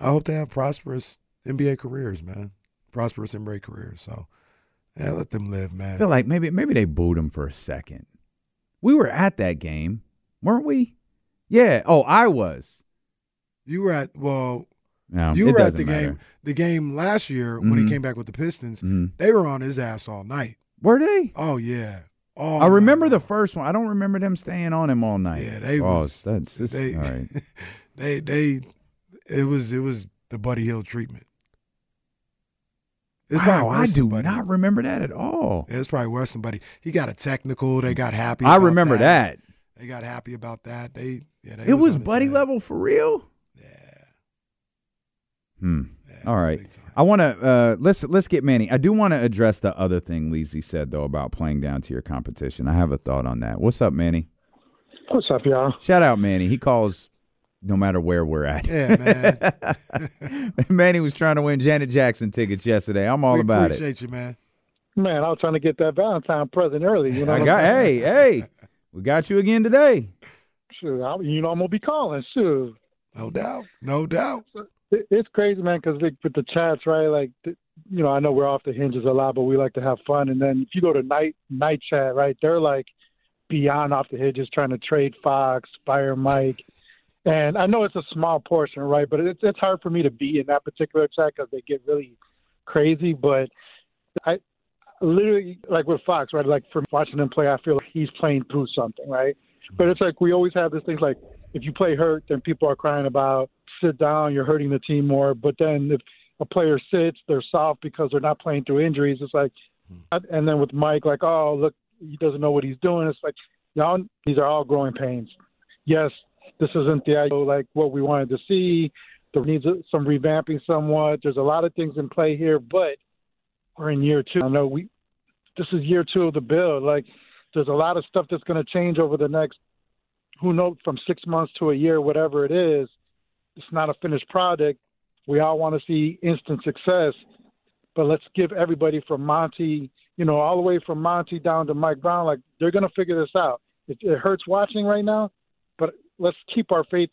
I hope they have prosperous NBA careers, man. Prosperous NBA careers. So, yeah, let them live, I man. feel like maybe maybe they booed him for a second. We were at that game, weren't we? Yeah. Oh, I was. You were at well. No, you were at the game. The game last year when Mhm. he came back with the Pistons. Mhm. They were on his ass all night. Were they? Oh yeah. Oh, I remember the first one. I don't remember them staying on him all night. Yeah, they oh, was. that's just, they, all right. they they it was it was the Buddy Hield treatment. It's Wow, I do not remember that at all. Yeah, it's probably worse than Buddy. He got a technical. They got happy. I remember that. They got happy about that. They yeah. They It was his buddy level for real. Yeah. Hmm. All right. I want to uh, let's let's get Manny. I do want to address the other thing Lizzie said though about playing down to your competition. I have a thought on that. What's up, Manny? What's up, y'all? Shout out Manny. He calls no matter where we're at. Yeah, man. Manny was trying to win Janet Jackson tickets yesterday. I'm all we about it. appreciate you, man. Man, I was trying to get that Valentine present early. You know, I got hey, hey. We got you again today. Sure, I, you know I'm gonna be calling. Shoot, no doubt, no doubt. It, it's crazy, man, because like, with the chats, right? Like, you know, I know we're off the hinges a lot, but we like to have fun. And then if you go to night night chat, right? They're like beyond off the hinges, trying to trade Fox, fire Mike. And I know it's a small portion, right? But it's it's hard for me to be in that particular chat because they get really crazy. But I literally like with Fox, right? Like from watching him play, I feel like he's playing through something, right? But it's like we always have this thing like if you play hurt, then people are crying about sit down, you're hurting the team more. But then if a player sits, they're soft because they're not playing through injuries. It's like, hmm. and then with Mike, like, oh look, he doesn't know what he's doing. It's like, y'all, these are all growing pains. Yes, this isn't the ideal, like what we wanted to see. There needs some revamping somewhat. There's a lot of things in play here, but we're in year two. I know we this is year two of the build. Like there's a lot of stuff that's going to change over the next who knows from six months to a year, whatever it is. It's not a finished product. We all want to see instant success, but let's give everybody from Monty, you know, all the way from Monty down to Mike Brown, like they're going to figure this out. It, it hurts watching right now, but let's keep our faith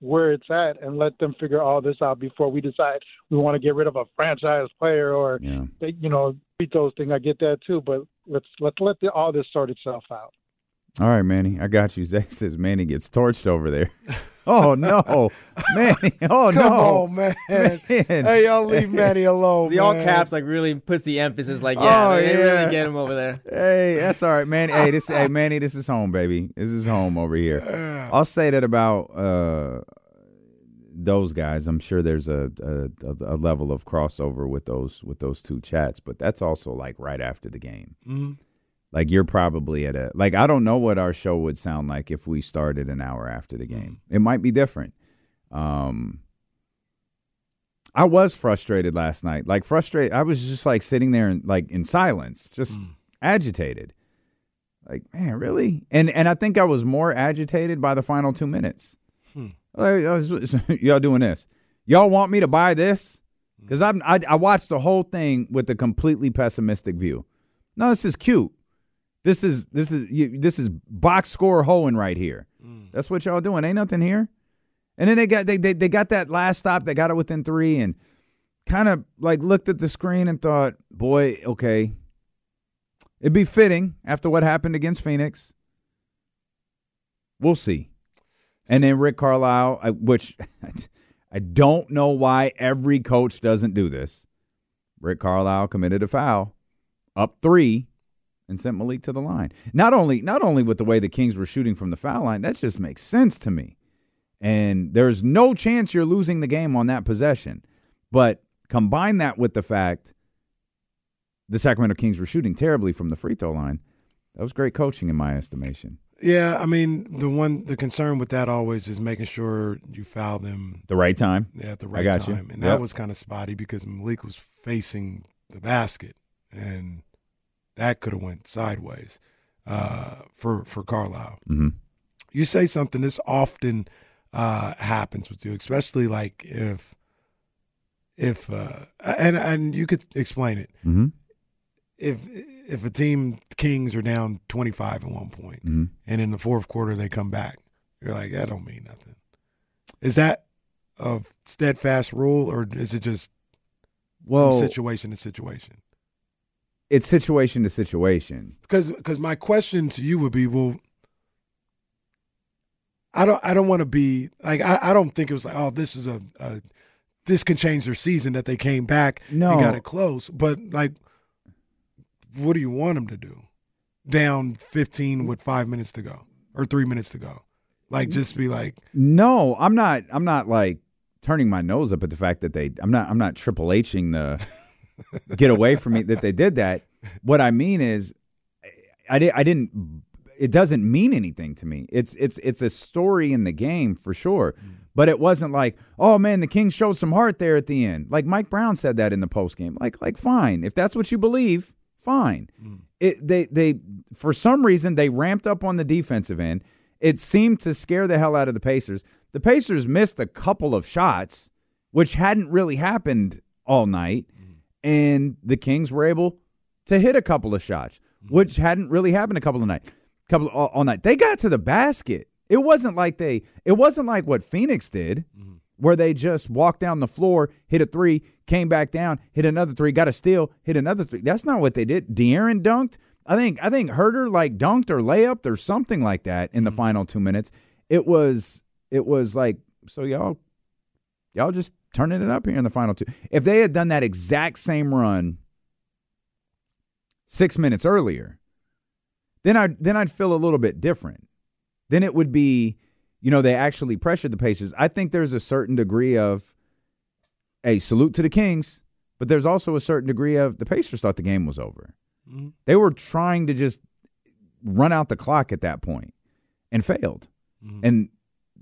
where it's at and let them figure all this out before we decide we want to get rid of a franchise player or Yeah. you know beat those things. I get that too, but let's let's let the, all this sort itself out. All right, Manny. I got you. Zach says Manny gets torched over there. Oh no, Manny! Oh Come no, on, man. Man. Hey, y'all leave Manny alone. The all caps like really puts the emphasis like yeah, Oh, they, they yeah. really get him over there. Hey, that's all right, man. Hey, this, hey, Manny, this is home, baby. This is home over here. I'll say that about uh, those guys. I'm sure there's a, a a level of crossover with those with those two chats, but that's also like right after the game. Mhm. Like you're probably at a like I don't know what our show would sound like if we started an hour after the game. It might be different. Um I was frustrated last night. Like frustrated. I was just like sitting there and like in silence, just agitated. Like, man, really? And and I think I was more agitated by the final 2 minutes. Hmm. Like, I was, y'all doing this. Y'all want me to buy this? Because I'm I, I watched the whole thing with a completely pessimistic view. No, this is cute. This is this is you, this is box score hoeing right here. Mm. That's what y'all doing. Ain't nothing here. And then they got they, they they got that last stop. They got it within three, and kind of like looked at the screen and thought, boy, okay, it'd be fitting after what happened against Phoenix. We'll see. And then Rick Carlisle, I- which I don't know why every coach doesn't do this. Rick Carlisle committed a foul, up three, and sent Malik to the line. Not only not only with the way the Kings were shooting from the foul line, that just makes sense to me. And there's no chance you're losing the game on that possession. But combine that with the fact the Sacramento Kings were shooting terribly from the free throw line. That was great coaching in my estimation. Yeah, I mean the one the concern with that always is making sure you foul them The right time. Yeah, at the right got you. time, and Yep. that was kind of spotty because Malik was facing the basket, and that could have went sideways uh, for for Carlisle. Mm-hmm. You say something. This often uh, happens with you, especially like if if uh, and and you could explain it. Mhm. If if a team Kings are down twenty five at one point, Mhm. and in the fourth quarter they come back, you're like that don't mean nothing. Is that a steadfast rule, or is it just Well- situation to situation? It's situation to situation. Because because my question to you would be, well, I don't I don't want to be like I, I don't think it was like oh this is a, a this can change their season that they came back No. and got it close, but like, what do you want them to do? Down fifteen with five minutes to go or three minutes to go, like just be like No, I'm not. I'm not like turning my nose up at the fact that they. I'm not. I'm not Triple Hing the get away from me that they did that. What I mean is, I did. I didn't. It doesn't mean anything to me. It's it's it's a story in the game for sure. But it wasn't like, oh man, the Kings showed some heart there at the end. Like Mike Brown said that in the post game. Like like fine, if that's what you believe, fine. Mm. It they they for some reason they ramped up on the defensive end. It seemed to scare the hell out of the Pacers. The Pacers missed a couple of shots, which hadn't really happened all night, and the Kings were able to hit a couple of shots, which mm-hmm. hadn't really happened a couple of night, couple all, all night. They got to the basket. It wasn't like they. It wasn't like what Phoenix did, mm-hmm. where they just walked down the floor, hit a three, came back down, hit another three, got a steal, hit another three. That's not what they did. De'Aaron dunked. I think. I think Huerter like dunked or layup or something like that in the mm-hmm. final two minutes. It was. It was like so y'all. Y'all just turning it up here in the final two. If they had done that exact same run six minutes earlier, then I then I'd feel a little bit different. Then it would be, you know, they actually pressured the Pacers. I think there's a certain degree of a salute to the Kings, but there's also a certain degree of the Pacers thought the game was over. Mhm. They were trying to just run out the clock at that point and failed. And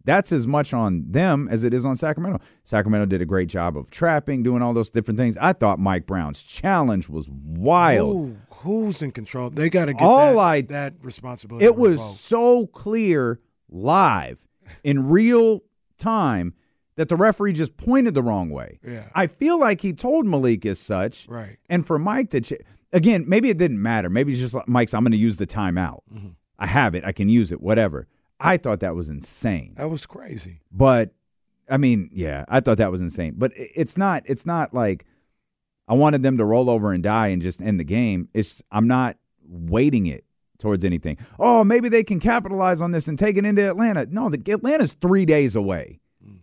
that's as much on them as it is on Sacramento. Sacramento did a great job of trapping, doing all those different things. I thought Mike Brown's challenge was wild. Who, who's in control? They got to get All that, I- that responsibility. It was so clear live in real time that the referee just pointed the wrong way. Yeah. I feel like he told Malik as such. Right. And for Mike to, ch- again, maybe it didn't matter. Maybe it's just like, Mike's, I'm going to use the timeout. Mm-hmm. I have it. I can use it, whatever. I thought that was insane. That was crazy. But I mean, yeah, I thought that was insane. But it's not. It's not like I wanted them to roll over and die and just end the game. It's I'm not waiting it towards anything. Oh, maybe they can capitalize on this and take it into Atlanta. No, the Atlanta's three days away. Hmm.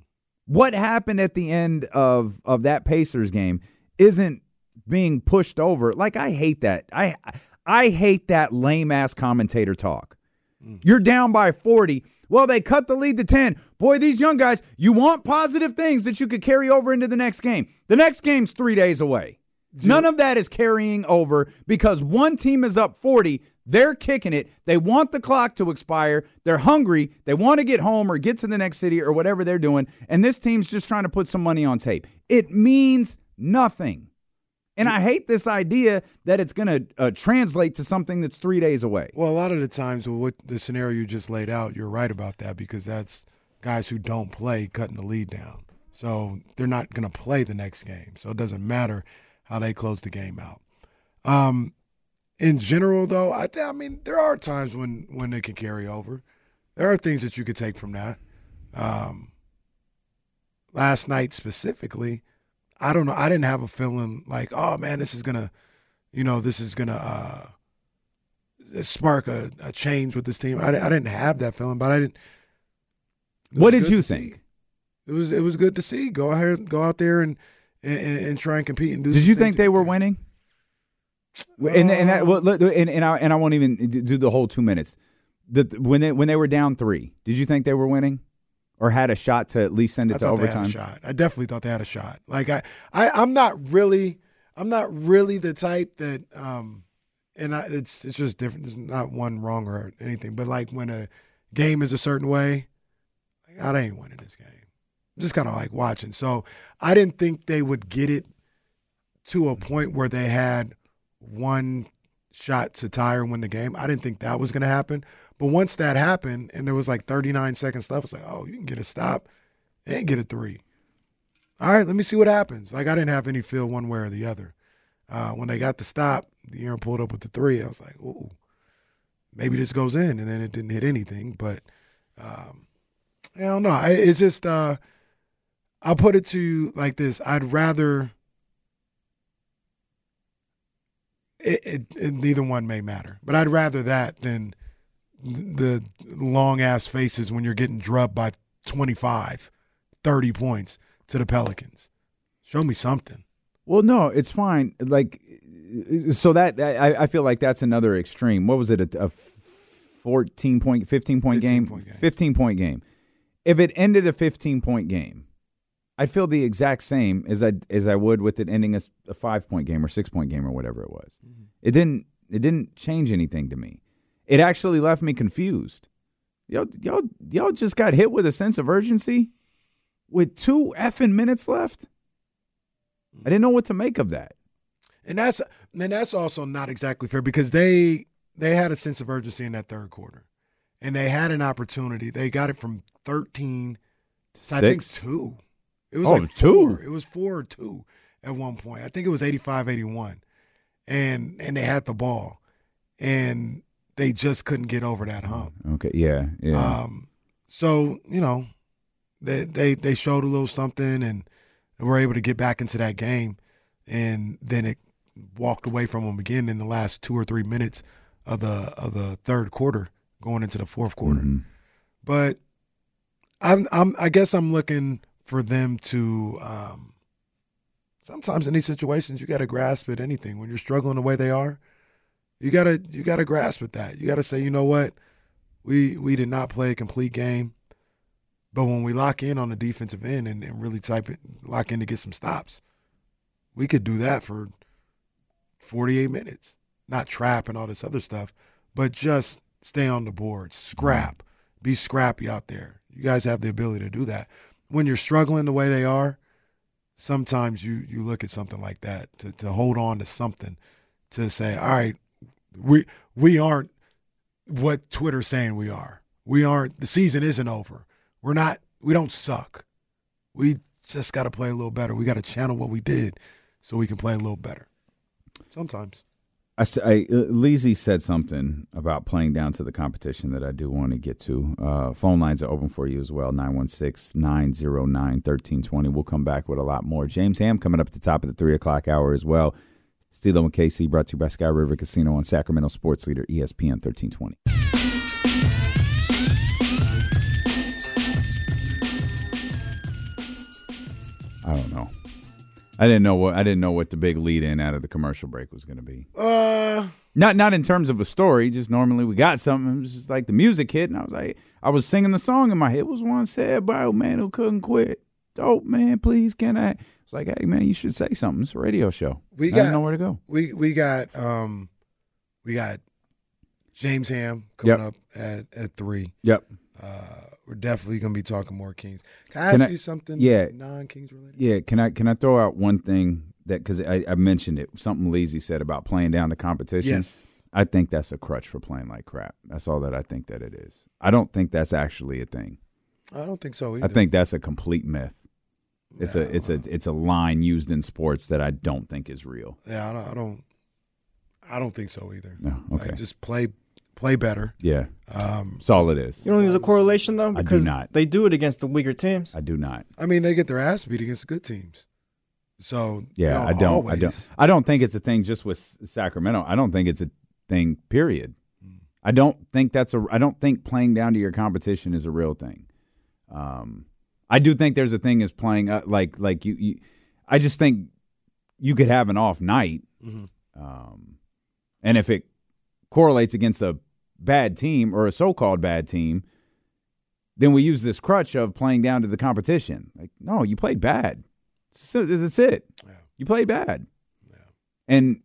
What happened at the end of of that Pacers game isn't being pushed over. Like I hate that. I I hate that lame ass commentator talk. Mm. You're down by 40. Well, they cut the lead to 10. Boy, these young guys, you want positive things that you could carry over into the next game. The next game's three days away. None of that is carrying over because one team is up 40. They're kicking it. They want the clock to expire. They're hungry. They want to get home or get to the next city or whatever they're doing. And this team's just trying to put some money on tape. It means nothing. And I hate this idea that it's going to uh, translate to something that's three days away. Well, a lot of the times with the scenario you just laid out, you're right about that because that's guys who don't play cutting the lead down. So they're not going to play the next game. So it doesn't matter how they close the game out. Um, in general, though, I, th- I mean, there are times when when it can carry over. There are things that you could take from that. Um, last night specifically, I don't know. I didn't have a feeling like, oh man, this is gonna, you know, this is gonna uh, spark a, a change with this team. I, I didn't have that feeling, but I didn't. What did you to see. think? It was it was good to see. Go ahead, go out there and and, and try and compete and do. Did you think they were winning? And and that, well, and and I and I won't even do the whole two minutes. The when they when they were down three, did you think they were winning, or had a shot to at least send it I to thought they overtime? had a shot. I definitely thought they had a shot. Like I, I I'm not really, I'm not really the type that, um, and I, it's it's just different. There's not one wrong or anything, but like when a game is a certain way, like I ain't winning this game. I'm just kind of like watching. So I didn't think they would get it to a point where they had one shot to tie or win the game. I didn't think that was going to happen. But once that happened and there was like 39 seconds left, it's like, oh, you can get a stop and get a three. All right, let me see what happens. Like I didn't have any feel one way or the other. Uh, when they got the stop, De'Aaron pulled up with the three. I was like, ooh, maybe this goes in, and then it didn't hit anything. But um, I don't know. It's just uh, I'll put it to like this: I'd rather. It, it, it, neither one may matter, but I'd rather that than the long ass faces when you're getting drubbed by 25, 30 points to the Pelicans. Show me something. Well, no, it's fine. Like, so that I, I feel like that's another extreme. What was it? A, a fourteen point, fifteen point game, point game. fifteen point game. If it ended a fifteen point game, I feel the exact same as I as I would with it ending a, a five point game or six point game or whatever it was. Mm-hmm. It didn't it didn't change anything to me. It actually left me confused. Y'all y'all y'all just got hit with a sense of urgency with two effing minutes left. I didn't know what to make of that. And that's and that's also not exactly fair because they they had a sense of urgency in that third quarter. And they had an opportunity. They got it from 13 to I think 2. It was Oh, like two. four. It was 4 or 2 at one point. I think it was 85-81. And and they had the ball. And they just couldn't get over that hump. Okay, yeah, yeah. Um, so you know, they they they showed a little something and were able to get back into that game, and then it walked away from them again in the last two or three minutes of the of the third quarter, going into the fourth quarter. Mm-hmm. But I'm I'm I guess I'm looking for them to. Um, sometimes in these situations, you got to grasp at anything when you're struggling the way they are. You gotta you gotta grasp at that. You gotta say, you know what, we we did not play a complete game, but when we lock in on the defensive end and, and really type it, lock in to get some stops, we could do that for 48 minutes. Not trap and all this other stuff, but just stay on the board, scrap, be scrappy out there. You guys have the ability to do that. When you're struggling the way they are, sometimes you you look at something like that to to hold on to something to say, all right, we we aren't what Twitter's saying we are. We aren't. The season isn't over. We're not. We don't suck. We just got to play a little better. We got to channel what we did so we can play a little better. Sometimes. I, uh, Lizzie said something about playing down to the competition that I do want to get to. Uh, phone lines are open for you as well 916 909 1320. We'll come back with a lot more. James Ham coming up at the top of the three o'clock hour as well. Stilo and KC brought to you by Sky River Casino on Sacramento Sports Leader ESPN 1320. I don't know. I didn't know what I didn't know what the big lead in out of the commercial break was going to be. Uh, Not not in terms of a story. Just normally we got something. It was just like the music hit, and I was like, I was singing the song in my head. It was one said by a man who couldn't quit. Dope man, please can I? It's like, hey man, you should say something. It's a radio show. we I got didn't know where to go. We we got um, we got James Ham coming Yep. up at at three. Yep. Uh, we're definitely gonna be talking more Kings. Can I Can ask I- you something? yeah. non-Kings related. Yeah, can I can I throw out one thing that because I, I mentioned it, something Lizzie said about playing down the competition. Yes. I think that's a crutch for playing like crap. That's all that I think that it is. I don't think that's actually a thing. I don't think so either. I think that's a complete myth. It's a it's a it's a line used in sports that I don't think is real. Yeah, I don't. I don't, I don't think so either. No, Like, okay. just play play better. Yeah, Um, that's all it is. You don't think there's a correlation though, I do because not. they do it against the weaker teams. I do not. I mean, they get their ass beat against good teams. So you Yeah, know, I don't. I don't. I don't think it's a thing just with Sacramento. I don't think it's a thing. Period. I don't think that's a. I don't think playing down to your competition is a real thing. Um, I do think there's a thing as playing uh, like like you, you. I just think you could have an off night, Mhm. um, and if it correlates against a bad team or a so-called bad team, then we use this crutch of playing down to the competition. Like, no, you played bad. So that's it. You played bad. And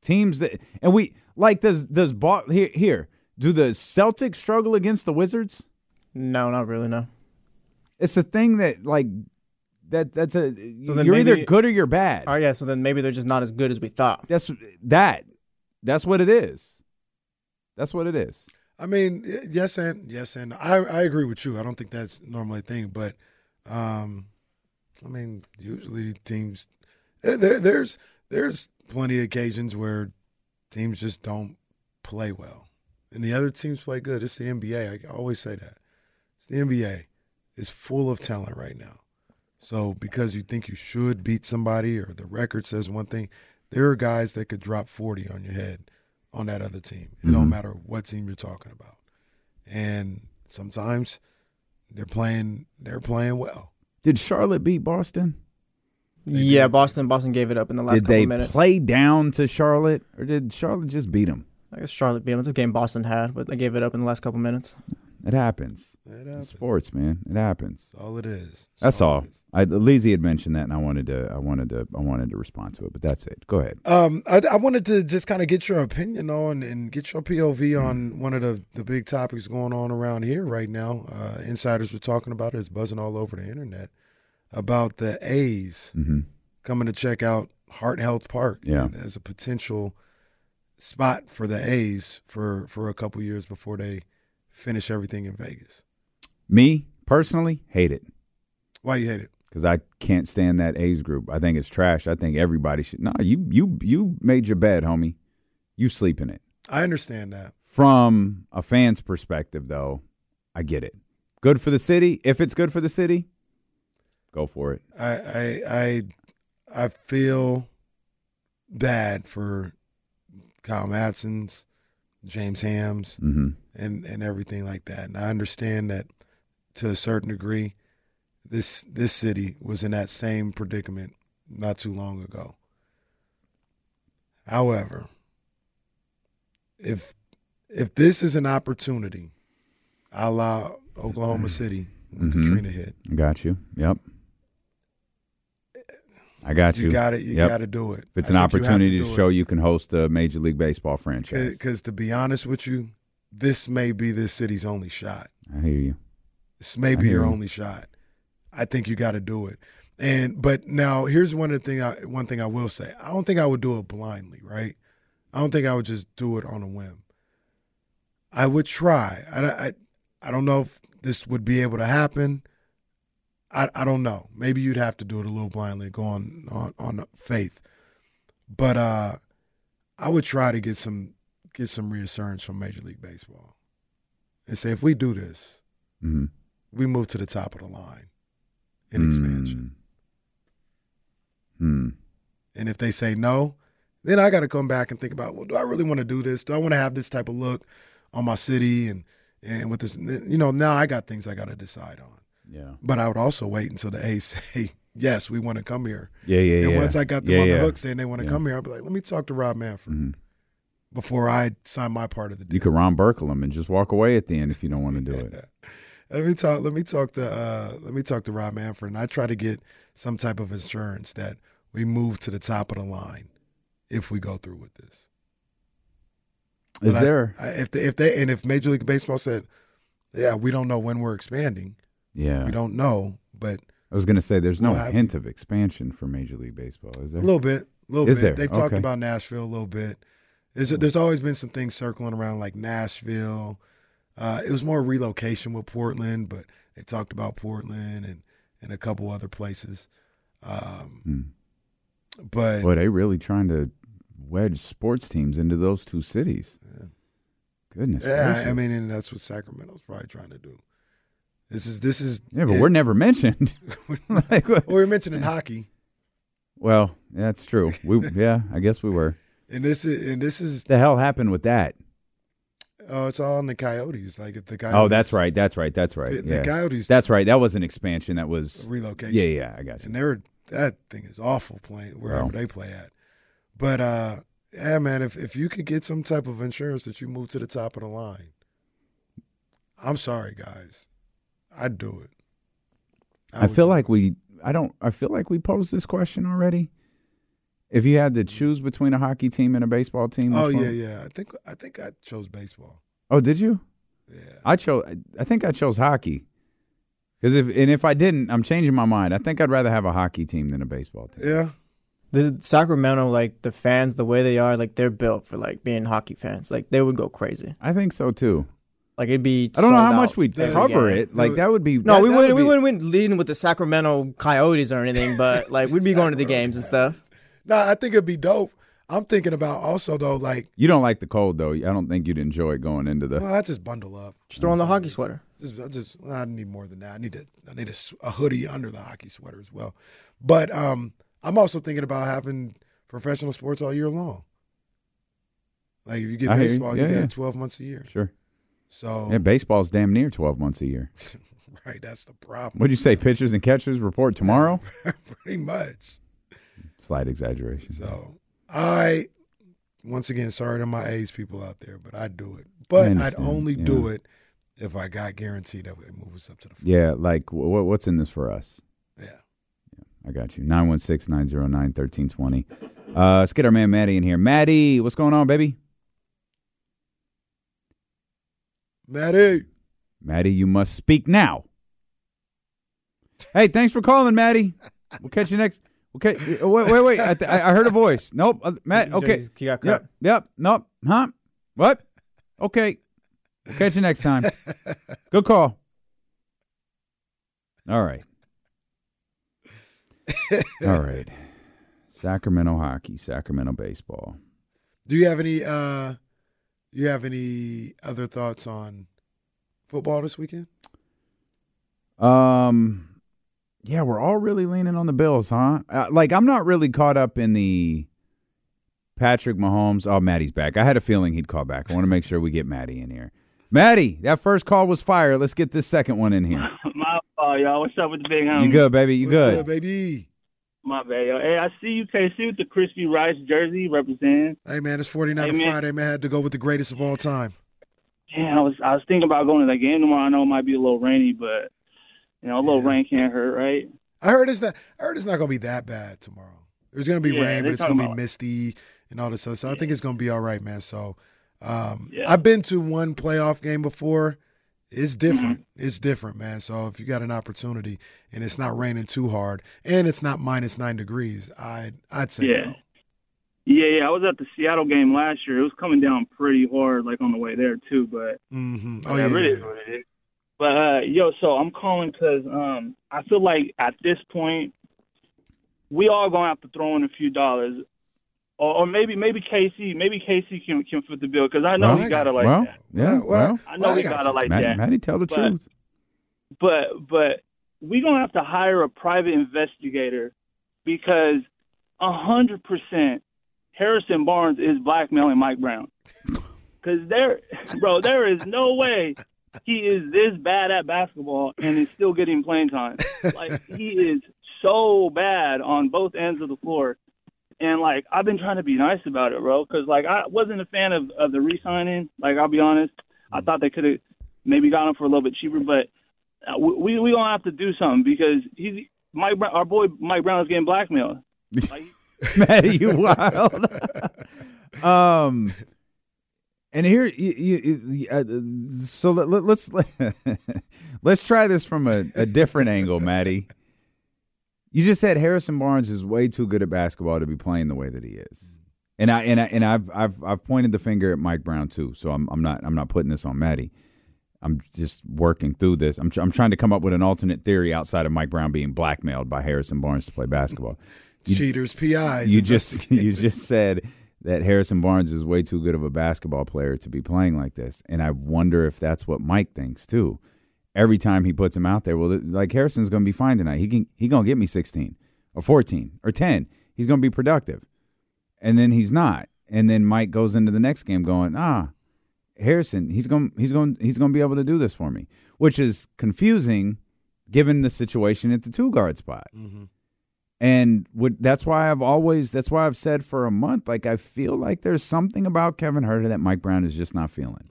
teams that and we like does does bought here here do the Celtics struggle against the Wizards? No, not really. No. It's a thing that like that that's a So you're either good or you're bad. Oh yeah, so then maybe they're just not as good as we thought. That's that. That's what it is. That's what it is. I mean, yes and yes and I I agree with you. I don't think that's normally a thing, but um, I mean, usually teams there, there there's there's plenty of occasions where teams just don't play well, and the other teams play good. It's the NBA. I always say that. It's the NBA. It's full of talent right now. So because you think you should beat somebody or the record says one thing, there are guys that could drop 40 on your head on that other team. It don't Mhm. matter what team you're talking about. And sometimes they're playing they're playing well. Did Charlotte beat Boston? Yeah, Boston. Boston gave it up in the last did couple they minutes. play down to Charlotte, or did Charlotte just beat them? I guess Charlotte beat them. It's a game Boston had, but they gave it up in the last couple minutes. It happens. It It's happens. sports, man. It happens. That's all it is. That's all. I Lizzie had mentioned that, and I wanted to, I wanted to, I wanted to respond to it. But that's it. Go ahead. Um, I, I wanted to just kind of get your opinion on and get your POV Mm-hmm. on one of the, the big topics going on around here right now. Uh, insiders were talking about it. It's buzzing all over the internet about the A's Mhm. coming to check out Heart Health Park Yeah. as a potential spot for the A's for, for a couple years before they finish everything in Vegas. Me personally, hate it Why you hate it? because I can't stand that A's group. I think it's trash. I think everybody should. No, you, you, you made your bed, homie. You sleep in it. I understand that. From a fan's perspective, though, I get it. Good for the city. If it's good for the city, go for it. I I I I feel bad for Kyle Madson's, James Hams, Mhm. and and everything like that. And I understand that to a certain degree, this this city was in that same predicament not too long ago. However, if if this is an opportunity, a la Oklahoma City when Mhm. Katrina hit, got you. Yep. I got you. You got it. You Yep. got to do it. If it's I an have to opportunity to, do it. show you can host a Major League Baseball franchise, Because to be honest with you, this may be this city's only shot. I hear you. This may I be your you. only shot. I think you got to do it. And but now here's one of the thing. I, one thing I will say. I don't think I would do it blindly. Right. I don't think I would just do it on a whim. I would try. I, I, I don't know if this would be able to happen. I, I don't know. Maybe you'd have to do it a little blindly, go on on, on faith. But uh, I would try to get some get some reassurance from Major League Baseball and say if we do this, Mhm. we move to the top of the line in expansion. Hmm. And if they say no, then I got to come back and think about, well, do I really want to do this? Do I want to have this type of look on my city and and with this? You know, now I got things I got to decide on. Yeah. But I would also wait until the A's say, yes, we want to come here. Yeah, yeah, And yeah. once I got them Yeah, on the yeah. hook saying they want to come here, I'd be like, let me talk to Rob Manfred Mhm. before I sign my part of the deal. You could Ron Burkle him and just walk away at the end if you don't want to do it. Let me talk. Let me talk to. Uh, let me talk to Rob Manfred, and I try to get some type of insurance that we move to the top of the line if we go through with this. Is But I- there? I, if they, if they and if Major League Baseball said, "Yeah, we don't know when we're expanding. Yeah. we don't know," but I was going to say there's no We'll have- hint of expansion for Major League Baseball, is there? a little bit, a little Is bit. there? They've talked about Nashville a little bit. There's there's always been some things circling around like Nashville. Uh, it was more relocation with Portland, but they talked about Portland and and a couple other places. Um, Hmm. But Boy, they really trying to wedge sports teams into those two cities. Goodness yeah, gracious. I mean, and that's what Sacramento's probably trying to do. This is this is Yeah, but we're never mentioned. like, well, we're mentioning hockey, well, that's true. We yeah, I guess we were. and this is and this is The hell happened with that? oh, it's all in the Coyotes. Like the Coyotes, Oh, that's right. That's right. That's right. The Yeah. Coyotes- That's right. That was an expansion. That was relocation. Yeah, yeah. I got you. And they're that thing is awful playing wherever Well. they play at. But uh yeah, man, if if you could get some type of insurance that you move to the top of the line, I'm sorry, guys, I'd do it. I feel like we. I don't. I feel like we posed this question already. If you had to choose between a hockey team and a baseball team, Oh yeah, one- yeah. I think I think I chose baseball. Oh, did you? Yeah. I chose. I think I chose hockey. Because if and if I didn't, I'm changing my mind. I think I'd rather have a hockey team than a baseball team. Yeah. The Sacramento, like the fans, the way they are, like they're built for like being hockey fans. Like they would go crazy. I think so too. Like it'd be. I don't know how much we'd cover it. Like that would be. No, that- we that wouldn't. would We be- wouldn't win leading with the Sacramento Coyotes or anything, but like we'd be going to the games and stuff. No, I think it'd be dope. I'm thinking about also though, like You don't like the cold though. I don't think you'd enjoy going into the. well, I just bundle up. Just throw on the hockey sweater. Just, I just I need more than that. I need a I need a, s- a hoodie under the hockey sweater as well. But um, I'm also thinking about having professional sports all year long. Like if you get I hear you. baseball, you Yeah, get yeah. it 12 months a year. Sure. So Yeah, baseball's damn near 12 months a year. right, that's the problem. What'd you say? Pitchers and catchers report tomorrow? Pretty much. Slight exaggeration. So I, once again, sorry to my A's people out there, but I'd do it. But I'd only yeah. do it if I got guaranteed that would move us up to the. Yeah, like wh- what's in this for us? Yeah. I got you. 916 909 1320. Uh, let's get our man Maddie in here. Maddie, what's going on, baby? Maddie. Maddie, you must speak now. Hey, thanks for calling, Maddie. We'll catch you next. Okay, wait, wait, wait. I, th- I I heard a voice. Nope, uh, Matt. Okay, he got cut. Yep, yep. Nope. Huh? What? Okay. We'll catch you next time. Good call. All right. All right. Sacramento hockey, Sacramento baseball. Do you have any? uh Do you have any other thoughts on football this weekend? Um, yeah, we're all really leaning on the Bills, huh? Uh, like, I'm not really caught up in the Patrick Mahomes. Oh, Maddie's back. I had a feeling he'd call back. I want to make sure we get Maddie in here. Maddie, that first call was fire. Let's get this second one in here. My fault, y'all. What's up with the big homie? You good, baby? You good? baby? My bad, yo. Hey, I see you KC with the crispy rice jersey representing. Hey man, it's 49 Hey. Friday. Man, I had to go with the greatest of all time. Damn, I was I was thinking about going to that game tomorrow. I know it might be a little rainy, but you know, a little rain can't hurt, right? I heard it's not. I heard it's not gonna be that bad tomorrow. There's gonna be Yeah, rain, but it's gonna talking be misty and all this stuff. So I think it's gonna be all right, man. So um, Yeah. I've been to one playoff game before. It's different. Mm-hmm. It's different, man. So if you got an opportunity and it's not raining too hard and it's not minus nine degrees, I'd I'd say Yeah. no. Yeah, yeah. I was at the Seattle game last year. It was coming down pretty hard, like on the way there too. But Mm-hmm. Oh yeah. it is what it is. But uh, yo, so I'm calling because um, I feel like at this point, we all gonna have to throw in a few dollars, or, or maybe maybe KC, maybe KC can can foot the bill because I know Well, we got to like well, that. yeah, well, I know we got to like Maddie, that. Maddie, tell the But- truth. but but we gonna have to hire a private investigator because a hundred percent Harrison Barnes is blackmailing Mike Brown. Cause there, bro, there is no way he is this bad at basketball and is still getting playing time. Like he is so bad on both ends of the floor. And like I've been trying to be nice about it, bro, because like I wasn't a fan of, of the re-signing. Like I'll be honest, I thought they could have maybe got him for a little bit cheaper, but uh, we we gonna have to do something because he's Mike our boy Mike Brown is getting blackmailed. Maddie, you wild. um, and here, you, you, you, uh, so let, let, let's let's try this from a, a different angle, Maddie. You just said Harrison Barnes is way too good at basketball to be playing the way that he is, and I and I and I've I've I've pointed the finger at Mike Brown too. So I'm I'm not I'm not putting this on Maddie. I'm just working through this. I'm, tr- I'm trying to come up with an alternate theory outside of Mike Brown being blackmailed by Harrison Barnes to play basketball. You- Cheaters, PIs. You just you just said that Harrison Barnes is way too good of a basketball player to be playing like this, and I wonder if that's what Mike thinks too. Every time he puts him out there, well, like Harrison's going to be fine tonight. He can he going to get me 16 or 14 or 10. He's going to be productive, and then he's not. And then Mike goes into the next game going, ah, Harrison, he's going he's going he's going to be able to do this for me, which is confusing given the situation at the two guard spot. And would, that's why I've always that's why I've said for a month like I feel like there's something about Kevin Huerter that Mike Brown is just not feeling.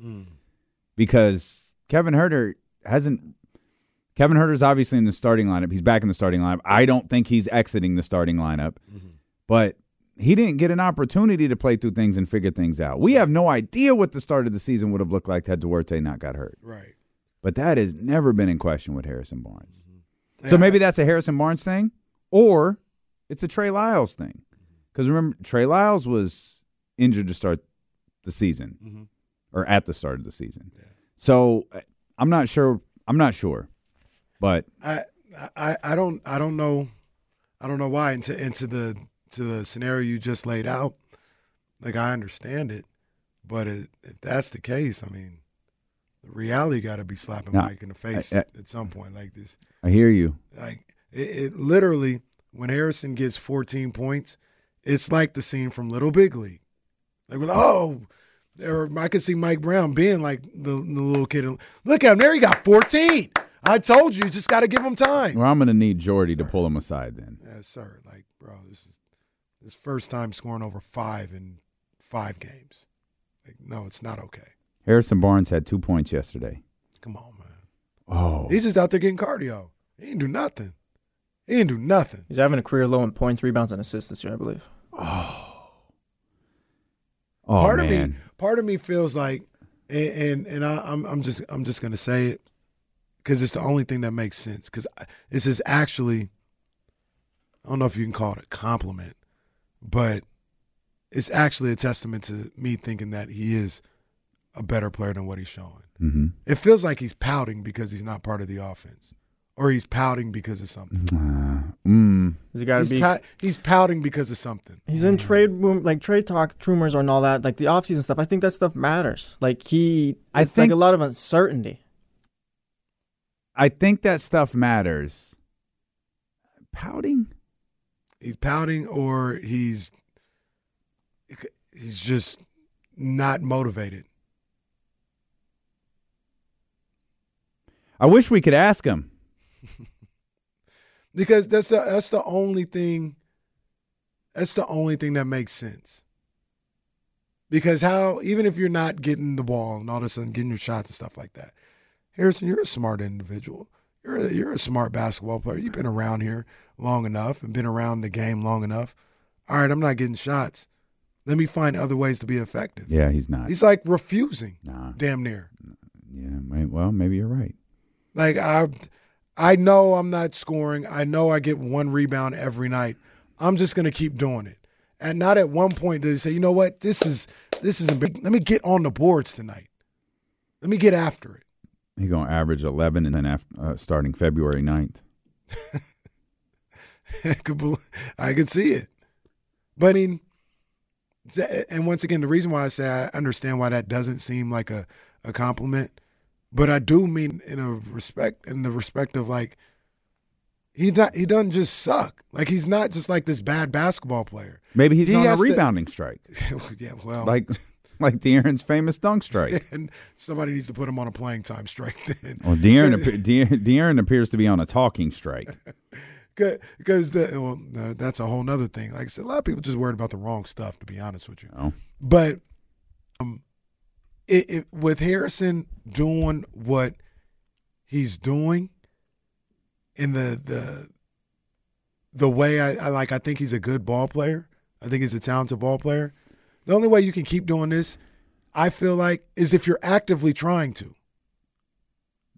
Because Kevin Huerter hasn't Kevin Huerter's obviously in the starting lineup. He's back in the starting lineup. I don't think he's exiting the starting lineup. Mm-hmm. But he didn't get an opportunity to play through things and figure things out. We have no idea what the start of the season would have looked like had Duarte not got hurt. Right. But that has never been in question with Harrison Barnes. Mm-hmm. So maybe that's a Harrison Barnes thing, or it's a Trey Lyles thing. Mm-hmm. Because remember, Trey Lyles was injured to start the season, or at the start of the season. So uh, I'm not sure. I'm not sure, but I, I I don't I don't know I don't know why into into the to the scenario you just laid out. Like I understand it, but it, if that's the case, I mean, the reality got to be slapping No, Mike in the face I- I- at some point. Like this, I hear you. like it, it literally when Harrison gets 14 points, it's like the scene from Little Big League. Like like, oh, or I could see Mike Brown being like the, the little kid. Look at him there, he got 14. I told you, you just got to give him time. well, I'm going to need Jordy to pull him aside then. Yes, sir. Like, bro, this is his first time scoring over five in five games. Like, no, it's not okay. Harrison Barnes had two points yesterday. Come on, man. Oh, He's just out there getting cardio. He didn't do nothing. He didn't do nothing. He's having a career low in points, rebounds, and assists this year, I believe. oh part man. of me, oh, part of me feels like, and and, and I, I'm I'm just I'm just gonna say it because it's the only thing that makes sense. Because this is actually, I don't know if you can call it a compliment, but it's actually a testament to me thinking that he is a better player than what he's showing. hmm It feels like he's pouting because he's not part of the offense, or he's pouting because of something. Mm. He's got to He's, be. pou- he's pouting because of something. He's in trade room, like trade talk, rumors and all that, like the offseason stuff. I think that stuff matters. Like he, I it's like think- a lot of uncertainty. I think that stuff matters. Pouting? He's pouting, or he's he's just not motivated. I wish we could ask him. because that's the that's the only thing that's the only thing that makes sense. Because how even if you're not getting the ball and all of a sudden getting your shots and stuff like that harrison you're a smart individual. You're a, you're a smart basketball player. You've been around here long enough and been around the game long enough. All right i'm not getting shots. Let me find other ways to be effective. Yeah, he's not. he's like refusing Nah. damn near. Yeah, well, maybe you're right. Like I I know I'm not scoring. I know I get one rebound every night. I'm just gonna keep doing it. And not at one point did he say, you know what, this is this is big. Let me get on the boards tonight. Let me get after it. He's going to average 11 and then after, uh, starting February 9th. I could I could see it. But I mean, and once again, the reason why I say I understand why that doesn't seem like a, a compliment, but I do mean in a respect in the respect of like he not he doesn't just suck. Like he's not just like this bad basketball player. Maybe he's He on a has to- rebounding strike. yeah, well, like like De'Aaron's famous dunk strike. and somebody needs to put him on a playing time strike then. Well, De'Aaron, appe- De- De'Aaron appears to be on a talking strike. because the well, no, that's a whole other thing. Like I said, a lot of people just worried about the wrong stuff. To be honest with you, Oh. but um, it, it, with Harrison doing what he's doing in the the the way I, I like, I think he's a good ball player. I think he's a talented ball player. The only way you can keep doing this, I feel like, is if you're actively trying to.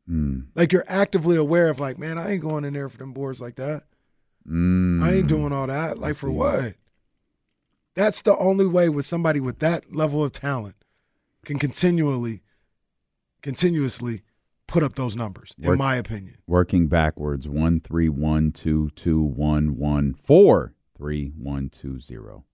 Mm. Like you're actively aware of, like, man, I ain't going in there for them boards like that. Mm. I ain't doing all that. Like for what? That's the only way with somebody with that level of talent can continually, continuously put up those numbers, in Work- my opinion. Working backwards, one three one two two one one four three one two zero.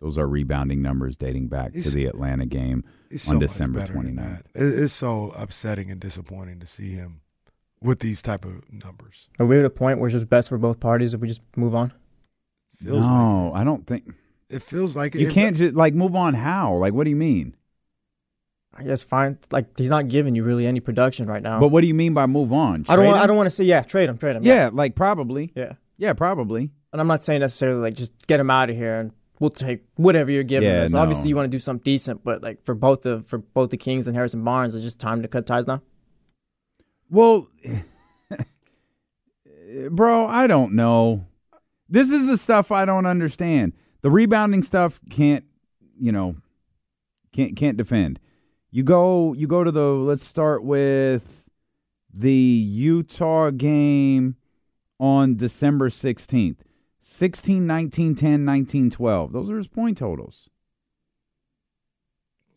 Those are rebounding numbers dating back to the Atlanta game on so December better than 29th. It- It's so upsetting and disappointing to see him with these type of numbers. Are we at a point where it's just best for both parties if we just move on? Feels no, I don't think It feels like you it, can't just like move on. How? Like, what do you mean? I guess fine. Like he's not giving you really any production right now. But what do you mean by move on? I don't. Trade Want, I don't want to say yeah. Trade him. Trade him. Yeah, like probably. Yeah. Yeah, probably. And I'm not saying necessarily like just get him out of here and we'll take whatever you're giving Yeah, us. no. Obviously, you want to do something decent, but like for both the for both the Kings and Harrison Barnes, it's just time to cut ties now. Well, bro, I don't know. This is the stuff I don't understand. The rebounding stuff can't, you know, can't can't defend. You go you go to the let's start with the Utah game on December 16th. 16 19 10 19 12. Those are his point totals.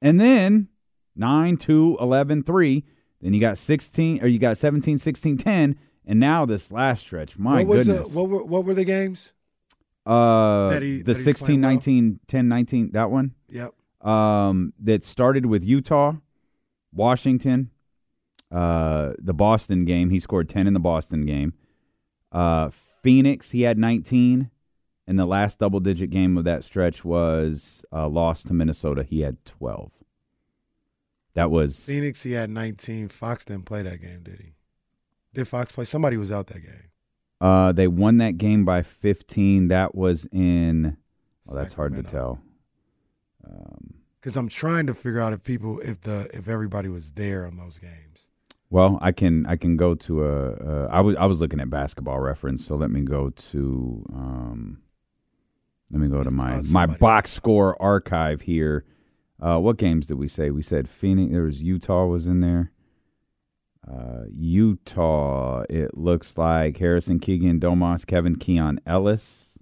And then 9 2 11 3. Then you got 16 or you got 17 16 10 and now this last stretch. My what was goodness. The, what were what were the games? Uh, That he- the that 16, playing well? 19, 10, 19, that one? Um, that started with Utah, Washington, uh, the Boston game. He scored 10 in the Boston game. Uh, Phoenix, he had 19. And the last double digit game of that stretch was uh, lost to Minnesota. He had 12. That was Phoenix, he had 19. Fox didn't play that game, did he? Did Fox play? Somebody was out that game. Uh, they won that game by 15. That was in. Oh, that's hard to tell. Because I'm trying to figure out if people, if the, if everybody was there on those games. Well, I can I can go to a. Uh, I was I was looking at basketball reference, so let me go to. Um, let me go to my my box score archive here. Uh, what games did we say? We said Phoenix. There was Utah was in there. Uh, Utah. It looks like Harrison Keegan, Domas, Kevin Keon Ellis.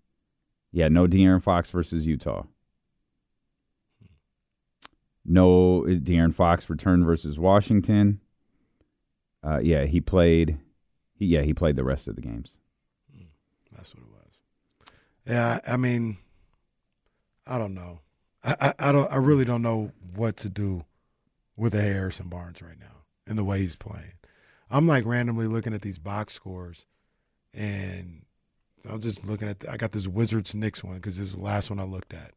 Yeah, no De'Aaron Fox versus Utah. No De'Aaron Fox return versus Washington. Uh, yeah, he played. He, yeah, he played the rest of the games. That's what it was. Yeah, I mean, I don't know. I, I, I don't. I really don't know what to do with Harrison Barnes right now and the way he's playing. I'm like randomly looking at these box scores, and I'm just looking at. The, I got this Wizards Knicks one because this is the last one I looked at.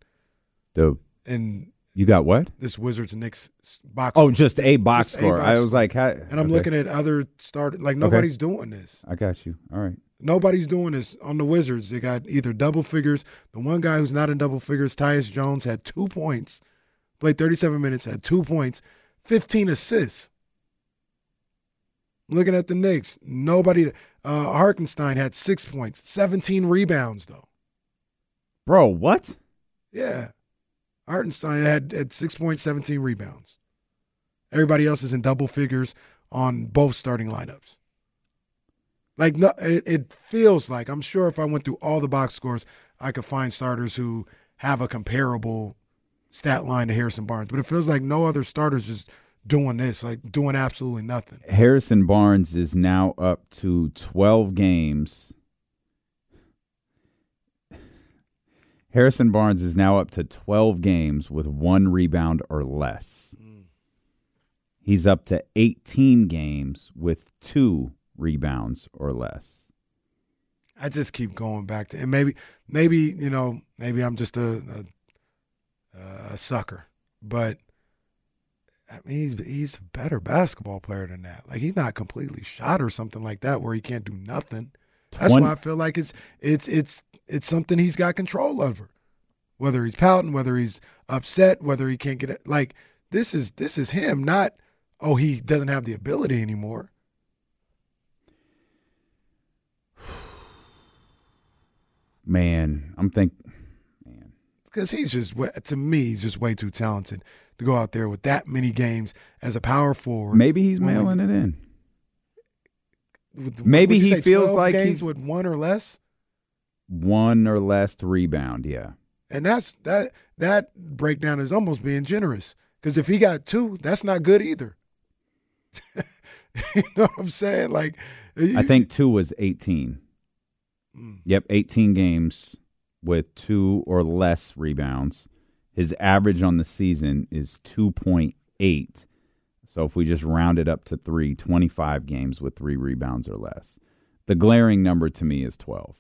The And you got what? this Wizards Knicks box. Oh, just a box Just a score. box I was like, how, and I'm okay. looking at other start. Like nobody's doing this. I got you. All right. Nobody's doing this on the Wizards. They got either double figures. The one guy who's not in double figures, Tyus Jones, had two points, played 37 minutes, had two points, 15 assists. Looking at the Knicks, nobody. Uh, Hartenstein had six points, 17 rebounds though. Bro, what? Yeah, Hartenstein had had six points, 17 rebounds. Everybody else is in double figures on both starting lineups. Like no, it, it feels like I'm sure if I went through all the box scores, I could find starters who have a comparable stat line to Harrison Barnes. But it feels like no other starters just doing this, like doing absolutely nothing. Harrison Barnes is now up to 12 games. Harrison Barnes is now up to 12 games with one rebound or less. He's up to 18 games with two rebounds or less. I just keep going back to, and maybe, maybe you know, maybe I'm just a a, a sucker, but I mean, he's he's a better basketball player than that. Like he's not completely shot or something like that where he can't do nothing. That's why I feel like it's it's it's it's something he's got control over. Whether he's pouting, whether he's upset, whether he can't get it. Like this is this is him, not oh he doesn't have the ability anymore. Man, I'm think man because he's just to me he's just way too talented to go out there with that many games as a power forward. maybe he's mailing it in. with- maybe he feels like he's- with one or less, One or less rebound, yeah. and that's that that breakdown is almost being generous because if he got two, that's not good either. you know what I'm saying? Like, I think two was 18. Mm. Yep, 18 games with two or less rebounds. His average on the season is 2.8. So if we just round it up to three, 25 games with three rebounds or less. The glaring number to me is 12.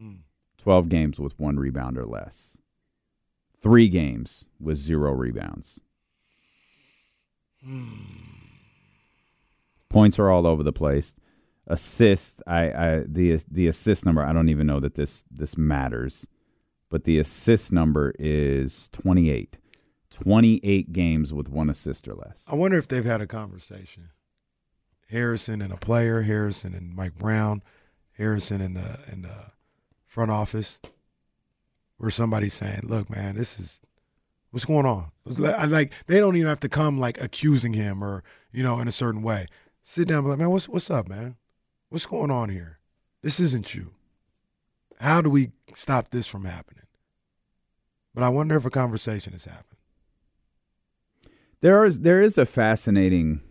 Mm. 12 games with one rebound or less. Three games with zero rebounds. Hmm. Points are all over the place. Assist, I, I the the assist number. I don't even know that this this matters, but the assist number is 28. 28 games with one assist or less. I wonder if they've had a conversation. Harrison and a player, Harrison and Mike Brown, Harrison and the in the front office, where somebody's saying, "Look, man, this is what's going on." Like they don't even have to come like accusing him or you know in a certain way. Sit down, and be like, "Man, what's what's up, man? What's going on here? This isn't you. How do we stop this from happening?" But I wonder if a conversation has happened. There is there is a fascinating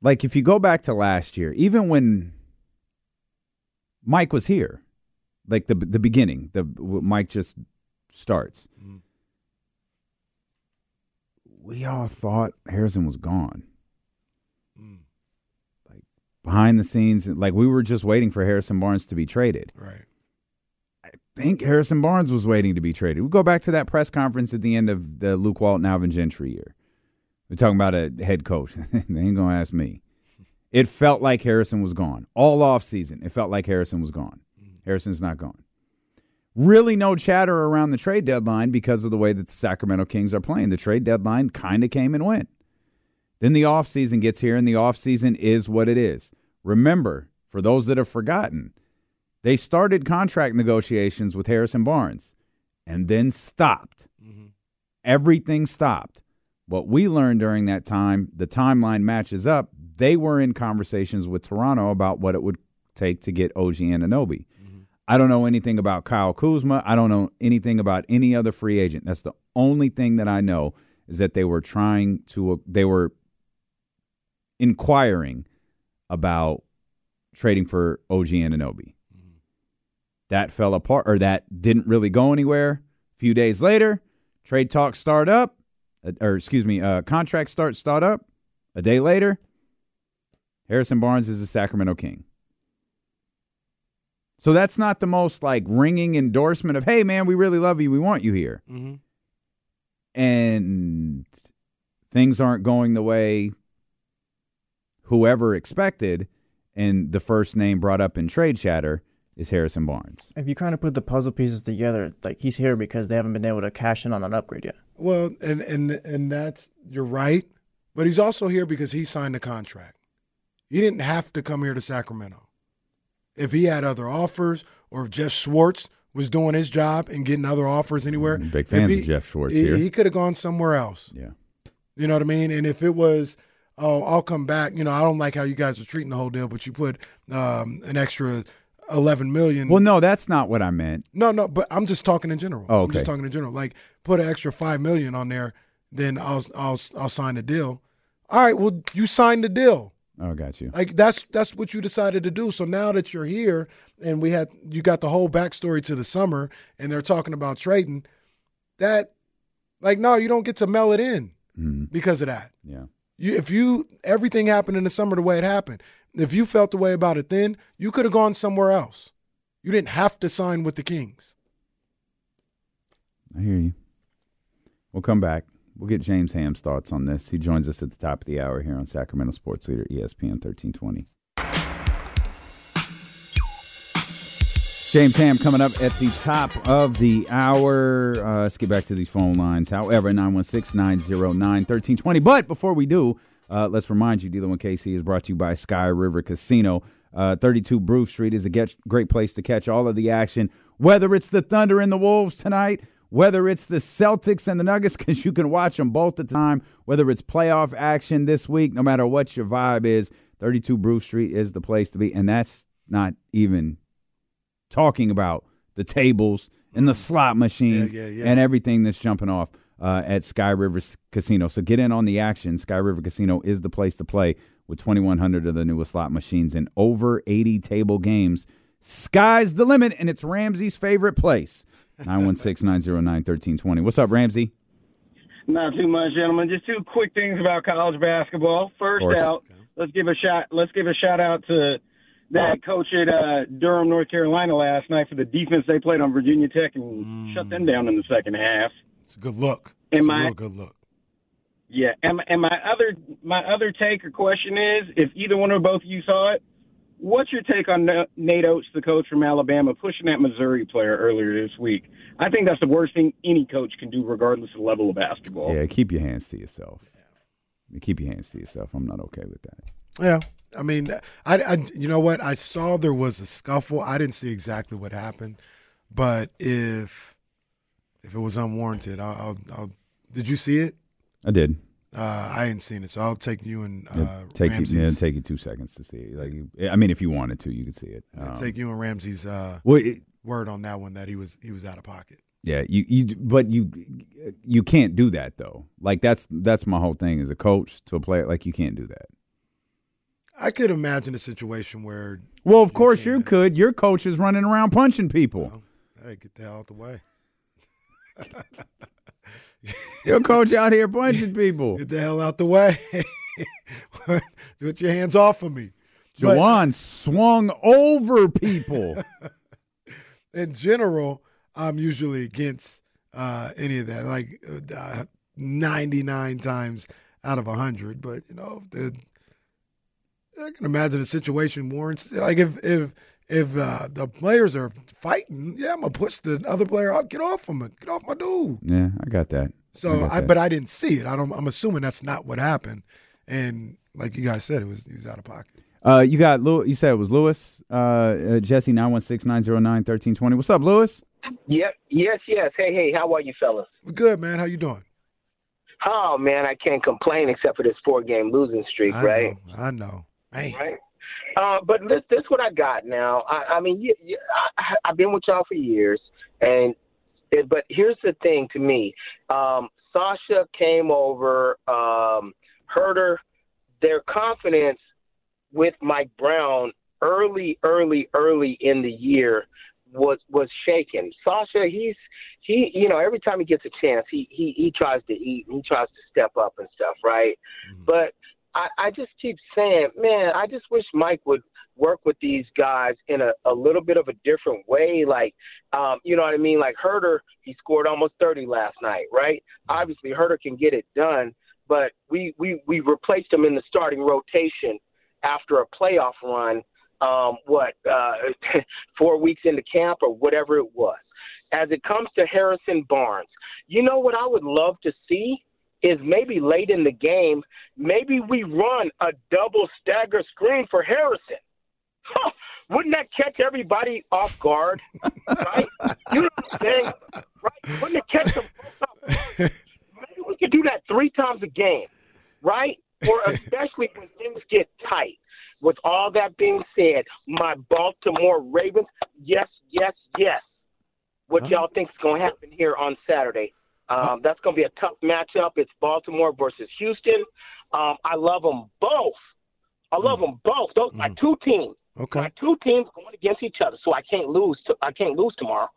like if you go back to last year, even when Mike was here, like the the beginning, the Mike just starts. Mm-hmm. We all thought Harrison was gone. Mm. Like behind the scenes, like we were just waiting for Harrison Barnes to be traded. Right. I think Harrison Barnes was waiting to be traded. We go back to that press conference at the end of the Luke Walton Alvin Gentry year. We're talking about a head coach. they ain't gonna ask me. It felt like Harrison was gone all off season. It felt like Harrison was gone. Mm-hmm. Harrison's not gone. Really, no chatter around the trade deadline because of the way that the Sacramento Kings are playing. The trade deadline kind of came and went. Then the offseason gets here, and the offseason is what it is. Remember, for those that have forgotten, they started contract negotiations with Harrison Barnes and then stopped. Mm-hmm. Everything stopped. What we learned during that time, the timeline matches up. They were in conversations with Toronto about what it would take to get OG Anunoby. I don't know anything about Kyle Kuzma. I don't know anything about any other free agent. That's the only thing that I know is that they were trying to, they were inquiring about trading for OG Anunoby. That fell apart, or that didn't really go anywhere. A few days later, trade talks start up, uh, or excuse me, uh, contract start start up. A day later, Harrison Barnes is a Sacramento King. So that's not the most like ringing endorsement of, hey man, we really love you, we want you here. Mhm. And things aren't going the way whoever expected, and the first name brought up in trade chatter is Harrison Barnes. If you kind of put the puzzle pieces together, like he's here because they haven't been able to cash in on an upgrade yet. Well, and and and that's you're right, but he's also here because he signed a contract. He didn't have to come here to Sacramento. If he had other offers, or if Jeff Schwartz was doing his job and getting other offers anywhere, Big if fans he- of Jeff Schwartz he, here. He could have gone somewhere else. Yeah. You know what I mean? And if it was, oh, I'll come back. You know, I don't like how you guys are treating the whole deal, but you put um, an extra eleven million. Well, no, that's not what I meant. No, no, but I'm just talking in general. Oh, I'm just talking in general. Like put an extra five million on there, then I'll I'll I'll sign the deal. All right, well you signed the deal. Oh, got you. Like that's that's what you decided to do. So now that you're here and we had you got the whole backstory to the summer and they're talking about trading, that like no, you don't get to mail it in mm-hmm. because of that. Yeah. You if you everything happened in the summer the way it happened. If you felt the way about it then, you could have gone somewhere else. You didn't have to sign with the Kings. I hear you. We'll come back. We'll get James Ham's thoughts on this. He joins us at the top of the hour here on Sacramento Sports Leader ESPN 1320. James Ham coming up at the top of the hour. Uh, let's get back to these phone lines. However, 916 909 1320. But before we do, uh, let's remind you Dealing with KC is brought to you by Sky River Casino. Uh, 32 Bruce Street is a get, great place to catch all of the action, whether it's the Thunder and the Wolves tonight, whether it's the Celtics and the Nuggets, because you can watch them both at the time, whether it's playoff action this week, no matter what your vibe is, 32 Bruce Street is the place to be. And that's not even talking about the tables and the slot machines Yeah, yeah, yeah. and everything that's jumping off. uh, at Sky River Casino. So get in on the action. Sky River Casino is the place to play with 2,100 of the newest slot machines and over 80 table games. Sky's the limit, and it's Ramsey's favorite place. 916 909 1320. What's up, Ramsey? Not too much, gentlemen. Just two quick things about college basketball. First course. out, let's give a shot. Let's give a shout out to that coach at uh, Durham, North Carolina last night for the defense they played on Virginia Tech and shut them down in the second half. It's a good look. And It's a my real good look. yeah, and, and my other my other take or question is, if either one or both of you saw it, what's your take on Nate Oats, the coach from Alabama, pushing that Missouri player earlier this week? I think that's the worst thing any coach can do, regardless of the level of basketball. Yeah, keep your hands to yourself. Keep your hands to yourself. I'm not okay with that. Yeah. I mean, I, I, you know what? I saw there was a scuffle. I didn't see exactly what happened, but if if it was unwarranted, I'll. I'll, I'll did you see it? I did. Uh, I ain't seen it, so I'll take you and uh, Yeah, take you, yeah, it'll take you two seconds to see it. Like, you- I mean, if you wanted to, you could see it. I'll Um, take you and Ramsey's uh, well, it- word on that one that he was he was out of pocket. Yeah, you you but you you can't do that though. Like that's that's my whole thing as a coach to a player. Like you can't do that. I could imagine a situation where Well, of course you could. Your coach is running around punching people. hey, get the hell out the way. Your coach out here punching people. Get the hell out the way. Get your hands off of me. But- Jawan swung over people. in general, I'm usually against uh, any of that, like uh, 99 times out of 100. But, you know, the, I can imagine a situation warrants, like if, if, if uh, the players are fighting, yeah, I'm going to push the other player out. Get off of him. Get off my dude. Yeah, I got that. So, got I, that. but I didn't see it. I don't. I'm assuming that's not what happened. And like you guys said, it was he was out of pocket. Uh, you got Lew- You said it was Lewis. Uh, uh, Jesse nine one six nine zero nine thirteen twenty. What's up, Lewis? Yep. Yes. Yes. Hey. Hey. How are you, fellas? We're Good man. How you doing? Oh man, I can't complain except for this four-game losing streak, I right? know. I know. Man. Right. Uh, but this, this what I got now. I, I mean, you, you, I, I've been with y'all for years, and it, but here's the thing to me. Um, Sasha came over, um, Huerter, their confidence with Mike Brown early, early, early in the year was was shaken. Sasha, he's he, you know, every time he gets a chance, he he he tries to eat and he tries to step up and stuff, right? But I, I just keep saying, man, I just wish Mike would work with these guys in a, a little bit of a different way. Like, um, you know what I mean? Like Huerter, he scored almost 30 last night, right? Obviously, Huerter can get it done, but we, we, we replaced him in the starting rotation after a playoff run, um, what, uh, four weeks into camp or whatever it was. As it comes to Harrison Barnes, you know what I would love to see? Is maybe late in the game, maybe we run a double stagger screen for Harrison. Huh, wouldn't that catch everybody off guard? Right? You know what I'm saying? Right? Wouldn't it catch them? Maybe we could do that three times a game, right? Or especially when things get tight. With all that being said, my Baltimore Ravens, yes, yes, yes. What y'all think is going to happen here on Saturday? Um, that's going to be a tough matchup. It's Baltimore versus Houston. Um, I love them both. I love them both. Those my two teams. Okay. My two teams going against each other, so I can't lose. To, I can't lose tomorrow.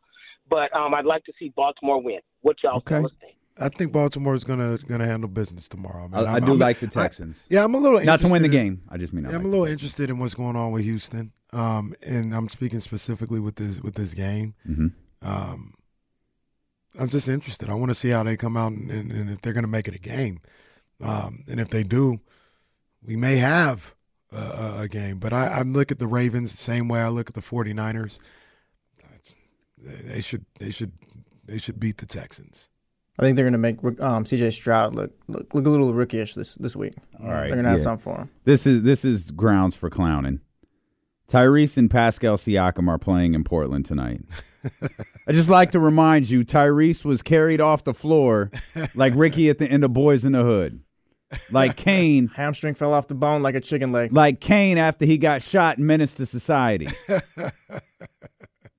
But um, I'd like to see Baltimore win. What y'all Okay. think? I think Baltimore's gonna gonna handle business tomorrow. Man. I, I I'm- do I'm- like the I- Texans. yeah, I'm a little not to win the in- game. I just mean I Yeah, I'm a little interested in what's going on with Houston, um, and I'm speaking specifically with this with this game. Mhm. Um, I'm just interested. I want to see how they come out and, and, and if they're going to make it a game. Um, and if they do, we may have a, a, a game. But I, I look at the Ravens the same way I look at the 49ers. They, they should they should they should beat the Texans. I think they're going to make um, C.J. Stroud look, look look a little rookyish this this week. All right, they're going to have yeah. something for him. This is this is grounds for clowning. Tyrese and Pascal Siakam are playing in Portland tonight. I just like to remind you, Tyrese was carried off the floor like Ricky at the end of Boys in the Hood, like Kane. Hamstring fell off the bone like a chicken leg. Like Kane after he got shot and Menace to Society.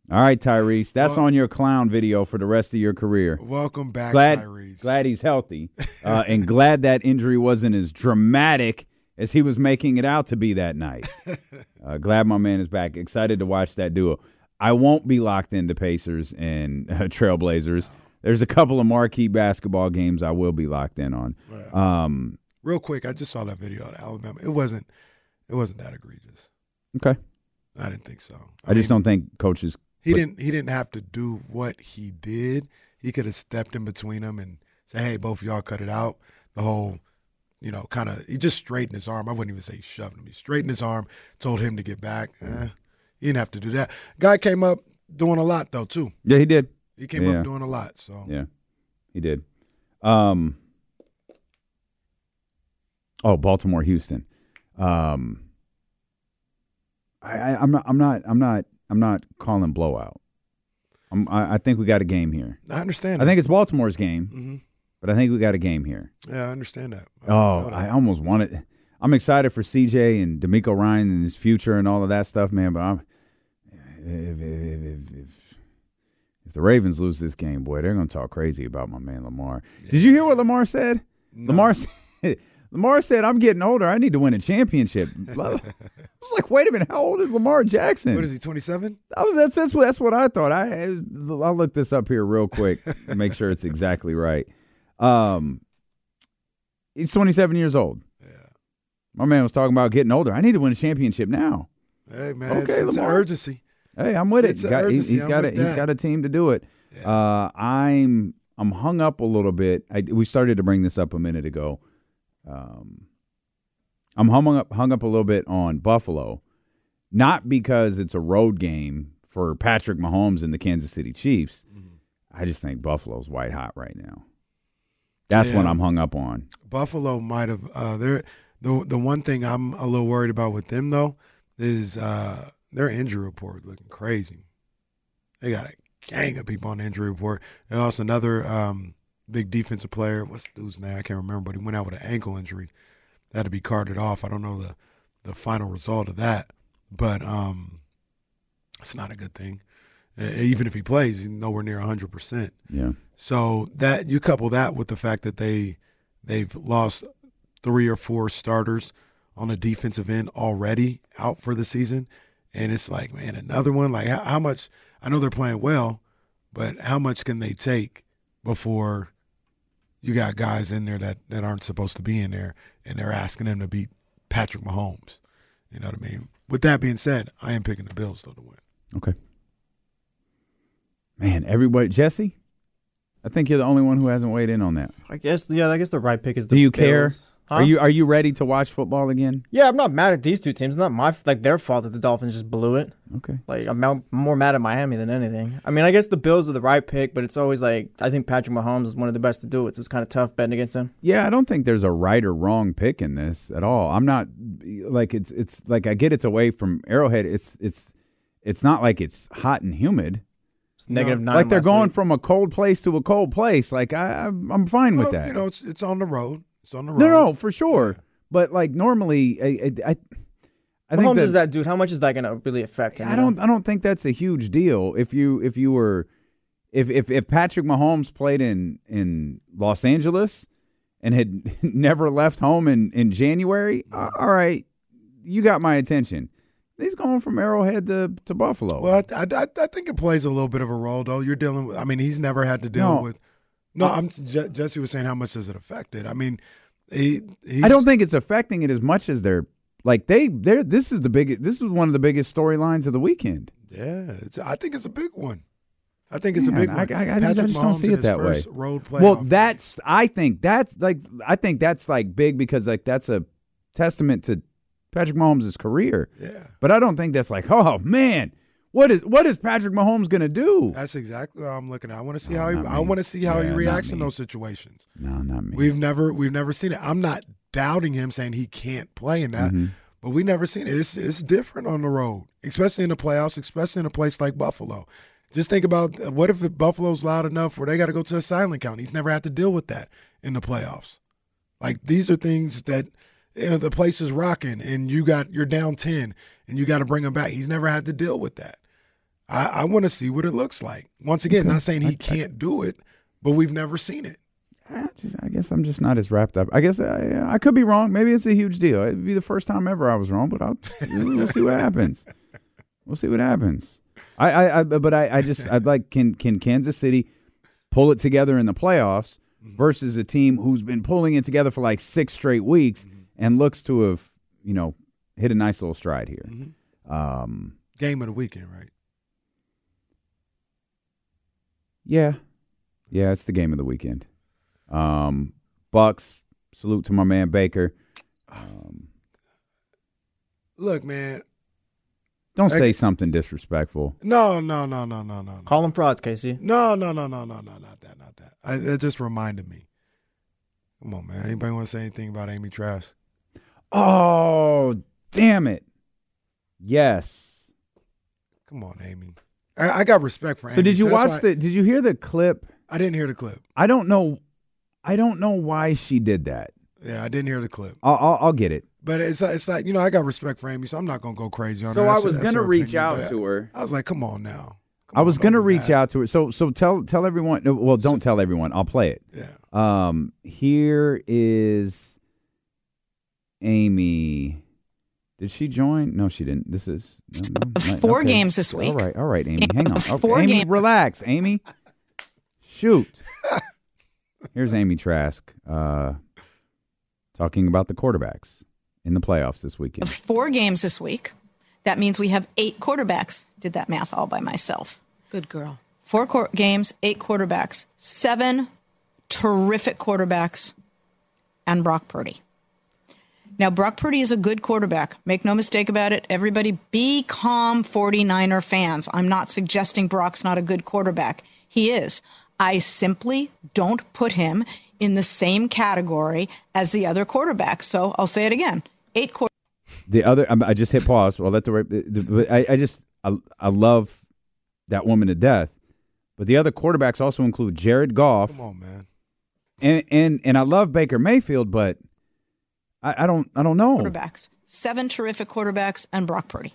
All right, Tyrese, that's on your clown video for the rest of your career. Welcome back, glad, Tyrese. Glad he's healthy, uh, and glad that injury wasn't as dramatic as he was making it out to be that night. uh, glad my man is back. Excited to watch that duo. I won't be locked into Pacers and uh, Trailblazers. There's a couple of marquee basketball games I will be locked in on. Um, Real quick, I just saw that video of Alabama. It wasn't. It wasn't that egregious. okay. I didn't think so. I, just don't think coaches. He put- didn't. He didn't have to do what he did. He could have stepped in between them and say, "Hey, both of y'all cut it out." The whole, you know, kind of. He just straightened his arm. I wouldn't even say shoved him. He straightened his arm, told him to get back. Eh, he didn't have to do that. Guy came up doing a lot though too. Yeah, he did. He came Yeah. up doing a lot. So Yeah, he did. Um, oh, Baltimore, Houston. Um, I, I, I'm not. I'm not. I'm not. I'm not calling blowout. I'm, I, I think we got a game here. I understand. I that. think it's Baltimore's game, Mhm. But I think we got a game here. Yeah, I understand that. Oh, I almost want it. I'm excited for CJ and DeMeco Ryan and his future and all of that stuff, man. But I'm if if, if, if, if the Ravens lose this game, boy, they're gonna talk crazy about my man Lamar. Did you hear what Lamar said? Lamar said. Lamar said, "I'm getting older. I need to win a championship." I was like, "Wait a minute, how old is Lamar Jackson?" What is he? Twenty seven. I was that's that's what that's what I thought. I I'll look this up here real quick, make sure it's exactly right. Um, he's 27 years old. Yeah, my man was talking about getting older. I need to win a championship now. Hey man, Okay, it's, it's an urgency. Hey, I'm with it. It's He's an got, he's, urgency. he's got a he's got a team to do it. Uh, I'm I'm hung up a little bit. I, we started to bring this up a minute ago. Um, I'm hung up hung up a little bit on Buffalo, not because it's a road game for Patrick Mahomes and the Kansas City Chiefs. Mm-hmm. I just think Buffalo's white hot right now. That's what I'm hung up on. Buffalo might have. Uh, they're the the one thing I'm a little worried about with them though is uh, their injury report looking crazy. They got a gang of people on the injury report. And also another um, big defensive player. What's the dude's name? I can't remember, but he went out with an ankle injury. That had to be carted off. I don't know the the final result of that, but um, it's not a good thing. Even if he plays, he's nowhere near hundred percent. Yeah. So that you couple that with the fact that they they've lost three or four starters on the defensive end already out for the season, and it's like, man, another one. Like how, how much? I know they're playing well, but how much can they take before you got guys in there that that aren't supposed to be in there, and they're asking them to beat Patrick Mahomes? You know what I mean? With that being said, I am picking the Bills though to win. Okay. Man, everybody, Jesse. I think you're the only one who hasn't weighed in on that. I guess yeah, I guess the right pick is the Do you care? Bills. Huh? Are you are you ready to watch football again? Yeah, I'm not mad at these two teams. It's not my like their fault that the Dolphins just blew it. Okay. Like I'm mo- more mad at Miami than anything. I mean, I guess the Bills are the right pick, but it's always like I think Patrick Mahomes is one of the best to do it. So it's kind of tough betting against him. Yeah, I don't think there's a right or wrong pick in this at all. I'm not like it's it's like I get it's away from Arrowhead. It's it's it's not like it's hot and humid. It's negative nine Like they're last going week. from a cold place to a cold place. Like I I'm, I'm fine with that. You know, it's it's on the road. It's on the road. no, no, for sure. But like normally, I I, I, I think Mahomes that, is that dude. How much is that going to really affect him? I don't I don't think that's a huge deal. If you if you were if if if Patrick Mahomes played in in Los Angeles and had never left home in in January, all right, you got my attention. He's going from Arrowhead to to Buffalo. Well, I, I, I think it plays a little bit of a role, though. You're dealing with. I mean, he's never had to deal No. with. No, uh, I'm. Jesse was saying how much does it affect it? I mean, he. He's, I don't think it's affecting it as much as they're like they they're this is the biggest this is one of the biggest storylines of the weekend. Yeah, it's, I think it's a big one. I think it's Man, a big I, one. I, I, Patrick just don't see it that way. Road well, that's I think that's like I think that's like big because like that's a testament to Patrick Mahomes' career. Yeah. But I don't think that's like, oh man, what is what is Patrick Mahomes gonna do? That's exactly what I'm looking at. I want to see No, how he. not I want to see how Yeah, he reacts in those situations. No, not me. We've never we've never seen it. I'm not doubting him saying he can't play in that, Mhm. but we never seen it. It's it's different on the road, especially in the playoffs, especially in a place like Buffalo. Just think about what if Buffalo's loud enough where they got to go to a silent count. He's never had to deal with that in the playoffs. Like these are things that you know the place is rocking, and you got you're down ten, and you got to bring him back. He's never had to deal with that. I, I want to see what it looks like. Once again, Okay. not saying he can't do it, but we've never seen it. I, just, I guess I'm just not as wrapped up. I guess uh, I, I could be wrong. Maybe it's a huge deal. It'd be the first time ever I was wrong, but I'll, we'll see what happens. We'll see what happens. I, I, I but I, I just I'd like can can Kansas City pull it together in the playoffs mm-hmm. versus a team who's been pulling it together for like six straight weeks and looks to have you know hit a nice little stride here. Um, Game of the weekend, right? Yeah. Yeah, it's the game of the weekend. Um, Bucks, salute to my man Baker. Um, Look, man. don't I- say something disrespectful. No, no, no, no, no, no. no. Call them frauds, Casey. No, no, no, no, no, no, not that, not that. I, it just reminded me. Come on, man. Anybody want to say anything about Amy Trask? Oh, damn it. Yes. Come on, Amy. I, I got respect for Amy. So did you that's watch why- the did you hear the clip? I didn't hear the clip. I don't know I don't know why she did that. Yeah, I didn't hear the clip. I'll I'll, I'll get it. But it's it's like you know I got respect for Amy, so I'm not gonna go crazy on So her. So I was that's gonna reach opinion, out to her. I was like, come on now. I was gonna reach out to her. So so tell tell everyone. Well, don't tell everyone. I'll play it. Yeah. Um. Here is Amy. Did she join? No, she didn't. This is no, no, Four okay. games this week. All right, all right, Amy. Hang on. Okay, Four Amy, game- relax, Amy. Shoot. Here's Amy Trask uh, talking about the quarterbacks in the playoffs this weekend. Four games this week. That means we have eight quarterbacks. Did that math all by myself. Good girl. Four quar- games, eight quarterbacks, seven terrific quarterbacks, and Brock Purdy. Now, Brock Purdy is a good quarterback. Make no mistake about it. Everybody be calm, 49er fans. I'm not suggesting Brock's not a good quarterback. He is. I simply don't put him in the same category as the other quarterbacks. So I'll say it again. Eight quarterbacks. The other, I I just hit pause. I'll let the, the, the I, I just, I, I love that woman to death. But the other quarterbacks also include Jared Goff. Come on, man. And and and I love Baker Mayfield, but I, I don't, I don't know. quarterbacks, seven terrific quarterbacks, and Brock Purdy.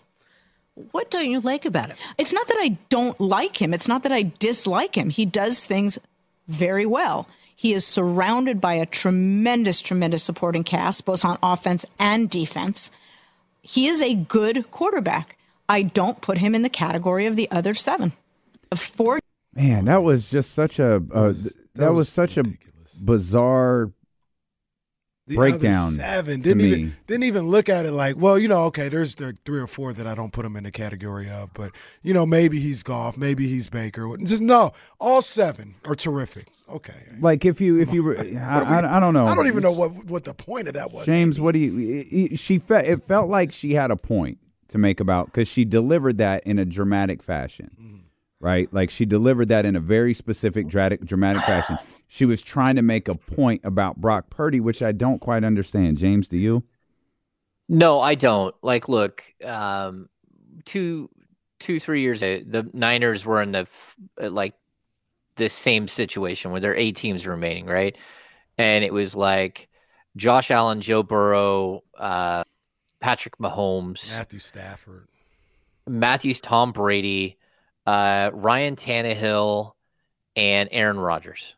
What don't you like about him? It's not that I don't like him. It's not that I dislike him. He does things very well. He is surrounded by a tremendous, tremendous supporting cast, both on offense and defense. He is a good quarterback. I don't put him in the category of the other seven. Of Four Man, that was just such a uh, that, was, such a bizarre The breakdown seven to didn't me. even didn't even look at it like, well, you know, okay, there's the three or four that I don't put him in the category of, but you know, maybe he's Goff, maybe he's Baker. Just no, all seven are terrific. Okay, like if you if you were, I, I, I don't know. I don't even know what what the point of that was. James, what do you? She felt it felt like she had a point to make about because she delivered that in a dramatic fashion, mm-hmm. right? Like she delivered that in a very specific dramatic dramatic fashion. She was trying to make a point about Brock Purdy, which I don't quite understand. James, do you? No, I don't. Like, look, um, two, two, three years ago, the Niners were in the uh, like this same situation where there are eight teams remaining, right? And it was like Josh Allen, Joe Burrow, uh, Patrick Mahomes, Matthew Stafford. Matthews, Tom Brady, uh, Ryan Tannehill, and Aaron Rodgers,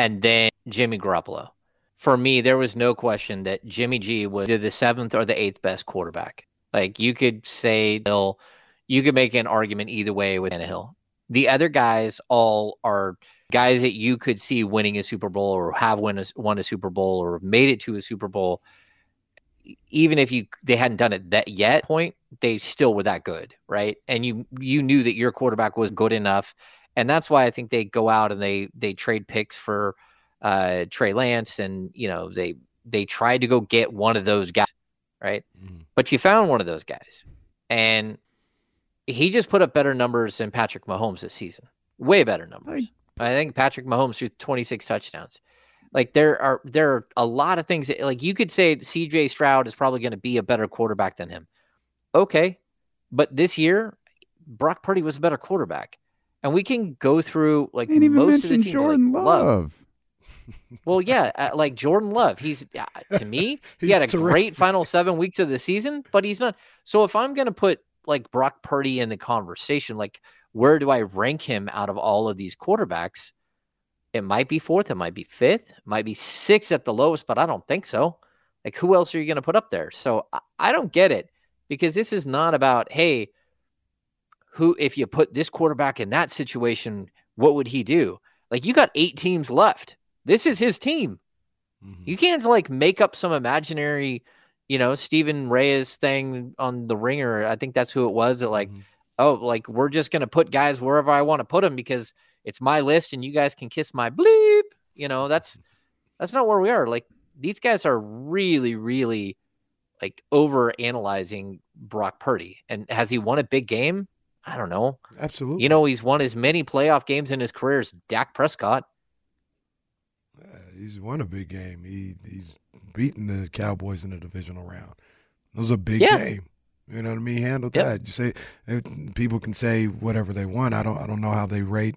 and then Jimmy Garoppolo. For me, there was no question that Jimmy G was either the seventh or the eighth best quarterback. Like you could say, you could make an argument either way with Hill. The other guys all are guys that you could see winning a Super Bowl or have won a, won a Super Bowl or made it to a Super Bowl even if you they hadn't done it that yet point they still were that good right and you you knew that your quarterback was good enough and that's why i think they go out and they they trade picks for uh trey lance and you know they they tried to go get one of those guys right but you found one of those guys and he just put up better numbers than patrick mahomes this season way better numbers i think patrick mahomes threw 26 touchdowns like there are there are a lot of things that, like you could say CJ Stroud is probably going to be a better quarterback than him. Okay. But this year Brock Purdy was a better quarterback. And we can go through like even most of the teams Jordan like, Love. Well, yeah, uh, like Jordan Love. He's uh, to me, he had a terrific. great final 7 weeks of the season, but he's not. So if I'm going to put like Brock Purdy in the conversation. Like, where do I rank him out of all of these quarterbacks? It might be fourth, it might be fifth, it might be sixth at the lowest, but I don't think so. Like, who else are you going to put up there? So I, I don't get it because this is not about, hey, who, if you put this quarterback in that situation, what would he do? Like, you got eight teams left. This is his team. Mm-hmm. You can't like make up some imaginary, you know, Steven Ruiz thing on the ringer. I think that's who it was that like, mm-hmm. oh, like we're just gonna put guys wherever I want to put them because it's my list and you guys can kiss my bleep. You know, that's mm-hmm. that's not where we are. Like these guys are really, really like over analyzing Brock Purdy. And has he won a big game? I don't know. Absolutely. You know, he's won as many playoff games in his career as Dak Prescott. He's won a big game. He he's beaten the Cowboys in the divisional round. It was a big Yeah. game. You know what I mean? He handled Yep. that. You say eh, people can say whatever they want. I don't. I don't know how they rate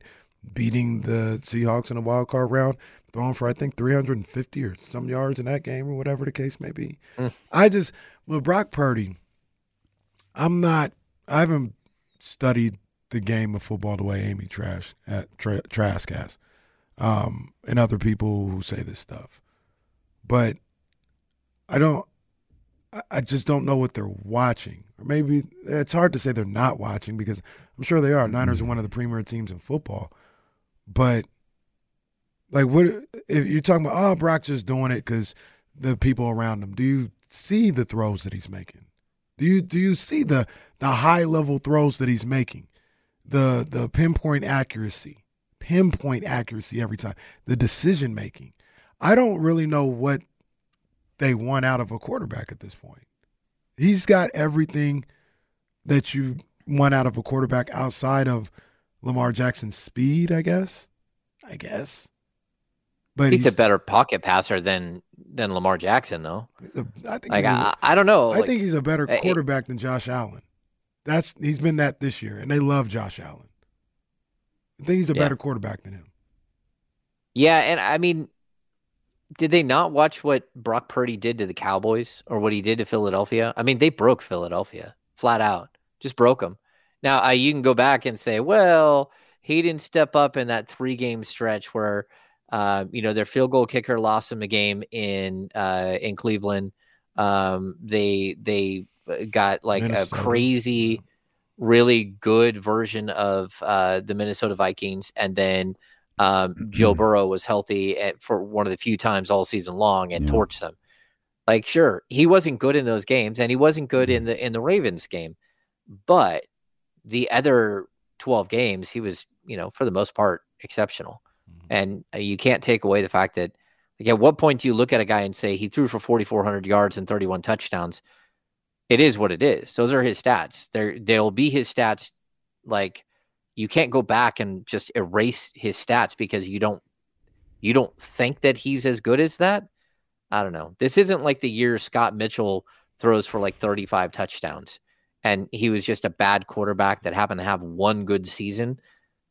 beating the Seahawks in a wild card round, throwing for I think 350 or some yards in that game or whatever the case may be. Mm. I just with Brock Purdy, I'm not. I haven't studied the game of football the way Amy Trash at Tra- Trask has, um, and other people who say this stuff, but I don't. I- just don't know what they're watching, or maybe it's hard to say they're not watching because I'm sure they are. Niners are one of the premier teams in football, but like, what if you're talking about? Oh, Brock just doing it because the people around him. Do you see the throws that he's making? Do you do you see the the high level throws that he's making? The the pinpoint accuracy, pinpoint accuracy every time. The decision making. I don't really know what they want out of a quarterback at this point. He's got everything that you want out of a quarterback outside of Lamar Jackson's speed, I guess. I guess. But he's, he's, a better pocket passer than than Lamar Jackson, though. I think like a- I, I don't know. I like, think he's a better eh, eh, quarterback than Josh Allen. That's he's been that this year, and they love Josh Allen. I think he's a Yeah. better quarterback than him. Yeah, and I mean, did they not watch what Brock Purdy did to the Cowboys or what he did to Philadelphia? I mean, they broke Philadelphia flat out, just broke them. Now, uh, you can go back and say, well, he didn't step up in that three game stretch where, uh, you know, their field goal kicker lost him a game in uh, in Cleveland. Um, they they got like Minnesota. a crazy, really good version of uh, the Minnesota Vikings, and then um, Joe Burrow was healthy at, for one of the few times all season long and torched them. Like, sure, he wasn't good in those games, and he wasn't good in the in the Ravens game, but the other twelve games, he was, you know, for the most part, exceptional. And uh, you can't take away the fact that, like, at what point do you look at a guy and say he threw for forty four hundred yards and thirty one touchdowns? It is what it is. Those are his stats. There, they'll be his stats. Like, you can't go back and just erase his stats because you don't you don't think that he's as good as that. I don't know. This isn't like the year Scott Mitchell throws for like 35 touchdowns and he was just a bad quarterback that happened to have one good season.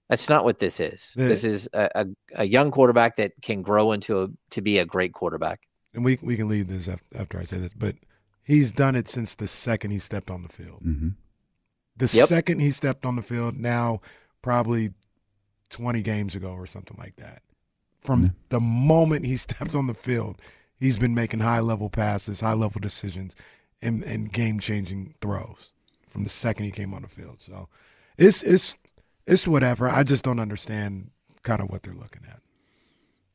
That's not what this is. The- this is a, a, a young quarterback that can grow into a to be a great quarterback. And we we can leave this after I say this, but he's done it since the second he stepped on the field. Mm-hmm. The Yep. second he stepped on the field, now probably 20 games ago or something like that. From the moment he stepped on the field, he's been making high level passes, high level decisions, and, and game changing throws from the second he came on the field. So it's it's it's whatever. I just don't understand kind of what they're looking at.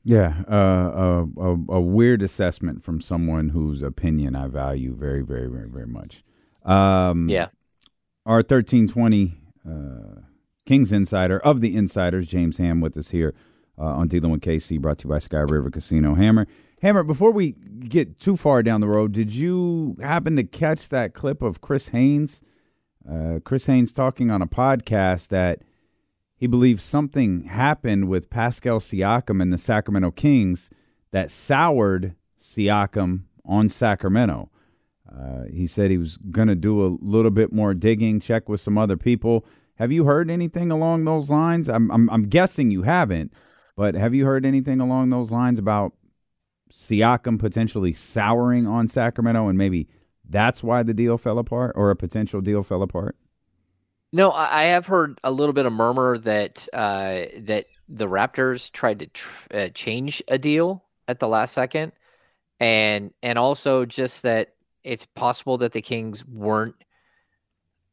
Yeah, uh, a, a, a weird assessment from someone whose opinion I value very, very, very, very much. Um, Yeah. Our 1320 uh, Kings Insider of the Insiders, James Ham, with us here uh, on Dealing with KC, brought to you by Sky River Casino. Hammer, Hammer. Before we get too far down the road, did you happen to catch that clip of Chris Haynes? Uh, Chris Haynes talking on a podcast that he believes something happened with Pascal Siakam and the Sacramento Kings that soured Siakam on Sacramento. Uh, he said he was going to do a little bit more digging, check with some other people. Have you heard anything along those lines? I'm, I'm, I'm guessing you haven't, but have you heard anything along those lines about Siakam potentially souring on Sacramento and maybe that's why the deal fell apart or a potential deal fell apart? No, I have heard a little bit of murmur that uh, that the Raptors tried to tr- uh, change a deal at the last second, and and also just that it's possible that the Kings weren't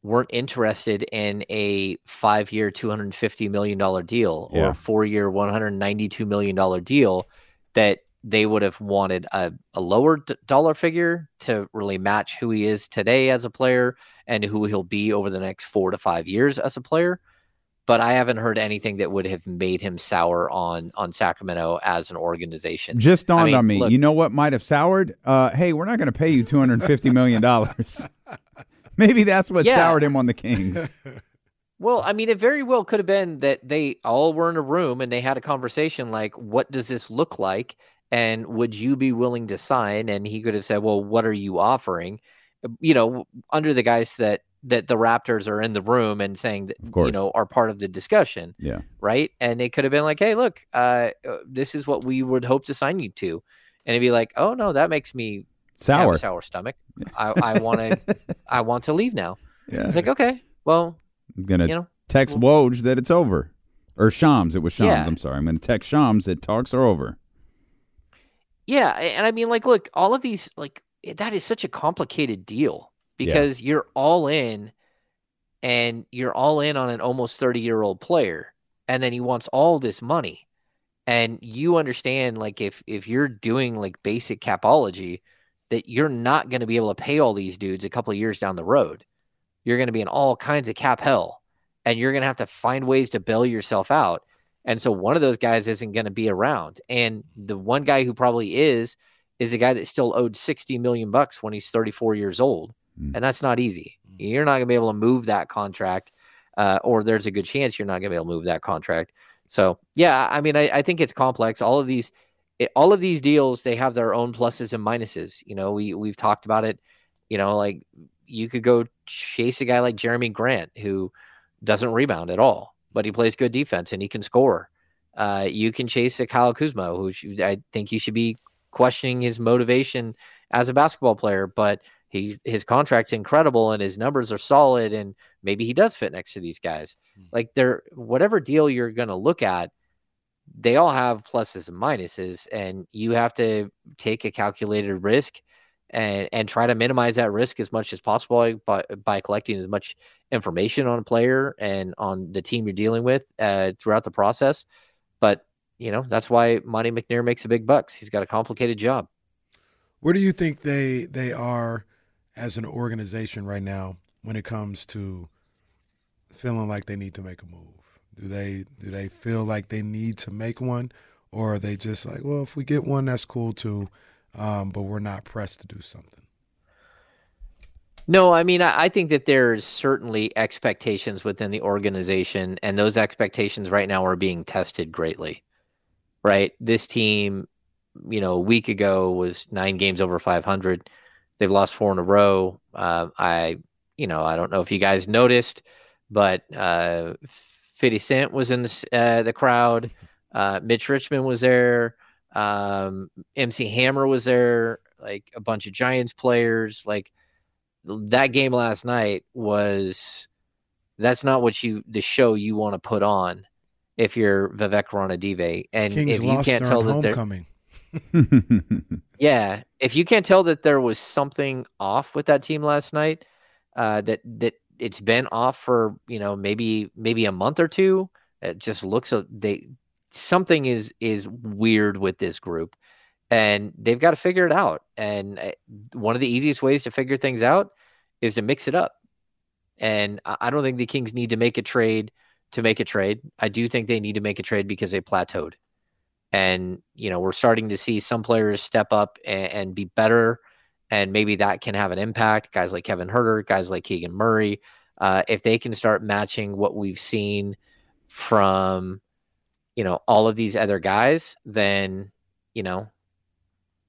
weren't interested in a five year, two hundred fifty million dollar deal or Yeah. a four year, one hundred ninety two million dollar deal. That they would have wanted a, a lower d- dollar figure to really match who he is today as a player and who he'll be over the next four to five years as a player. But I haven't heard anything that would have made him sour on on Sacramento as an organization. Just dawned I mean, on me. look, you know what might have soured? Uh, hey, we're not going to pay you two hundred fifty million dollars. Maybe that's what Yeah. soured him on the Kings. Well, I mean, it very well could have been that they all were in a room and they had a conversation like, what does this look like? And would you be willing to sign? And he could have said, well, what are you offering? You know, under the guise that that the Raptors are in the room and saying that, you course. know, are part of the discussion. Yeah. Right. And it could have been like, hey, look, uh, uh, this is what we would hope to sign you to. And it'd be like, oh, no, that makes me have Sour. a sour stomach. I, I want to, I want to leave now. Yeah. It's like, okay, well, I'm gonna you know, text Woj that it's over, or Shams. It was Shams. Yeah. I'm sorry. I'm gonna text Shams that talks are over. Yeah, and I mean, like, look, all of these, like, Eh, that is such a complicated deal because you're all in, and you're all in on an almost thirty year old player, and then he wants all this money, and you understand, like, if if you're doing like basic capology, that you're not going to be able to pay all these dudes a couple of years down the road. You're going to be in all kinds of cap hell, and you're going to have to find ways to bail yourself out. And so one of those guys isn't going to be around. And the one guy who probably is is a guy that still owed 60 million bucks when he's 34 years old. And that's not easy. You're not going to be able to move that contract, uh, or there's a good chance you're not going to be able to move that contract. So, yeah, I mean, I, I think it's complex. All of these, it, all of these deals, they have their own pluses and minuses. You know, we we've talked about it. You know, like you could go chase a guy like Jerami Grant who doesn't rebound at all, but he plays good defense and he can score. Uh, you can chase a Kyle Kuzma, who I think you should be questioning his motivation as a basketball player, but he his contract's incredible and his numbers are solid, and maybe he does fit next to these guys. Like they're whatever deal you're going to look at, they all have pluses and minuses, and you have to take a calculated risk and and try to minimize that risk as much as possible by by collecting as much information on a player and on the team you're dealing with uh, throughout the process. But you know that's why Monte McNair makes a big bucks. He's got a complicated job. Where do you think they they are as an organization right now when it comes to feeling like they need to make a move? Do they do they feel like they need to make one, or are they just like, well, if we get one, that's cool too, um, but we're not pressed to do something? No, I mean, I, I think that there's certainly expectations within the organization, and those expectations right now are being tested greatly. Right? This team, you know, a week ago was nine games over 500. They've lost four in a row. Uh, I, you know, I don't know if you guys noticed, but uh, 50 Cent was in the, uh, the crowd. Uh, Mitch Richmond was there. Um, MC Hammer was there. Like a bunch of Giants players. Like, that game last night was that's not what you the show you want to put on if you're Vivek Ranadive and Kings if you lost can't tell that they're- homecoming. yeah, if you can't tell that there was something off with that team last night, uh, that that it's been off for you know maybe maybe a month or two. It just looks a, they something is is weird with this group, and they've got to figure it out. And uh, one of the easiest ways to figure things out is to mix it up. And I I don't think the Kings need to make a trade to make a trade. I do think they need to make a trade because they plateaued. And, you know, we're starting to see some players step up and, and be better. And maybe that can have an impact. Guys like Kevin Huerter, guys like Keegan Murray, uh, if they can start matching what we've seen from, you know, all of these other guys, then, you know,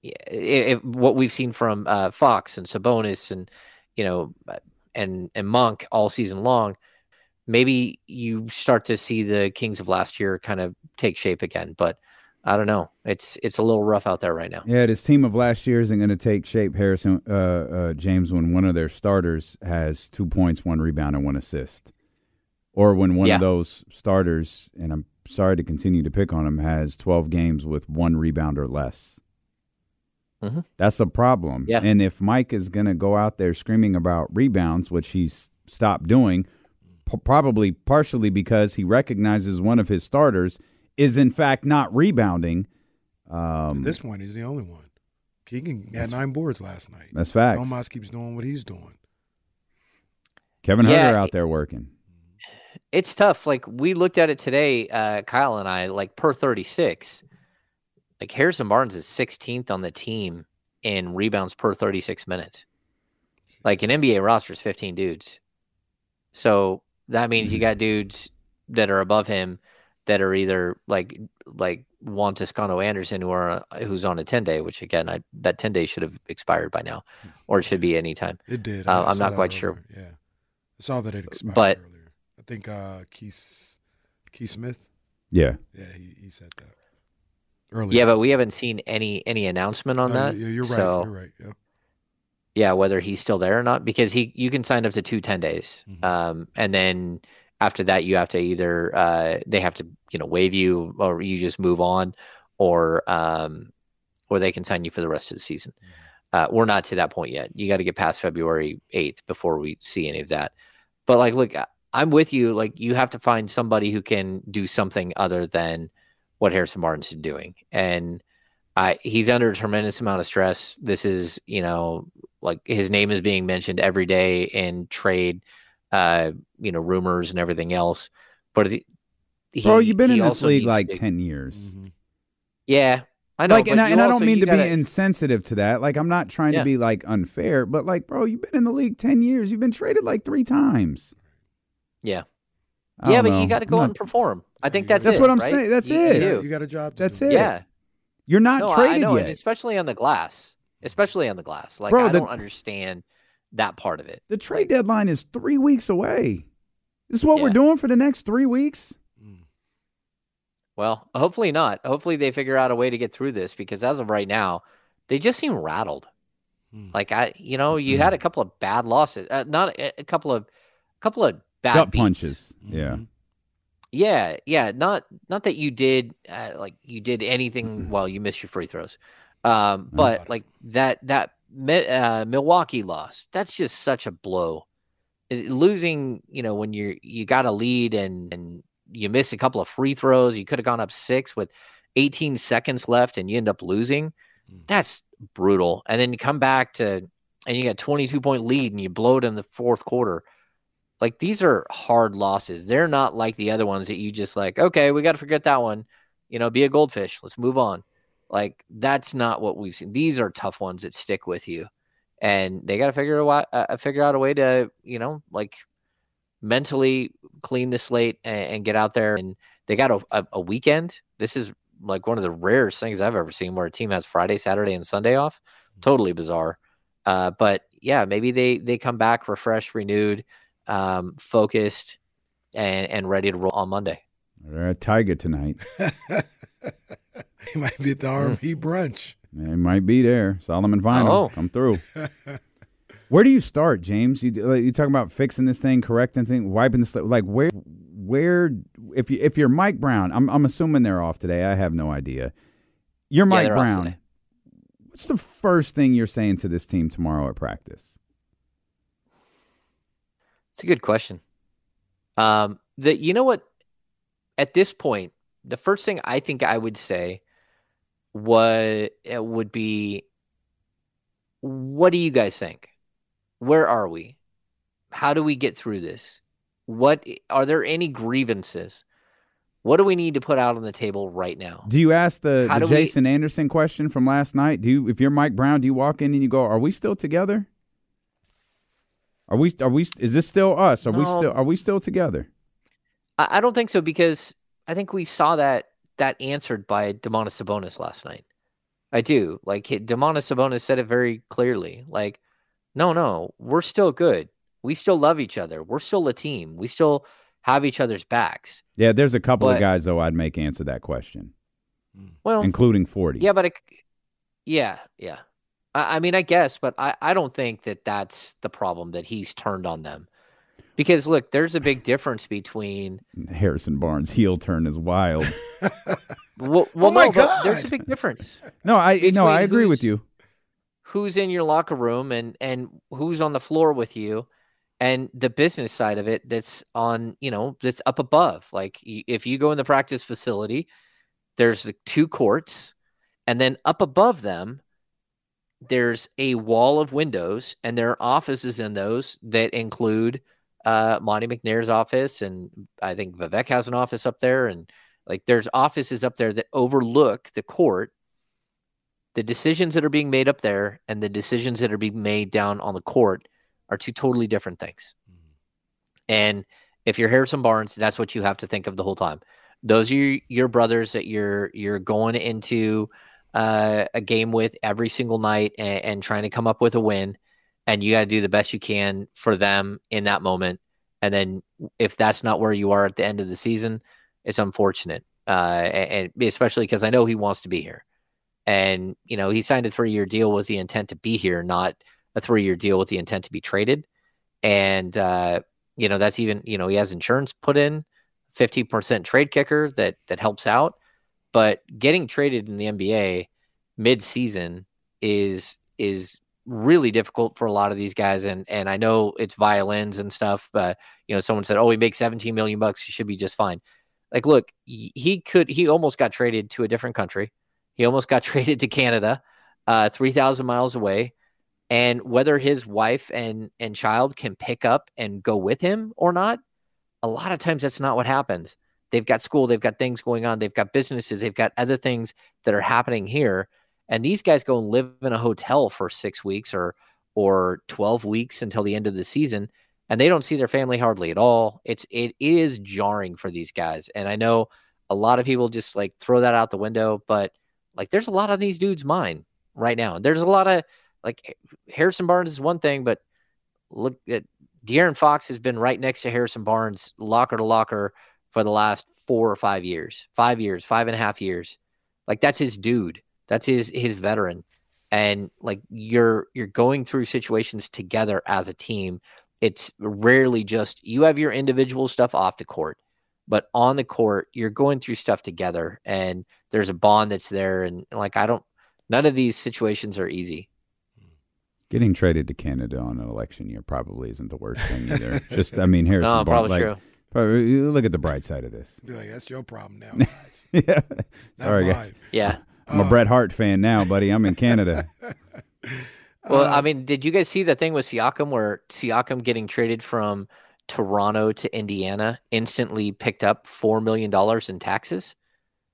i- if, what we've seen from uh, Fox and Sabonis and, you know, and and Monk all season long, maybe you start to see the Kings of last year kind of take shape again. But I don't know. It's it's a little rough out there right now. Yeah, this team of last year isn't going to take shape, Harrison uh, uh, James, when one of their starters has two points, one rebound, and one assist. or when one Yeah. of those starters, and I'm sorry to continue to pick on him, has 12 games with one rebound or less. Mhm. That's a problem. Yeah. And if Mike is going to go out there screaming about rebounds, which he's stopped doing, p- probably partially because he recognizes one of his starters is in fact not rebounding. Um, this one, he's the only one. Keegan had nine boards last night. That's fact. Domas keeps doing what he's doing. Kevin Yeah, Hunter out there working. It's tough. Like we looked at it today, uh, Kyle and I, like per 36. Like Harrison Barnes is 16th on the team in rebounds per 36 minutes. Like an NBA roster is 15 dudes. So that means you got dudes that are above him that are either like like Juan Toscano Anderson who are who's on a 10 day, which again I that 10 day should have expired by now, or it should be anytime. It did. Uh, I I'm not that quite sure. Yeah, I saw that it expired But- earlier. I think uh, Keith Keith Smith. Yeah. Yeah, he, he said that earlier. Yeah, but we haven't seen any any announcement on No, that. you- You're right. So You're right. Yeah. Yeah, whether he's still there or not, because he you can sign up to two 10 days, Mm-hmm. um, and then after that you have to either uh, they have to you know waive you or you just move on, or um, or they can sign you for the rest of the season. Uh, we're not to that point yet. You got to get past February eighth before we see any of that. But like, look, I'm with you. Like, you have to find somebody who can do something other than what Harrison is doing, and I he's under a tremendous amount of stress. This is, you know, like his name is being mentioned every day in trade, uh, you know, rumors and everything else. But he, Bro, you've been in this league like to- 10 years. Mm-hmm. Yeah, I know. like, but and I, you and I don't mean to gotta- be insensitive to that. Like, I'm not trying Yeah. to be like unfair, but like, bro, you've been in the league 10 years. You've been traded like three times. Yeah. Yeah, don't but you got to go out not- and perform. I think that's That's it, what I'm right? saying. That's You- it. You, You got a job. To That's do. it. Yeah. You're not no, I- I traded know, and yet. especially on the glass. Especially on the glass. Like Bro, I the- don't understand that part of it. The trade deadline is three weeks away. This is what we're doing for the next three weeks. Well, hopefully not. Hopefully they figure out a way to get through this because as of right now, they just seem rattled. Hmm. Like I, you know, you had a couple of bad losses, uh, not a, a couple of, a couple of bad Gut beats. punches. Mm-hmm. Yeah. Yeah, yeah. Not not that you did uh, like you did anything while you missed your free throws, um, but like that that uh, Milwaukee loss. That's just such a blow. It- losing, you know, when you're you got a lead and and you miss a couple of free throws, you could have gone up six with 18 seconds left, and you end up losing. That's brutal. And then you come back to and you got 22 point lead, and you blow it in the fourth quarter like these are hard losses. They're not like the other ones that you just like, okay, we got to forget that one. You know, be a goldfish. Let's move on. Like that's not what we've seen. These are tough ones that stick with you, and they got to figure out uh, figure out a way to you know like mentally clean the slate and, and get out there. And they got a, a, a weekend. This is like one of the rarest things I've ever seen where a team has Friday, Saturday, and Sunday off. Totally bizarre. Uh, but yeah, maybe they they come back refreshed, renewed um, focused and and ready to roll on Monday. They're at Tiger tonight. He might be at the RV brunch. They might be there. Solomon Vinyl, Oh. come through. where do you start, James? You like, you talking about fixing this thing, correcting thing, wiping the slate. Like where, where? If you if you're Mike Brown, I'm I'm assuming they're off today. I have no idea. You're Mike they're Brown. What's the first thing you're saying to this team tomorrow at practice? It's a good question. Um, the you know what? At this point, the first thing I think I would say what it would be, what do you guys think? Where are we? How do we get through this? What eh, are there any grievances? What do we need to put out on the table right now? Do you ask the, the do we- Jason Anderson question from last night? Do you, if you're Mike Brown, do you walk in and you go, "Are we still together? Are we? Are we? Is this still us? Are we still? Are we still together?" I, I don't think so because I think we saw that that answered by Domantas Sabonis last night. I do. Like he- Domantas Sabonis said it very clearly. Like, no, no, we're still good. We still love each other. We're still a team. We still have each other's backs. Yeah, there's a couple of guys though I'd make answer that question, hmm. Well, including forty. Yeah, but it, yeah, yeah. I, I mean, I guess, but I, I don't think that that's the problem that he's turned on them. Because look, there's a big difference between Harrison Barnes heel turn is wild. well, well Oh my no, but there's a big difference. No, I no, I agree with you. Who's in your locker room and and who's on the floor with you, and the business side of it that's on you know that's up above. Like if you go in the practice facility, there's the two courts, and then up above them, there's a wall of windows, and there are offices in those that include uh, Monte McNair's office, and I think Vivek has an office up there, and like there's offices up there that overlook the court. The decisions that are being made up there and the decisions that are being made down on the court are two totally different things. And if you're Harrison Barnes, that's what you have to think of the whole time. Those are your, your brothers that you're you're going into uh, a game with every single night and, and trying to come up with a win, and you got to do the best you can for them in that moment. And then if that's not where you are at the end of the season, it's unfortunate, uh, and, especially because I know he wants to be here, and you know he signed a three year deal with the intent to be here, not a three year deal with the intent to be traded, and uh, you know that's even you know he has insurance put in, fifty percent trade kicker that that helps out, but getting traded in the NBA mid season is is really difficult for a lot of these guys and and I know it's violins and stuff but you know someone said oh he makes 17 million bucks he should be just fine. Like look he could he almost got traded to a different country. He almost got traded to Canada uh 3000 miles away and whether his wife and and child can pick up and go with him or not a lot of times that's not what happens. They've got school they've got things going on they've got businesses they've got other things that are happening here and these guys go and live in a hotel for six weeks or or 12 weeks until the end of the season and they don't see their family hardly at all it's it, it is jarring for these guys and i know a lot of people just like throw that out the window but like there's a lot on these dudes mind right now there's a lot of like harrison barnes is one thing but look at De'Aaron Fox has been right next to Harrison Barnes, locker to locker, for the last four or five years, five years, five and a half years. Like that's his dude. That's his his veteran. And like you're you're going through situations together as a team. It's rarely just you have your individual stuff off the court, but on the court you're going through stuff together, and there's a bond that's there. And like I don't, none of these situations are easy. Getting traded to Canada on an election year probably isn't the worst thing either. Just, I mean, Harrison No, Barnes. probably Like, true. probably- look at the bright side of this. Be like, that's your problem now. guys. yeah. Not Sorry, mine. guys. Yeah. I'm a Bret Hart fan now, buddy. I'm in Canada. Well, I mean, did you guys see the thing with Siakam where Siakam getting traded from Toronto to Indiana instantly picked up four million dollars in taxes?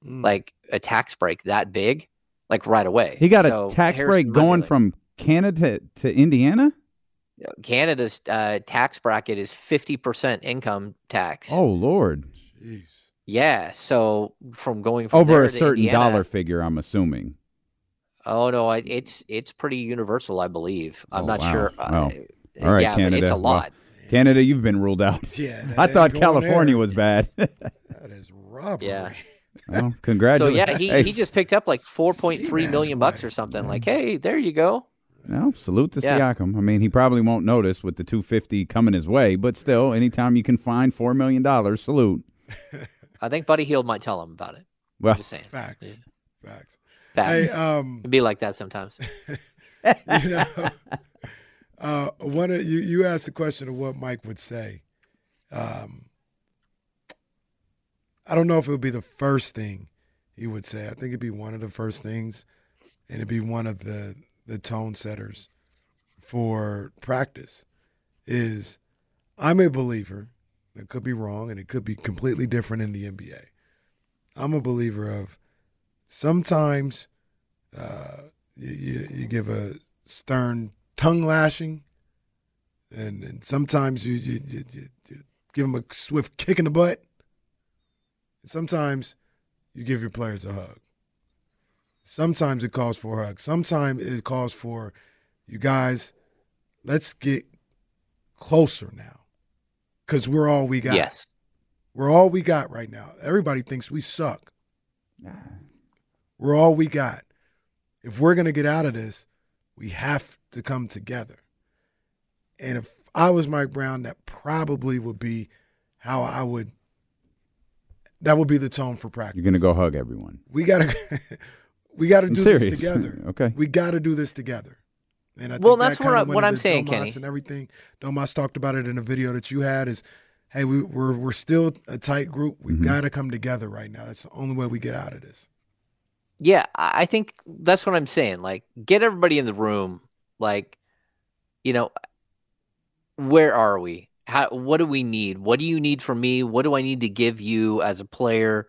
Mm. Like a tax break that big, like right away. He got So a tax Harrison break going like- from Canada to, to Indiana? Canada's uh, tax bracket is fifty percent income tax. Oh, Lord. Yeah. So from going from Over there a to certain Indiana- dollar figure, I'm assuming. Oh no, I, it's it's pretty universal, I believe. I'm Oh, not wow. sure. Wow. Uh, All right, yeah, Canada. it's a Well, lot. Canada, you've been ruled out. Yeah, I thought California there. was bad. That is robbery. Yeah. well, congratulations. So yeah, he, Hey, he just picked up like four point three million bucks or something. Like, hey, there you go. No, salute to Yeah. Siakam. I mean, he probably won't notice with the 250 coming his way, but still, anytime you can find $4 million, salute. I think Buddy Hield might tell him about it. Well, I'm just saying. Facts. Facts. Facts. Hey, um, It'd be like that sometimes. you know, uh, one of you you asked the question of what Mike would say. Um, I don't know if it would be the first thing he would say. I think it'd be one of the first things, and it'd be one of the the tone setters for practice. Is I'm a believer. It could be wrong, and it could be completely different in the NBA. I'm a believer of sometimes uh, you, you, give a stern tongue lashing, and, and sometimes you, you, you, you, you give them a swift kick in the butt. Sometimes you give your players a hug. Sometimes it calls for a hug. Sometimes it calls for you guys, let's get closer now because we're all we got. Yes. We're all we got right now. Everybody thinks we suck. We're all we got. If we're going to get out of this, we have to come together. And if I was Mike Brown, that probably would be how I would. That would be the tone for practice. You're gonna go hug everyone. We gotta, we gotta do serious. this together. Okay. we gotta do this together. And I Well, think that's that what kinda I- went what I'm saying, Domas Kenny. and everything. Domas talked about it in a video that you had. Is hey, we, we're we're still a tight group. We Mm-hmm. got to come together right now. That's the only way we get out of this. Yeah, I I think that's what I'm saying. Like, get everybody in the room. Like, you know, where are we? How? What do we need? What do you need from me? What do I need to give you as a player?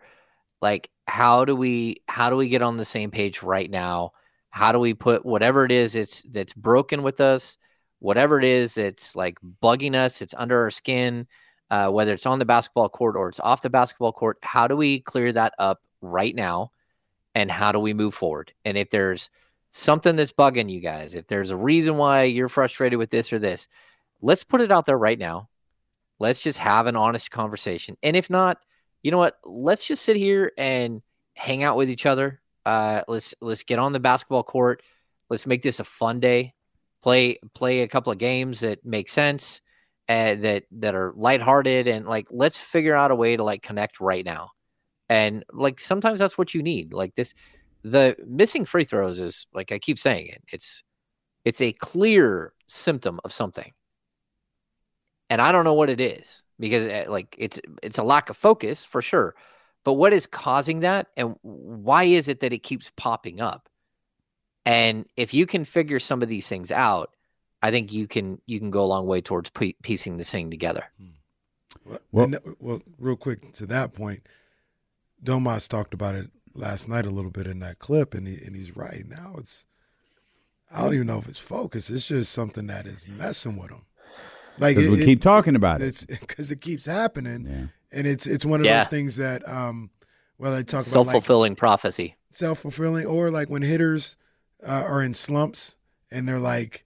Like, how do we? How do we get on the same page right now? How do we put whatever it is it's that's broken with us, whatever it is it's like bugging us, it's under our skin, uh, whether it's on the basketball court or it's off the basketball court. How do we clear that up right now? and how do we move forward? And if there's something that's bugging you guys, if there's a reason why you're frustrated with this or this, let's put it out there right now. Let's just have an honest conversation. And if not, you know what? Let's just sit here and hang out with each other. Uh, let's let's get on the basketball court. Let's make this a fun day. Play play a couple of games that make sense, uh, that that are lighthearted, and like let's figure out a way to like connect right now and like sometimes that's what you need like this the missing free throws is like i keep saying it it's it's a clear symptom of something and i don't know what it is because uh, like it's it's a lack of focus for sure but what is causing that and why is it that it keeps popping up and if you can figure some of these things out i think you can you can go a long way towards pie- piecing this thing together hmm. Well, Well- and uh, well, real quick to that point, Domas talked about it last night a little bit in that clip, and he, and he's right. Now it's I don't even know if it's focus. It's just something that is messing with him. Like 'Cause we keep talking about it. It's because it keeps happening, and it's it's one of Yeah. those things that um, well, I talk about self-fulfilling prophecy self fulfilling, or like when hitters uh, are in slumps and they're like,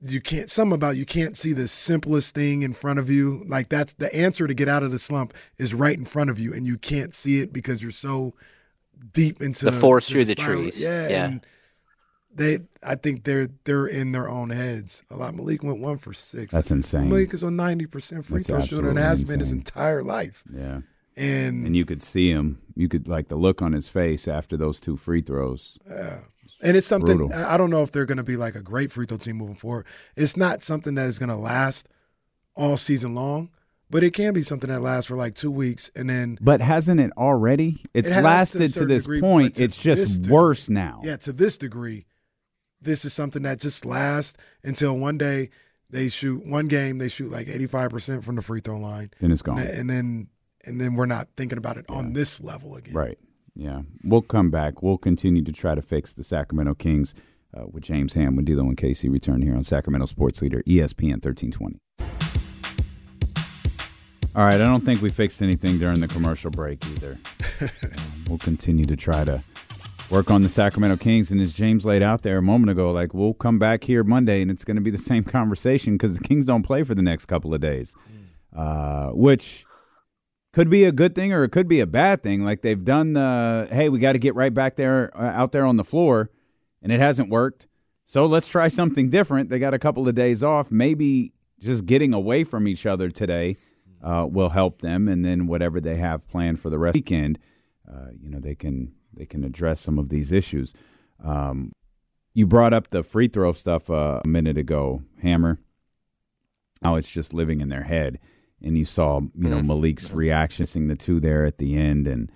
you can't, some about you can't see the simplest thing in front of you. Like that's the answer to get out of the slump is right in front of you, and you can't see it because you're so deep into The forest through the spiral. trees. Yeah, Yeah. and they, I think they're they're in their own heads a lot. Malik went one for six. That's insane. Malik is a ninety percent free That's throw shooter and has been his entire life. Yeah. And And you could see him. You could like the look on his face after those two free throws. Yeah. And it's something Brutal. I don't know if they're going to be like a great free throw team moving forward. It's not something that is going to last all season long, but it can be something that lasts for like two weeks and then But hasn't it already? It's It has to lasted to, this degree, point. to It's just degree- worse now. yeah, to this degree, this is something that just lasts until one day they shoot one game they shoot like eighty five percent from the free throw line. And it's gone. and, then and then we're not thinking about it on this level again. Right. Yeah. We'll come back. We'll continue to try to fix the Sacramento Kings uh, with James Ham, with D'Lo and Casey return here on Sacramento Sports Leader ESPN 1320. All right. I don't think we fixed anything during the commercial break either. Um, we'll continue to try to work on the Sacramento Kings. And as James laid out there a moment ago, like we'll come back here Monday and it's going to be the same conversation because the Kings don't play for the next couple of days, uh, which could be a good thing or it could be a bad thing. Like they've done the hey, we got to get right back there uh, out there on the floor, and it hasn't worked. So let's try something different. They got a couple of days off. Maybe just getting away from each other today uh, will help them, and then whatever they have planned for the rest of the weekend, uh, you know, they can they can address some of these issues. Um, you brought up the free throw stuff uh, a minute ago, Hammer. Now it's just living in their head and you saw you know Malik's reaction, seeing the two there at the end, and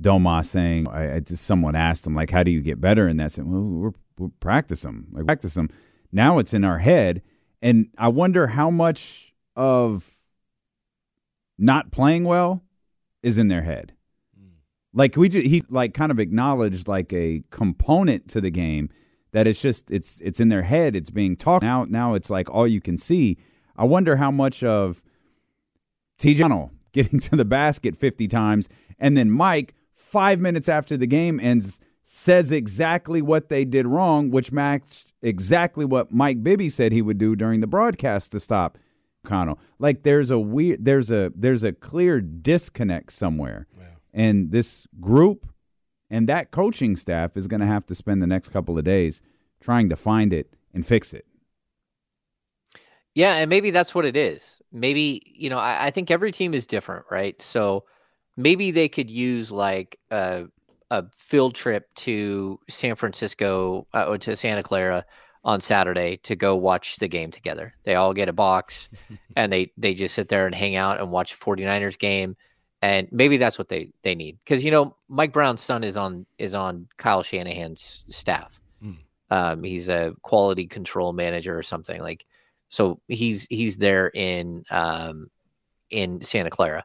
Domas saying, I, I just someone asked him like, "How do you get better?" And that's it. Well, we're, we're practice them, like practice them. Now it's in our head, and I wonder how much of not playing well is in their head. Like we, ju- he like kind of acknowledged like a component to the game that it's just it's it's in their head. It's being talked now. Now it's like all you can see. I wonder how much of TJ McConnell getting to the basket 50 times, and then Mike, five minutes after the game ends, says exactly what they did wrong, which matched exactly what Mike Bibby said he would do during the broadcast to stop McConnell. Like there's a weird, there's a there's a clear disconnect somewhere, and this group and that coaching staff is going to have to spend the next couple of days trying to find it and fix it. Yeah, and maybe that's what it is. Maybe, you know, I, I think every team is different, right? So maybe they could use like a a field trip to San Francisco uh, or to Santa Clara on Saturday to go watch the game together. They all get a box and they they just sit there and hang out and watch a 49ers game and maybe that's what they they need cuz you know Mike Brown's son is on is on Kyle Shanahan's staff. Mm. Um he's a quality control manager or something like so he's he's there in um in Santa Clara.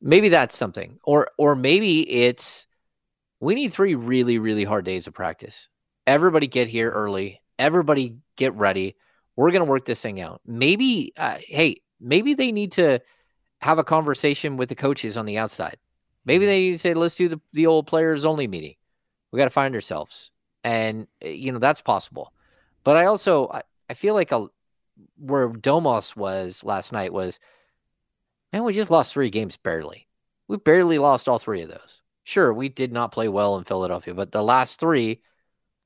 Maybe that's something. Or or maybe it's we need three really really hard days of practice. Everybody get here early. Everybody get ready. We're going to work this thing out. Maybe uh, hey, maybe they need to have a conversation with the coaches on the outside. Maybe they need to say let's do the the old players only meeting. We got to find ourselves. And uh, you know, that's possible. But I also I, I feel like a where Domas was last night was, man, we just lost three games barely. We barely lost all three of those. Sure, we did not play well in Philadelphia, but the last three,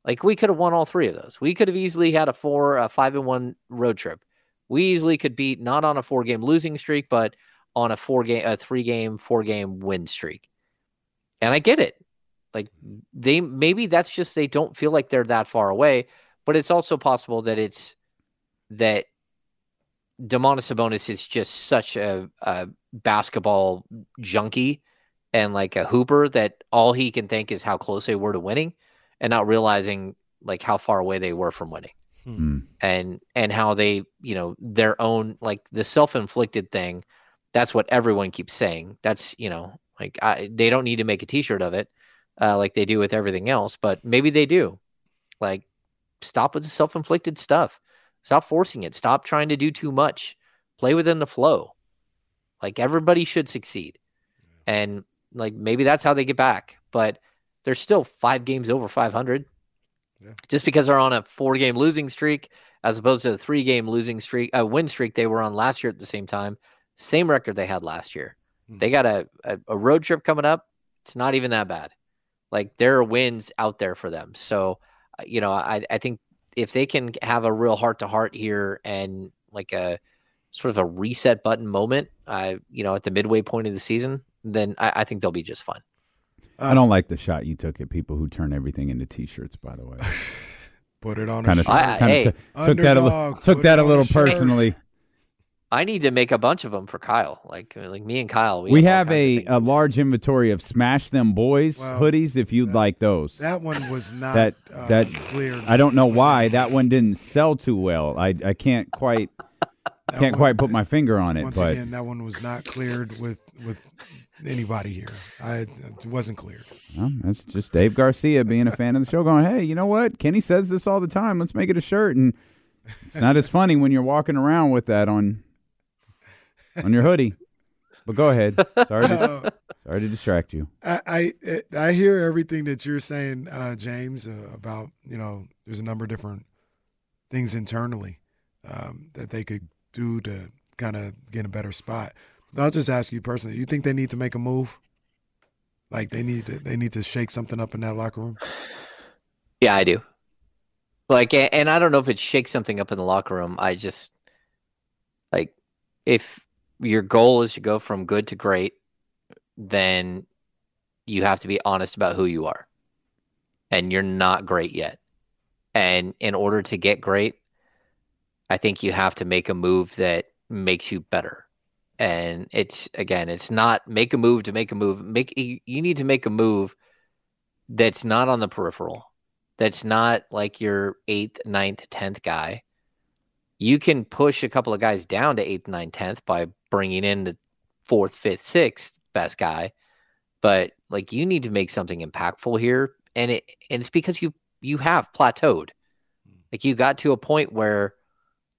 like we could have won all three of those. We could have easily had a four, a five and one road trip. We easily could beat not on a four game losing streak, but on a four game, a three game, four game win streak. And I get it. Like they maybe that's just they don't feel like they're that far away, but it's also possible that it's that Domantas Sabonis is just such a, a basketball junkie and like a hooper that all he can think is how close they were to winning and not realizing like how far away they were from winning Hmm. and and how they you know their own like the self-inflicted thing that's what everyone keeps saying. That's you know like I, they don't need to make a t-shirt of it uh, like they do with everything else but maybe they do. Like stop with the self-inflicted stuff. Stop forcing it. Stop trying to do too much. Play within the flow. Like everybody should succeed. And like maybe that's how they get back but they're still five games over 500 just because they're on a four game losing streak as opposed to the three game losing streak a win streak they were on last year at the same time same record they had last year they got a, a, a road trip coming up it's not even that bad like there are wins out there for them so uh, you know i, I think if they can have a real heart to heart here and like a sort of a reset button moment uh, you know at the midway point of the season then i, I think they'll be just fine I don't like the shot you took at people who turn everything into T-shirts. By the way, Put it on kind of shirt. Hey. took that a little Underdog, took that a little shirt. personally. I need to make a bunch of them for kyle like like me and kyle We, have have all kinds of a, a large inventory of Smash Them Boys Well, hoodies if you'd like those. That one was not that uh, that cleared. I don't know why that one didn't sell too well. I I can't quite can't one- quite put my finger on it, Once but again, that one was not cleared with with anybody here. I it wasn't cleared. well, that's just Dave Garcia being a fan of the show, going, "Hey, you know what? Kenny says this all the time. Let's make it a shirt." And it's not as funny when you're walking around with that on on your hoodie. But go ahead. Sorry to, sorry to distract you. I I, I hear everything that you're saying, uh, James, uh, about you know there's a number of different things internally um, that they could do to kind of get in a better spot. I'll just ask you personally: you think they need to make a move? Like they need to they need to shake something up in that locker room. Yeah, I do. Like, and I don't know if it shakes something up in the locker room. I just like if your goal is to go from good to great, then you have to be honest about who you are. And you're not great yet. And in order to get great, I think you have to make a move that makes you better. And it's again, it's not make a move to make a move. Make you need to make a move that's not on the peripheral. That's not like your eighth, ninth, tenth guy. You can push a couple of guys down to eighth, ninth, tenth by bringing in the fourth, fifth, sixth best guy. But like you need to make something impactful here, and it and it's because you you have plateaued. Hmm. Like you got to a point where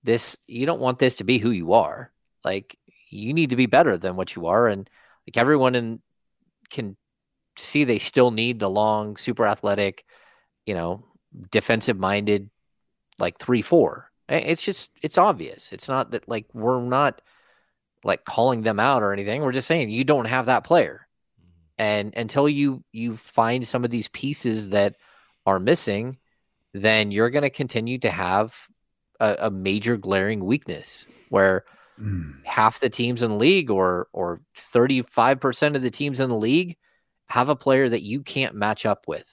this you don't want this to be who you are. Like you need to be better than what you are, and like everyone in can see they still need the long, super athletic, you know, defensive minded, like three four. It's just it's obvious. It's not that like we're not like calling them out or anything. We're just saying you don't have that player. Mm-hmm. And until you you find some of these pieces that are missing, then you're going to continue to have a, a major glaring weakness where mm. half the teams in the league or or 35% of the teams in the league have a player that you can't match up with.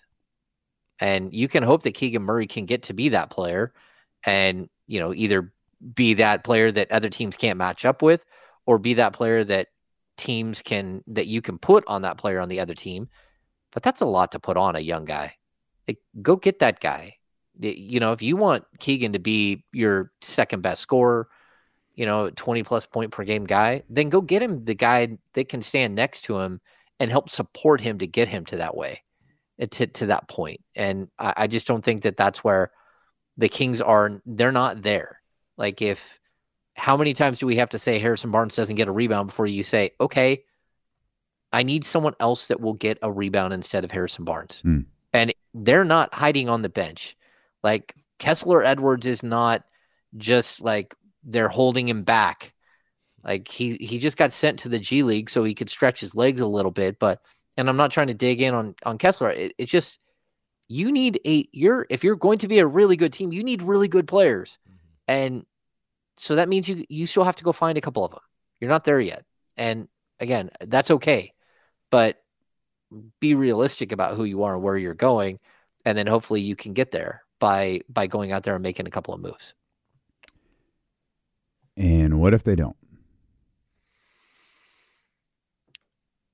And you can hope that Keegan Murray can get to be that player and, you know, either be that player that other teams can't match up with or be that player that teams can that you can put on that player on the other team. But that's a lot to put on a young guy. Like, go get that guy. You know, if you want Keegan to be your second best scorer, you know, 20 plus point per game guy, then go get him the guy that can stand next to him and help support him to get him to that way, uh, to, to that point. And I, I just don't think that that's where the Kings are. They're not there. Like, if how many times do we have to say Harrison Barnes doesn't get a rebound before you say, okay, I need someone else that will get a rebound instead of Harrison Barnes? Hmm. And they're not hiding on the bench. Like, Kessler Edwards is not just like they're holding him back. Like he he just got sent to the G League so he could stretch his legs a little bit. But and I'm not trying to dig in on on Kessler. It, it's just you need a you're if you're going to be a really good team, you need really good players, and so that means you you still have to go find a couple of them. You're not there yet, and again, that's okay, but be realistic about who you are and where you're going, and then hopefully you can get there by by going out there and making a couple of moves. And what if they don't?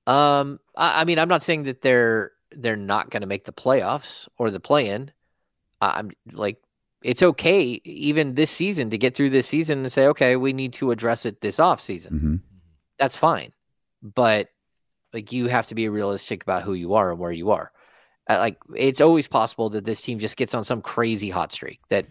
Um, I, I mean, I'm not saying that they're they're not going to make the playoffs or the play-in. I- I'm like, it's okay even this season to get through this season and say, okay, we need to address it this off season. Mm-hmm. That's fine, but like you have to be realistic about who you are and where you are. Uh, like it's always possible that this team just gets on some crazy hot streak. That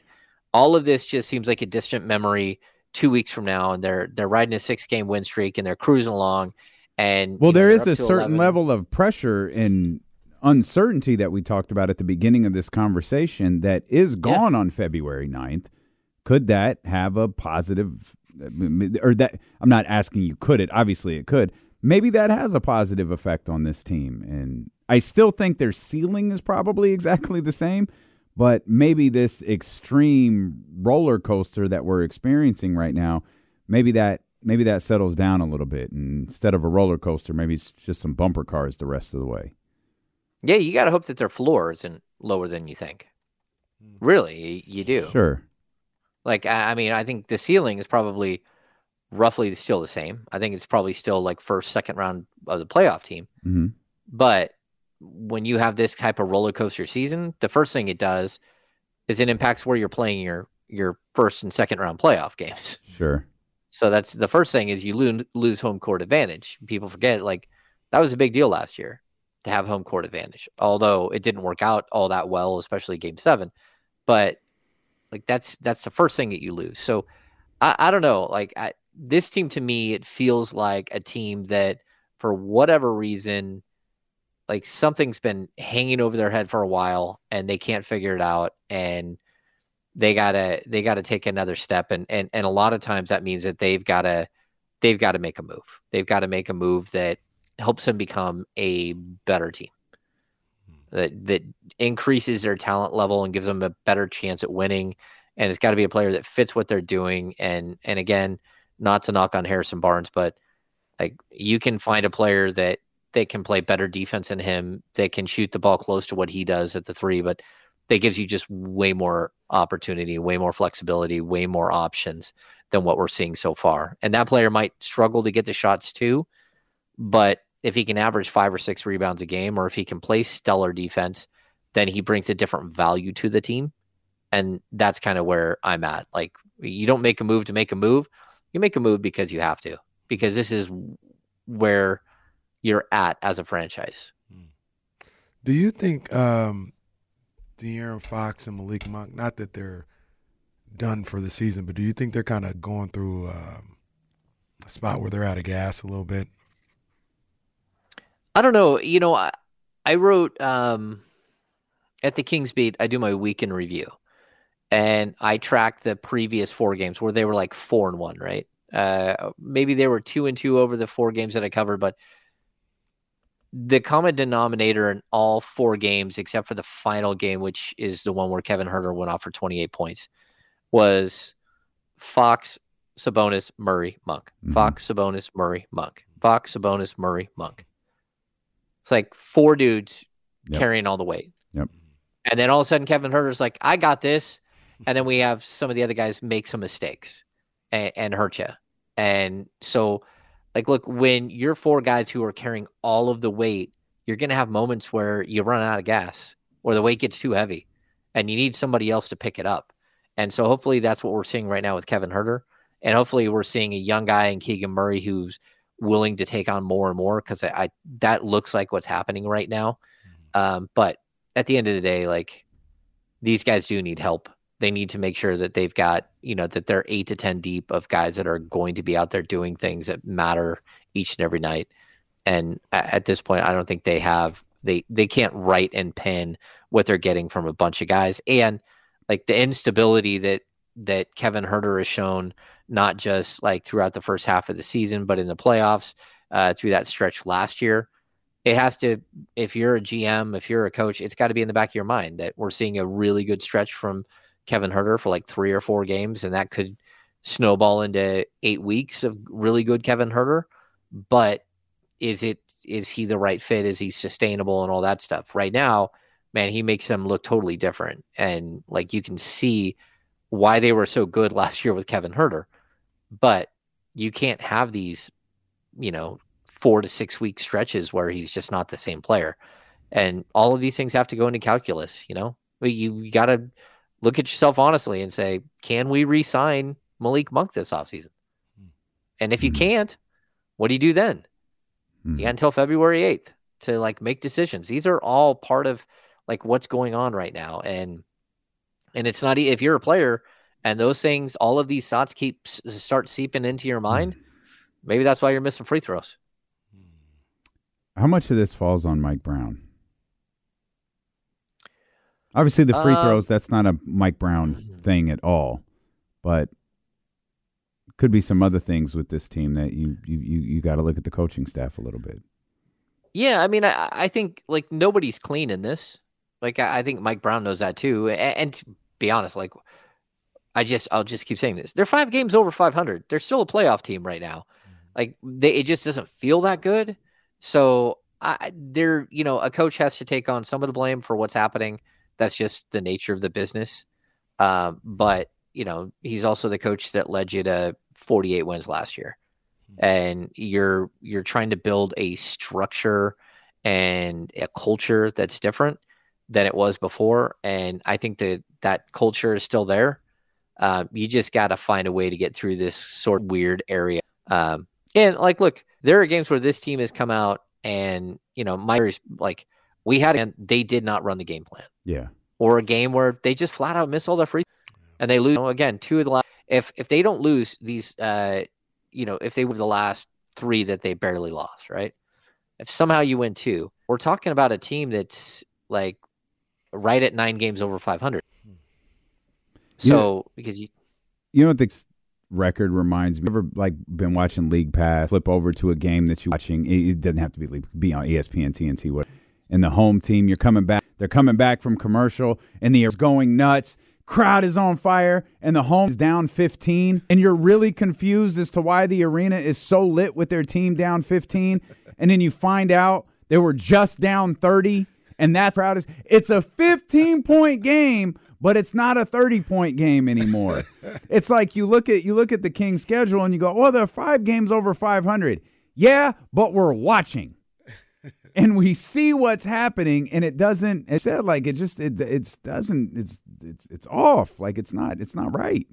all of this just seems like a distant memory. Two weeks from now, and they're they're riding a six game win streak and they're cruising along. And Well, know, there is a certain 11. level of pressure and uncertainty that we talked about at the beginning of this conversation that is gone on February 9th. Could that have a positive or that I'm not asking you could it obviously it could. Maybe that has a positive effect on this team and I still think their ceiling is probably exactly the same, but maybe this extreme roller coaster that we're experiencing right now, maybe that maybe that settles down a little bit and instead of a roller coaster, maybe it's just some bumper cars the rest of the way. Yeah, you got to hope that their floor isn't lower than you think. Really, you do. Sure. Like, I I mean, I think the ceiling is probably roughly still the same. I think it's probably still like first, second round of the playoff team. Mm-hmm. But when you have this type of roller coaster season, the first thing it does is it impacts where you're playing your your first and second round playoff games. Sure. So that's the first thing is you lose, lose home court advantage. People forget like that was a big deal last year to have home court advantage. Although it didn't work out all that well, especially game 7. But like that's that's the first thing that you lose. So I, I don't know, like I, this team to me it feels like a team that for whatever reason like something's been hanging over their head for a while and they can't figure it out and they gotta they gotta take another step and and, and a lot of times that means that they've gotta they've got to make a move they've got to make a move that helps them become a better team. Hmm. That that increases their talent level and gives them a better chance at winning. And it's got to be a player that fits what they're doing. And and again not to knock on Harrison Barnes but like you can find a player that they can play better defense than him that can shoot the ball close to what he does at the three but that gives you just way more opportunity way more flexibility way more options than what we're seeing so far. And that player might struggle to get the shots too but if he can average five or six rebounds a game or if he can play stellar defense then he brings a different value to the team. And that's kind of where i'm at. Like you don't make a move to make a move. You make a move because you have to because this is where you're at as a franchise. Do you think um, De'Aaron Fox and Malik Monk, not that they're done for the season, but do you think they're kind of going through um, a spot where they're out of gas a little bit? I don't know. You know, I, I wrote um, at the Kings Beat, I do my weekend review, and I track the previous four games where they were like four and one, right? Uh, maybe they were two and two over the four games that I covered, but the common denominator in all four games, except for the final game, which is the one where Kevin Huerter went off for 28 points, was Fox, Sabonis, Murray, Monk. Mm-hmm. Fox, Sabonis, Murray, Monk. Fox, Sabonis, Murray, Monk. It's like four dudes Yep. carrying all the weight. Yep. And then all of a sudden, Kevin Huerter's like, I got this. And then we have some of the other guys make some mistakes and, and hurt you. And so, like, look, when you're four guys who are carrying all of the weight, you're going to have moments where you run out of gas or the weight gets too heavy and you need somebody else to pick it up. And so, hopefully, that's what we're seeing right now with Kevin Huerter. And hopefully, we're seeing a young guy in Keegan Murray who's willing to take on more and more because I, I that looks like what's happening right now. Um, but at the end of the day, like these guys do need help. They need to make sure that they've got, you know, that they're eight to 10 deep of guys that are going to be out there doing things that matter each and every night. And at this point, I don't think they have, they, they can't write and pin what they're getting from a bunch of guys. And like the instability that, that Kevin Huerter has shown, not just like throughout the first half of the season, but in the playoffs, uh, through that stretch last year, it has to if you're a GM, if you're a coach, it's got to be in the back of your mind that we're seeing a really good stretch from Kevin Huerter for like three or four games, and that could snowball into eight weeks of really good Kevin Huerter. But is it is he the right fit? Is he sustainable and all that stuff? Right now, man, he makes them look totally different. And like you can see why they were so good last year with Kevin Huerter. But you can't have these, you know, four to six week stretches where he's just not the same player. And all of these things have to go into calculus, you know? You, you got to look at yourself honestly and say, can we re sign Malik Monk this offseason? And if you hmm. can't, what do you do then? Hmm. You got until February 8th to like make decisions. These are all part of like what's going on right now. And and it's not if you're a player and those things, all of these thoughts keep start seeping into your hmm. mind. Maybe that's why you're missing free throws. Hmm. How much of this falls on Mike Brown? Obviously, the free Um, throws, that's not a Mike Brown hmm. thing at all. But could be some other things with this team that you you you, you got to look at the coaching staff a little bit. Yeah, I mean, I, I think like nobody's clean in this. Like I, I think Mike Brown knows that too. And, and to be honest, like I just I'll just keep saying this. They're five games over 500. They're still a playoff team right now. Like they it just doesn't feel that good. So I they're you know a coach has to take on some of the blame for what's happening. That's just the nature of the business. Um, but you know he's also the coach that led you to 48 wins last year and you're you're trying to build a structure and a culture that's different than it was before and i think that that culture is still there uh, you just got to find a way to get through this sort of weird area. Um, and like look there are games where this team has come out and you know my like we had and they did not run the game plan. Yeah. or a game where they just flat out miss all their free and they lose. You know, again two of the last if if they don't lose these uh you know if they were the last three that they barely lost right? If somehow you win two we're talking about a team that's like right at nine games over 500 so because you You know what this record reminds me? Ever like been watching League Pass? Flip over to a game that you're watching. It, it doesn't have to be League. Be on ESPN, TNT, what? And the home team, you're coming back. They're coming back from commercial, and the air's going nuts. Crowd is on fire, and the home is down 15, and you're really confused as to why the arena is so lit with their team down 15, and then you find out they were just down 30, and that's crowd is. It's a 15 point game, but it's not a 30 point game anymore. it's like you look at you look at the Kings schedule and you go, "Oh, there are 5 games over 500." Yeah, but we're watching. and we see what's happening and it doesn't it said like it just it it's doesn't it's it's it's off. Like it's not it's not right.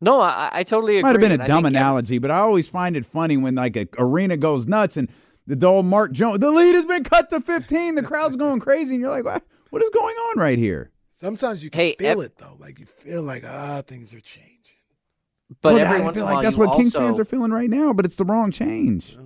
no i, I totally agree Might have been a dumb think ev- analogy, but I always find it funny when like a arena goes nuts and the old Mark Jones, the lead has been cut to 15. The crowd's going crazy, and you're like, what, what is going on right here? Sometimes you can Hey, feel ev- it though. Like you feel like ah, things are changing. but Well, every I once feel in like while that's you what Kings fans are feeling right now, but it's the wrong change.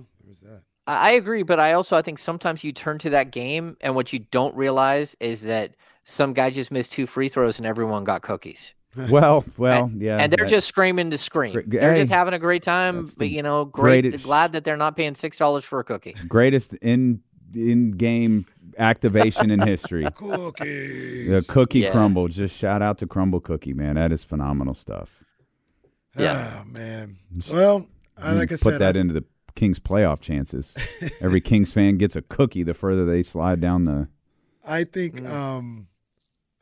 I I agree, but I also I think sometimes you turn to that game and what you don't realize is that some guy just missed two free throws and everyone got cookies. Well, well, yeah. and they're that- just screaming to scream. Great- They're just having a great time, but you know, great. greatest- Glad that they're not paying six dollars for a cookie. greatest in in game activation in history. Cookies. The cookie Yeah. crumble. Just shout out to Crumbl Cookie, man. That is phenomenal stuff. Yeah, man. Well, I, like I put said, put that I, into the Kings playoff chances. Every Kings fan gets a cookie the further they slide down the. I think Mm. um,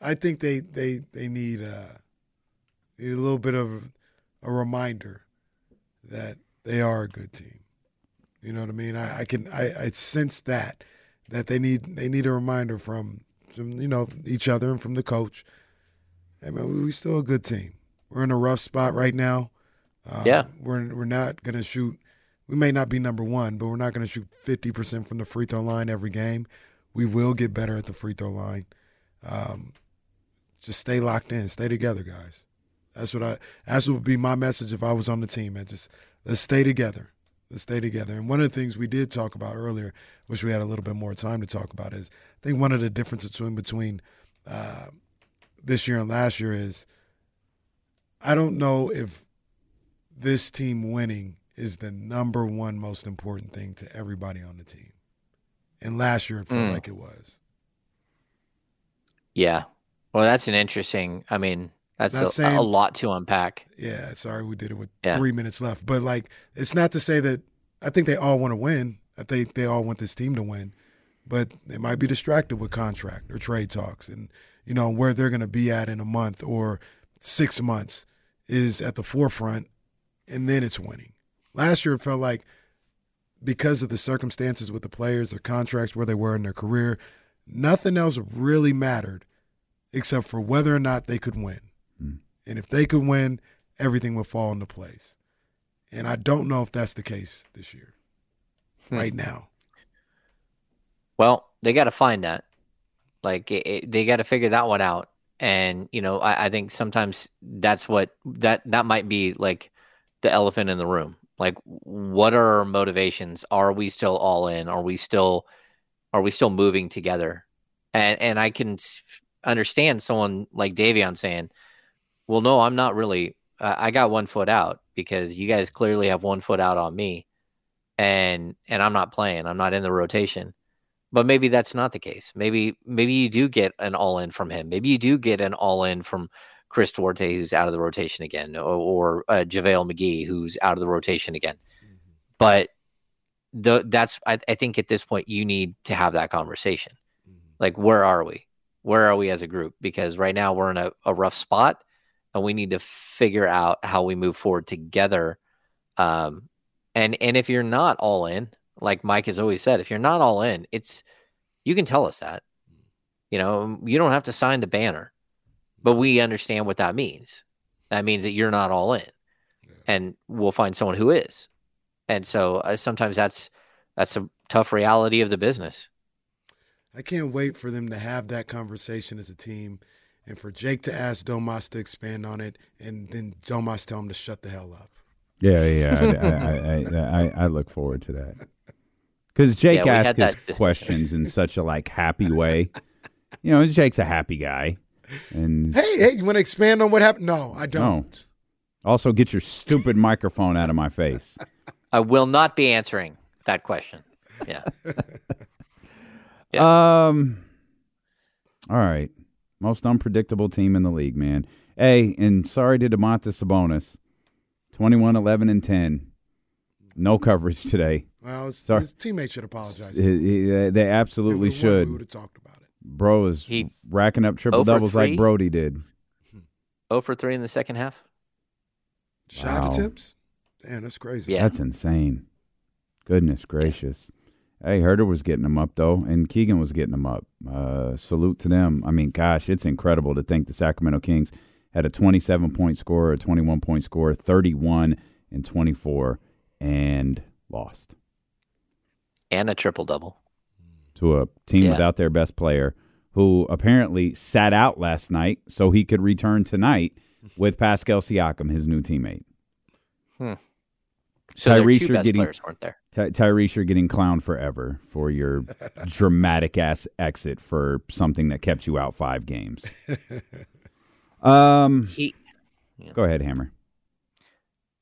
I think they they they need uh need a little bit of a reminder that they are a good team. You know what I mean? I, I can I, I sense that that they need they need a reminder from, from you know each other and from the coach. I mean, we still a good team. We're in a rough spot right now. Uh, Yeah. we're we're not gonna shoot. We may not be number one, but we're not gonna shoot fifty percent from the free throw line every game. We will get better at the free throw line. Um, just stay locked in, stay together, guys. That's what I. That's what would be my message if I was on the team. Man, just let's stay together. Let's stay together. And one of the things we did talk about earlier, which we had a little bit more time to talk about, is I think one of the differences between between uh, this year and last year is I don't know if this team winning is the number one most important thing to everybody on the team. And last year it felt Mm. like it was. Yeah. Well, that's an interesting. I mean, that's Not a, saying- a lot to unpack. Yeah, sorry we did it with Yeah. three minutes left. But like, it's not to say that I think they all want to win. I think they all want this team to win, but they might be distracted with contract or trade talks, and you know where they're going to be at in a month or six months is at the forefront, and then it's winning. Last year it felt like because of the circumstances with the players, their contracts, where they were in their career, nothing else really mattered except for whether or not they could win. And if they could win, everything would fall into place. And I don't know if that's the case this year, Hmm. right now. Well, they got to find that. Like it, it- they got to figure that one out. And you know, I, I think sometimes that's what that that might be like the elephant in the room. Like, what are our motivations? Are we still all in? Are we still are we still moving together? And and I can understand someone like Davion saying, "Well, no, I'm not really. I I got one foot out because you guys clearly have one foot out on me, and and I'm not playing. I'm not in the rotation." But maybe that's not the case. Maybe maybe you do get an all in from him. Maybe you do get an all in from Chris Duarte, who's out of the rotation again, or, or uh, JaVale McGee, who's out of the rotation again. But the, that's I, I think at this point you need to have that conversation. Like, where are we? Where are we as a group? Because right now we're in a, a rough spot, and we need to figure out how we move forward together. Um, and and if you're not all in, like Mike has always said, if you're not all in, it's you can tell us that. You know, you don't have to sign the banner, but we understand what that means. That means that you're not all in, and we'll find someone who is. And so uh, sometimes that's that's a tough reality of the business. I can't wait for them to have that conversation as a team and for Jake to ask Domas to expand on it and then Domas tell him to shut the hell up. Yeah, yeah. I, I, I, I, I look forward to that because Jake Yeah, we asks his discussion. questions in such a like happy way. You know, Jake's a happy guy, and Hey, hey, you want to expand on what happened? No, I don't. Also, get your stupid microphone out of my face. I will not be answering that question. Yeah. Um. All right, most unpredictable team in the league, man. Hey, and sorry to Domantas Sabonis, 21, 11, and ten. No coverage today. Well, his, Sorry. his teammates should apologize. He- he- they absolutely If we won, should. We would have talked about it. Bro is He- racking up triple 0 for doubles like Brodie did. 0 Oh for 3 in the second half. Shot Wow. attempts? Damn, that's crazy. Yeah. That's insane. Goodness gracious. Hey, Huerter was getting them up though, and Keegan was getting them up. Uh, salute to them. I mean, gosh, it's incredible to think the Sacramento Kings had a 27 point score, a 21 point score, 31 and 24, and lost And a triple double. to a team Yeah. without their best player, who apparently sat out last night so he could return tonight with Pascal Siakam, his new teammate. Hmm. So Tyrese, two you're best getting players weren't there. Ty- Tyrese, you're getting clowned forever for your dramatic ass exit for something that kept you out five games. Um, He go ahead, Hammer.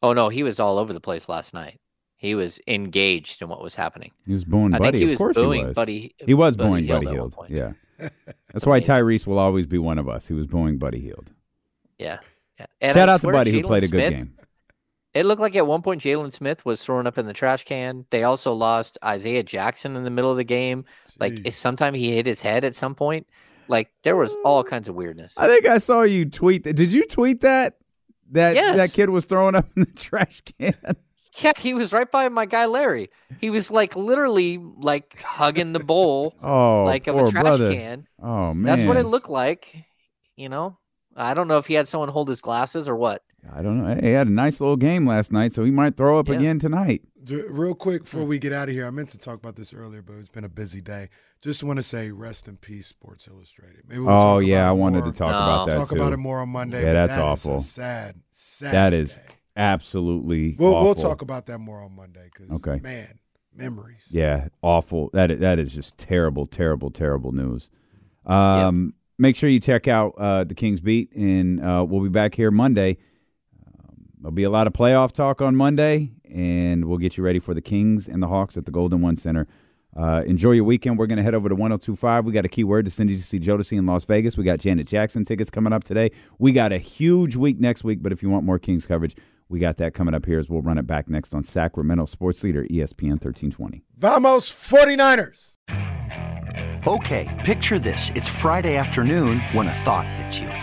Oh no, he was all over the place last night. He was engaged in what was happening. He was booing I think Buddy. he of was course booing he was. Buddy- he was Buddy booing Buddy at one Hield. Yeah. That's why Tyrese will always be one of us. He was booing Buddy Hield. Yeah. yeah. And Shout I out to swear Buddy who Jalen played a good Smith- game. It looked like at one point Jalen Smith was thrown up in the trash can. They also lost Isaiah Jackson in the middle of the game. Like sometime he hit his head at some point. Like there was all mm. kinds of weirdness. I think I saw you tweet that. Did you tweet that? That Yes. that kid was throwing up in the trash can. Yeah, he was right by my guy Larry. He was like literally like hugging the bowl, Oh, like of a trash brother. can. Oh man, That's what it looked like. You know, I don't know if he had someone hold his glasses or what. I don't know. He had a nice little game last night, so he might throw up Yeah. again tonight. Real quick before we get out of here, I meant to talk about this earlier, but it's been a busy day. Just want to say, rest in peace, Sports Illustrated. Maybe we'll oh talk yeah, about I it wanted to talk about that Talk too. about it more on Monday. Yeah, but that's that is a awful. sad, sad. That is absolutely. We'll we'll talk about that more on Monday. Cause, Okay. man, memories. Yeah, awful. That that is just terrible, terrible, terrible news. Um, Make sure you check out uh, the Kings Beat, and uh, we'll be back here Monday. There'll be a lot of playoff talk on Monday, and we'll get you ready for the Kings and the Hawks at the Golden One Center. Uh, enjoy your weekend. We're going to head over to 1025. We got a keyword to send you to see Jodeci in Las Vegas. We got Janet Jackson tickets coming up today. We got a huge week next week, but if you want more Kings coverage, we got that coming up here as we'll run it back next on Sacramento Sports Leader ESPN 1320. Vamos 49ers. Okay, picture this. It's Friday afternoon when a thought hits you.